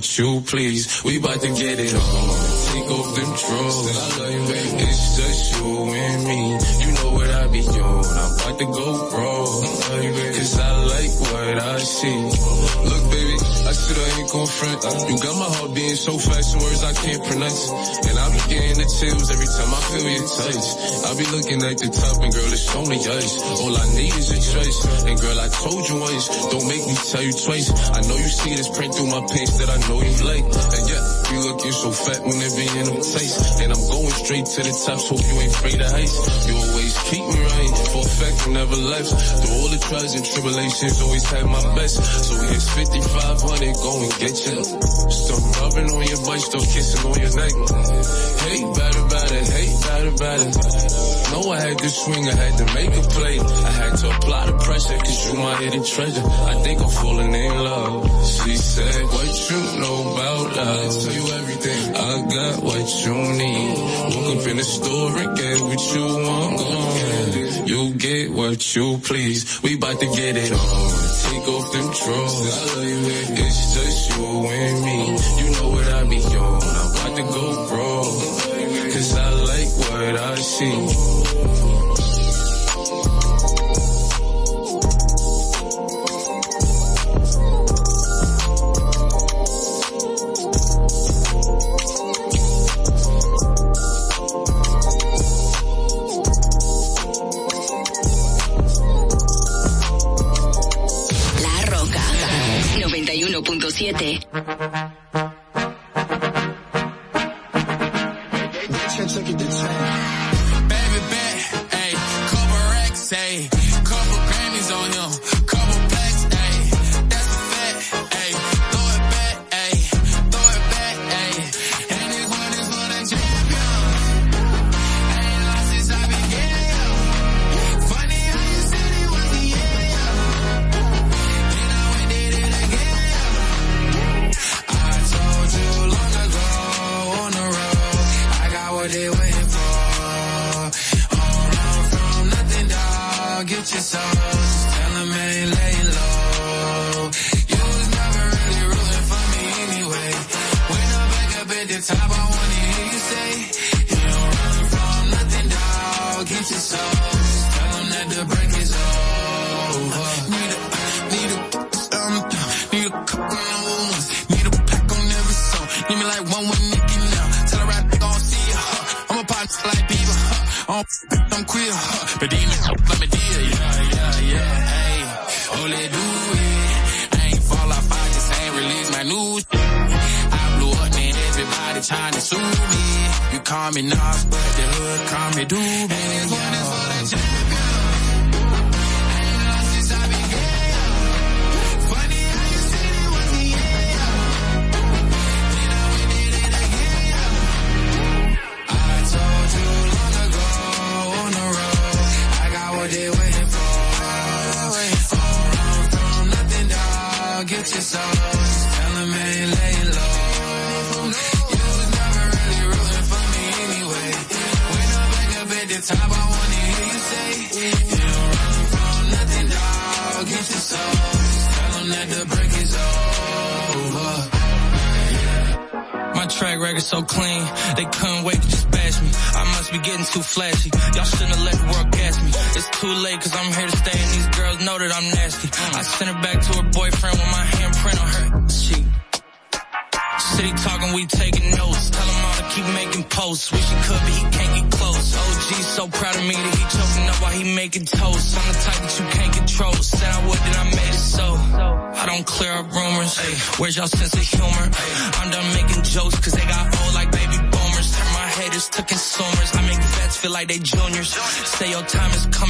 with you, please. We about to get it on. Take off them drugs. I love you, baby. It's just you and me. You know what I be on. I'm about to go wrong. gon' front. You got my heart beating so fast, words I can't pronounce. And I be getting the chills every time I feel your touch. I be looking at the top and girl, it's only us. All I need is a trace, And girl, I told you once, don't make me tell you twice. I know you see this print through my pants that I know you like. And yeah, you looking so fat whenever in them taste. And I'm going straight to the top, so you ain't afraid of heights. You always keep me right, for a fact you never left. Through all the trials and tribulations, always had my best. So here's 5500, go and get you. Still rubbing on your butt, still kissing on your neck. Hate better, it, hate better, it, Know I had to swing, I had to make a play. I had to apply the pressure, cause you my hidden treasure. I think I'm falling in love. She said, what you know about love? you everything. I got what you need. Woke up in the store and get what you want. You get what you please. We bout to get it on. Take off them drawers. It's just you and me. You know what I be on. I'm about to go wrong. Cause I like what I see. 7. like they juniors. Say your time is coming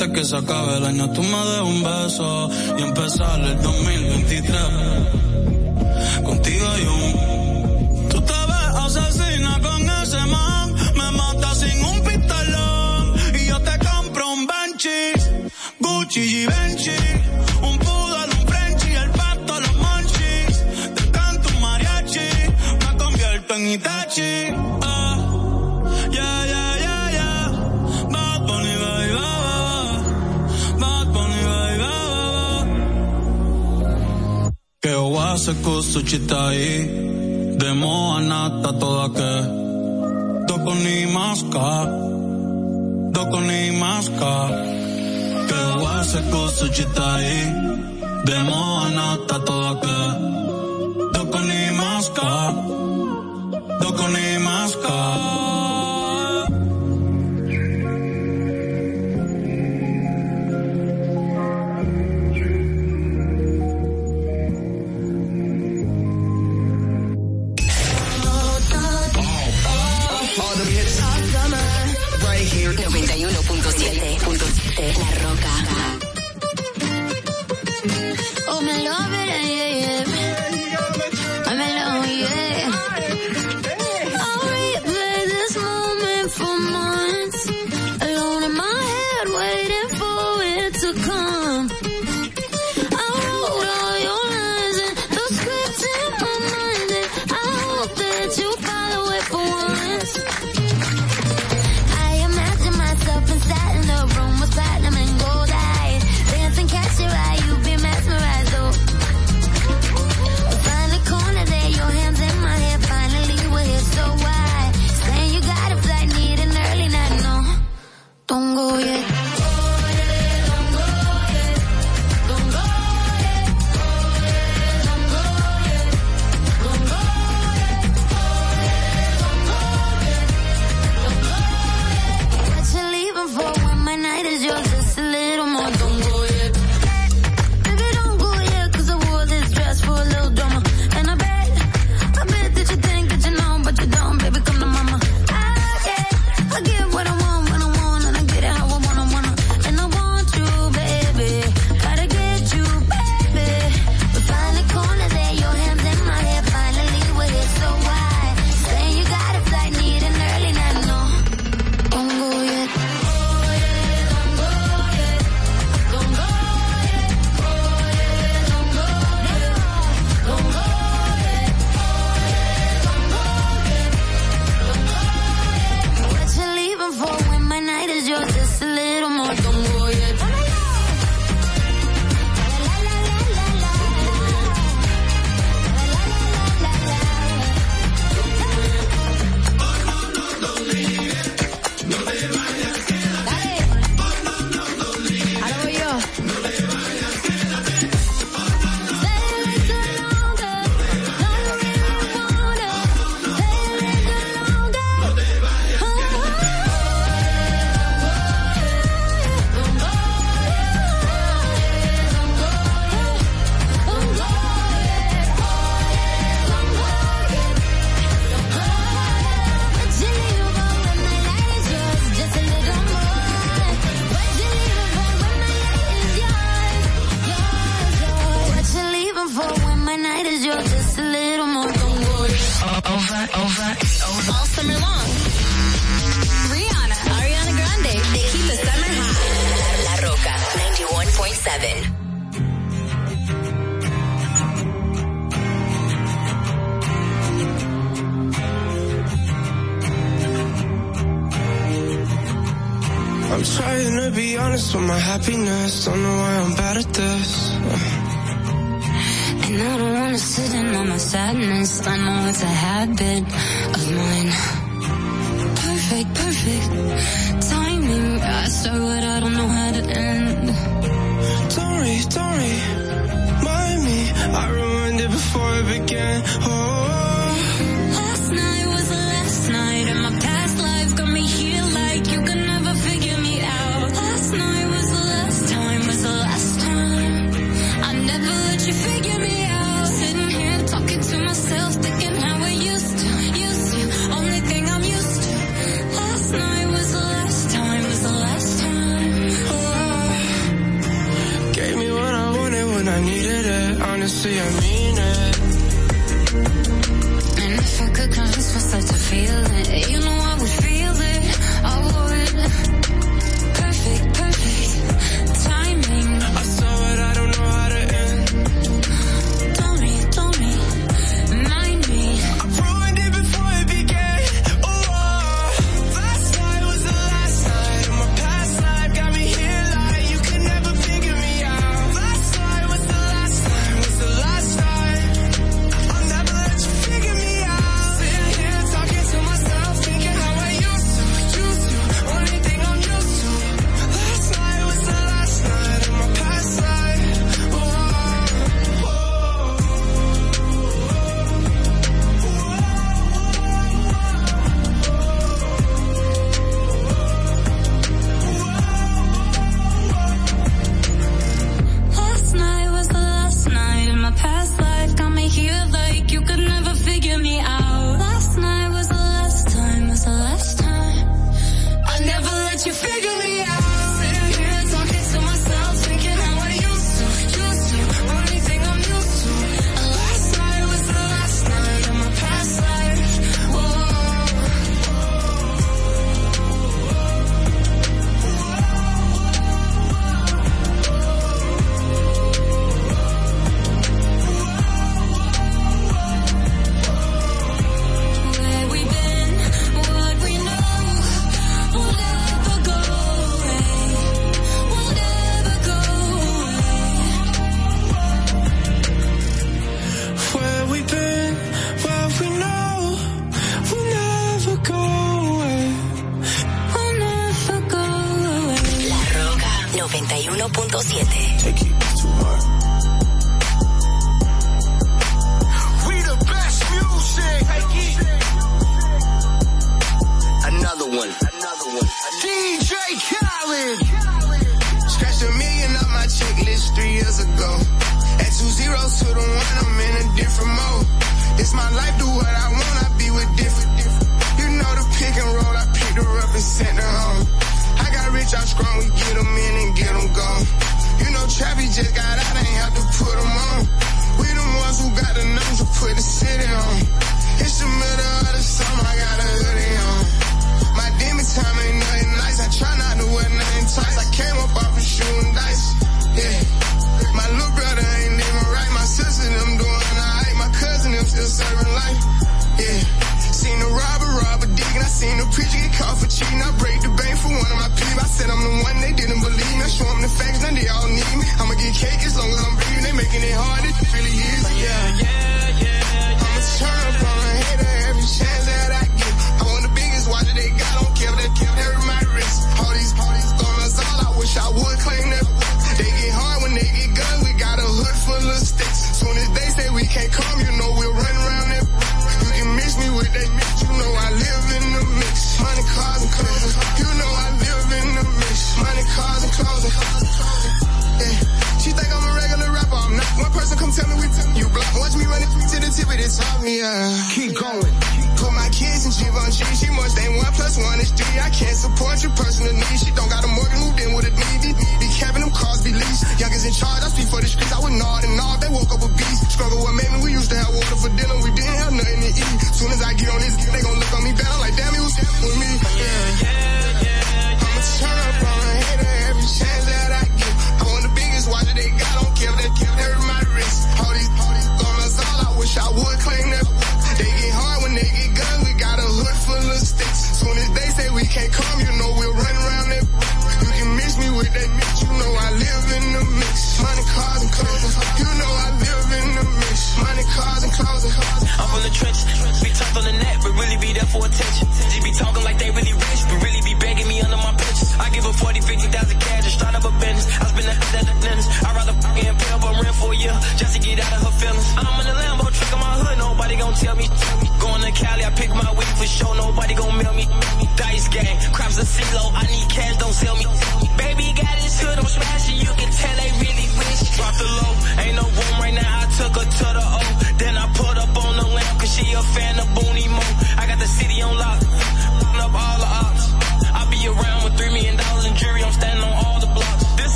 antes que se acabe el año tú me des un beso y empezar el 2023. you thought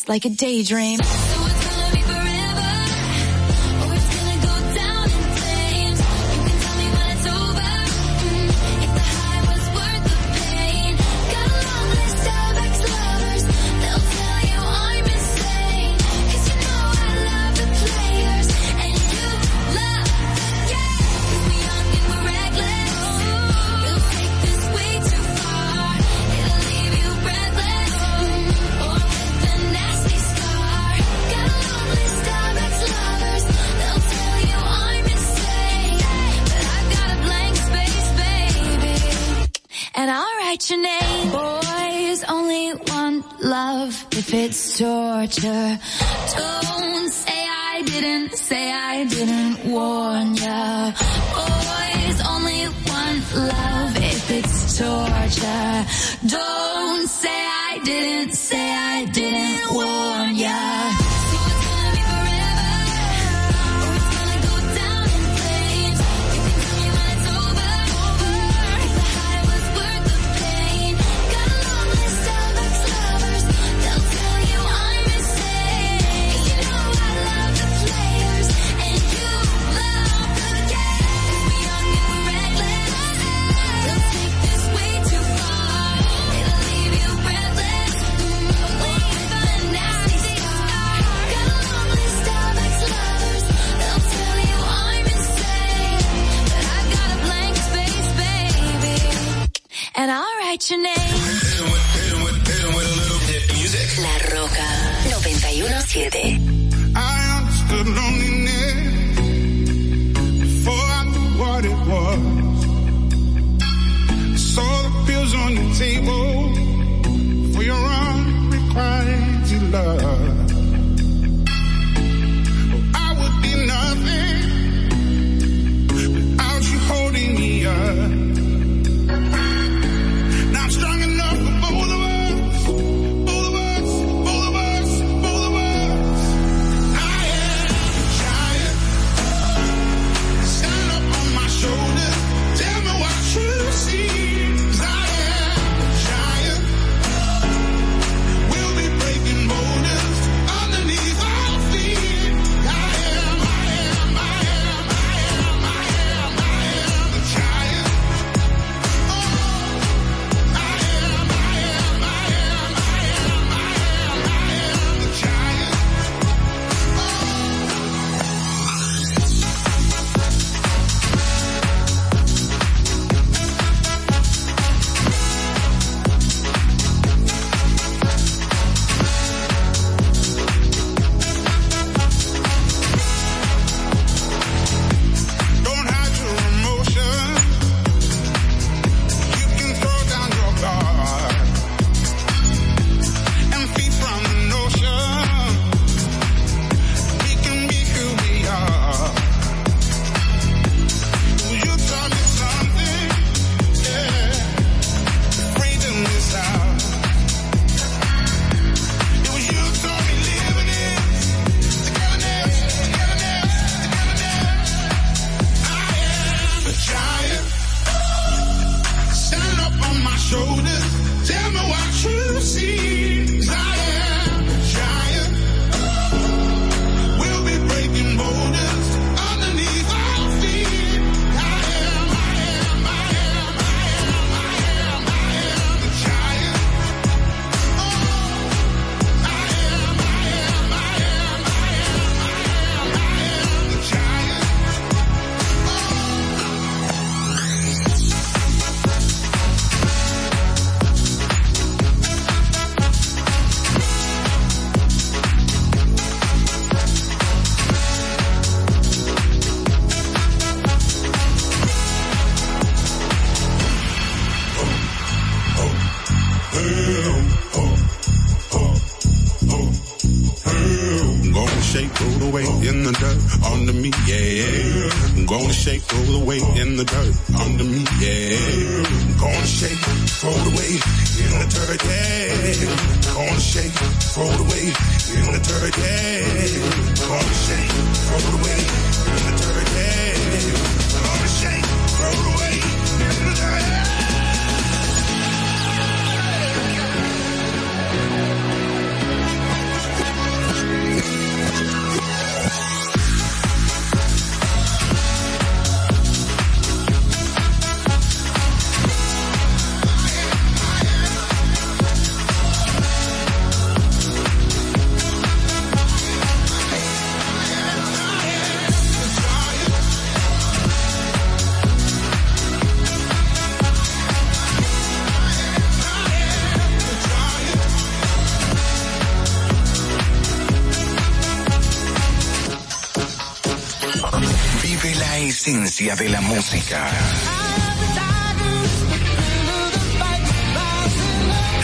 dressed like a daydream.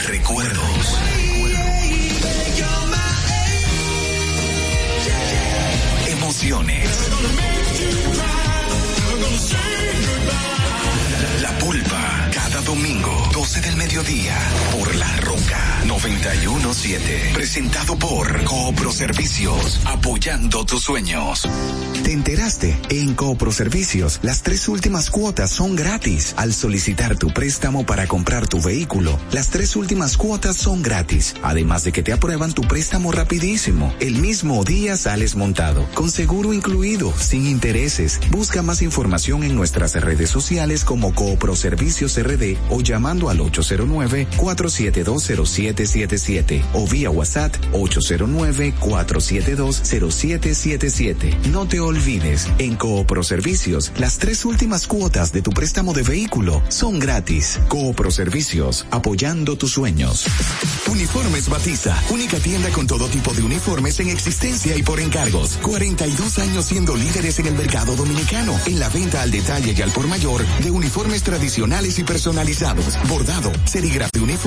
Recuerdos. Emociones. La pulpa, cada domingo, 12 del mediodía, por La Roca 917. Presentado por Coopro Servicios, apoyando tus sueños. ¿Te enteraste? En Coopro Servicios las tres últimas cuotas son gratis. Al solicitar tu préstamo para comprar tu vehículo, las tres últimas cuotas son gratis. Además de que te aprueban tu préstamo rapidísimo. El mismo día sales montado, con seguro incluido, sin intereses. Busca más información en nuestras redes sociales como Coopro Servicios RD o llamando al 809-4720777 o vía WhatsApp 809-4720777. No te olvides, en Coopro Servicios las tres últimas cuotas de tu préstamo de vehículo son gratis. Coopro Servicios, apoyando tus sueños. Uniformes Batiza, única tienda con todo tipo de uniformes en existencia y por encargos. 42 años siendo líderes en el mercado dominicano, en la venta al detalle y al por mayor de uniformes tradicionales y personalizados, bordado, serigrafía uniforme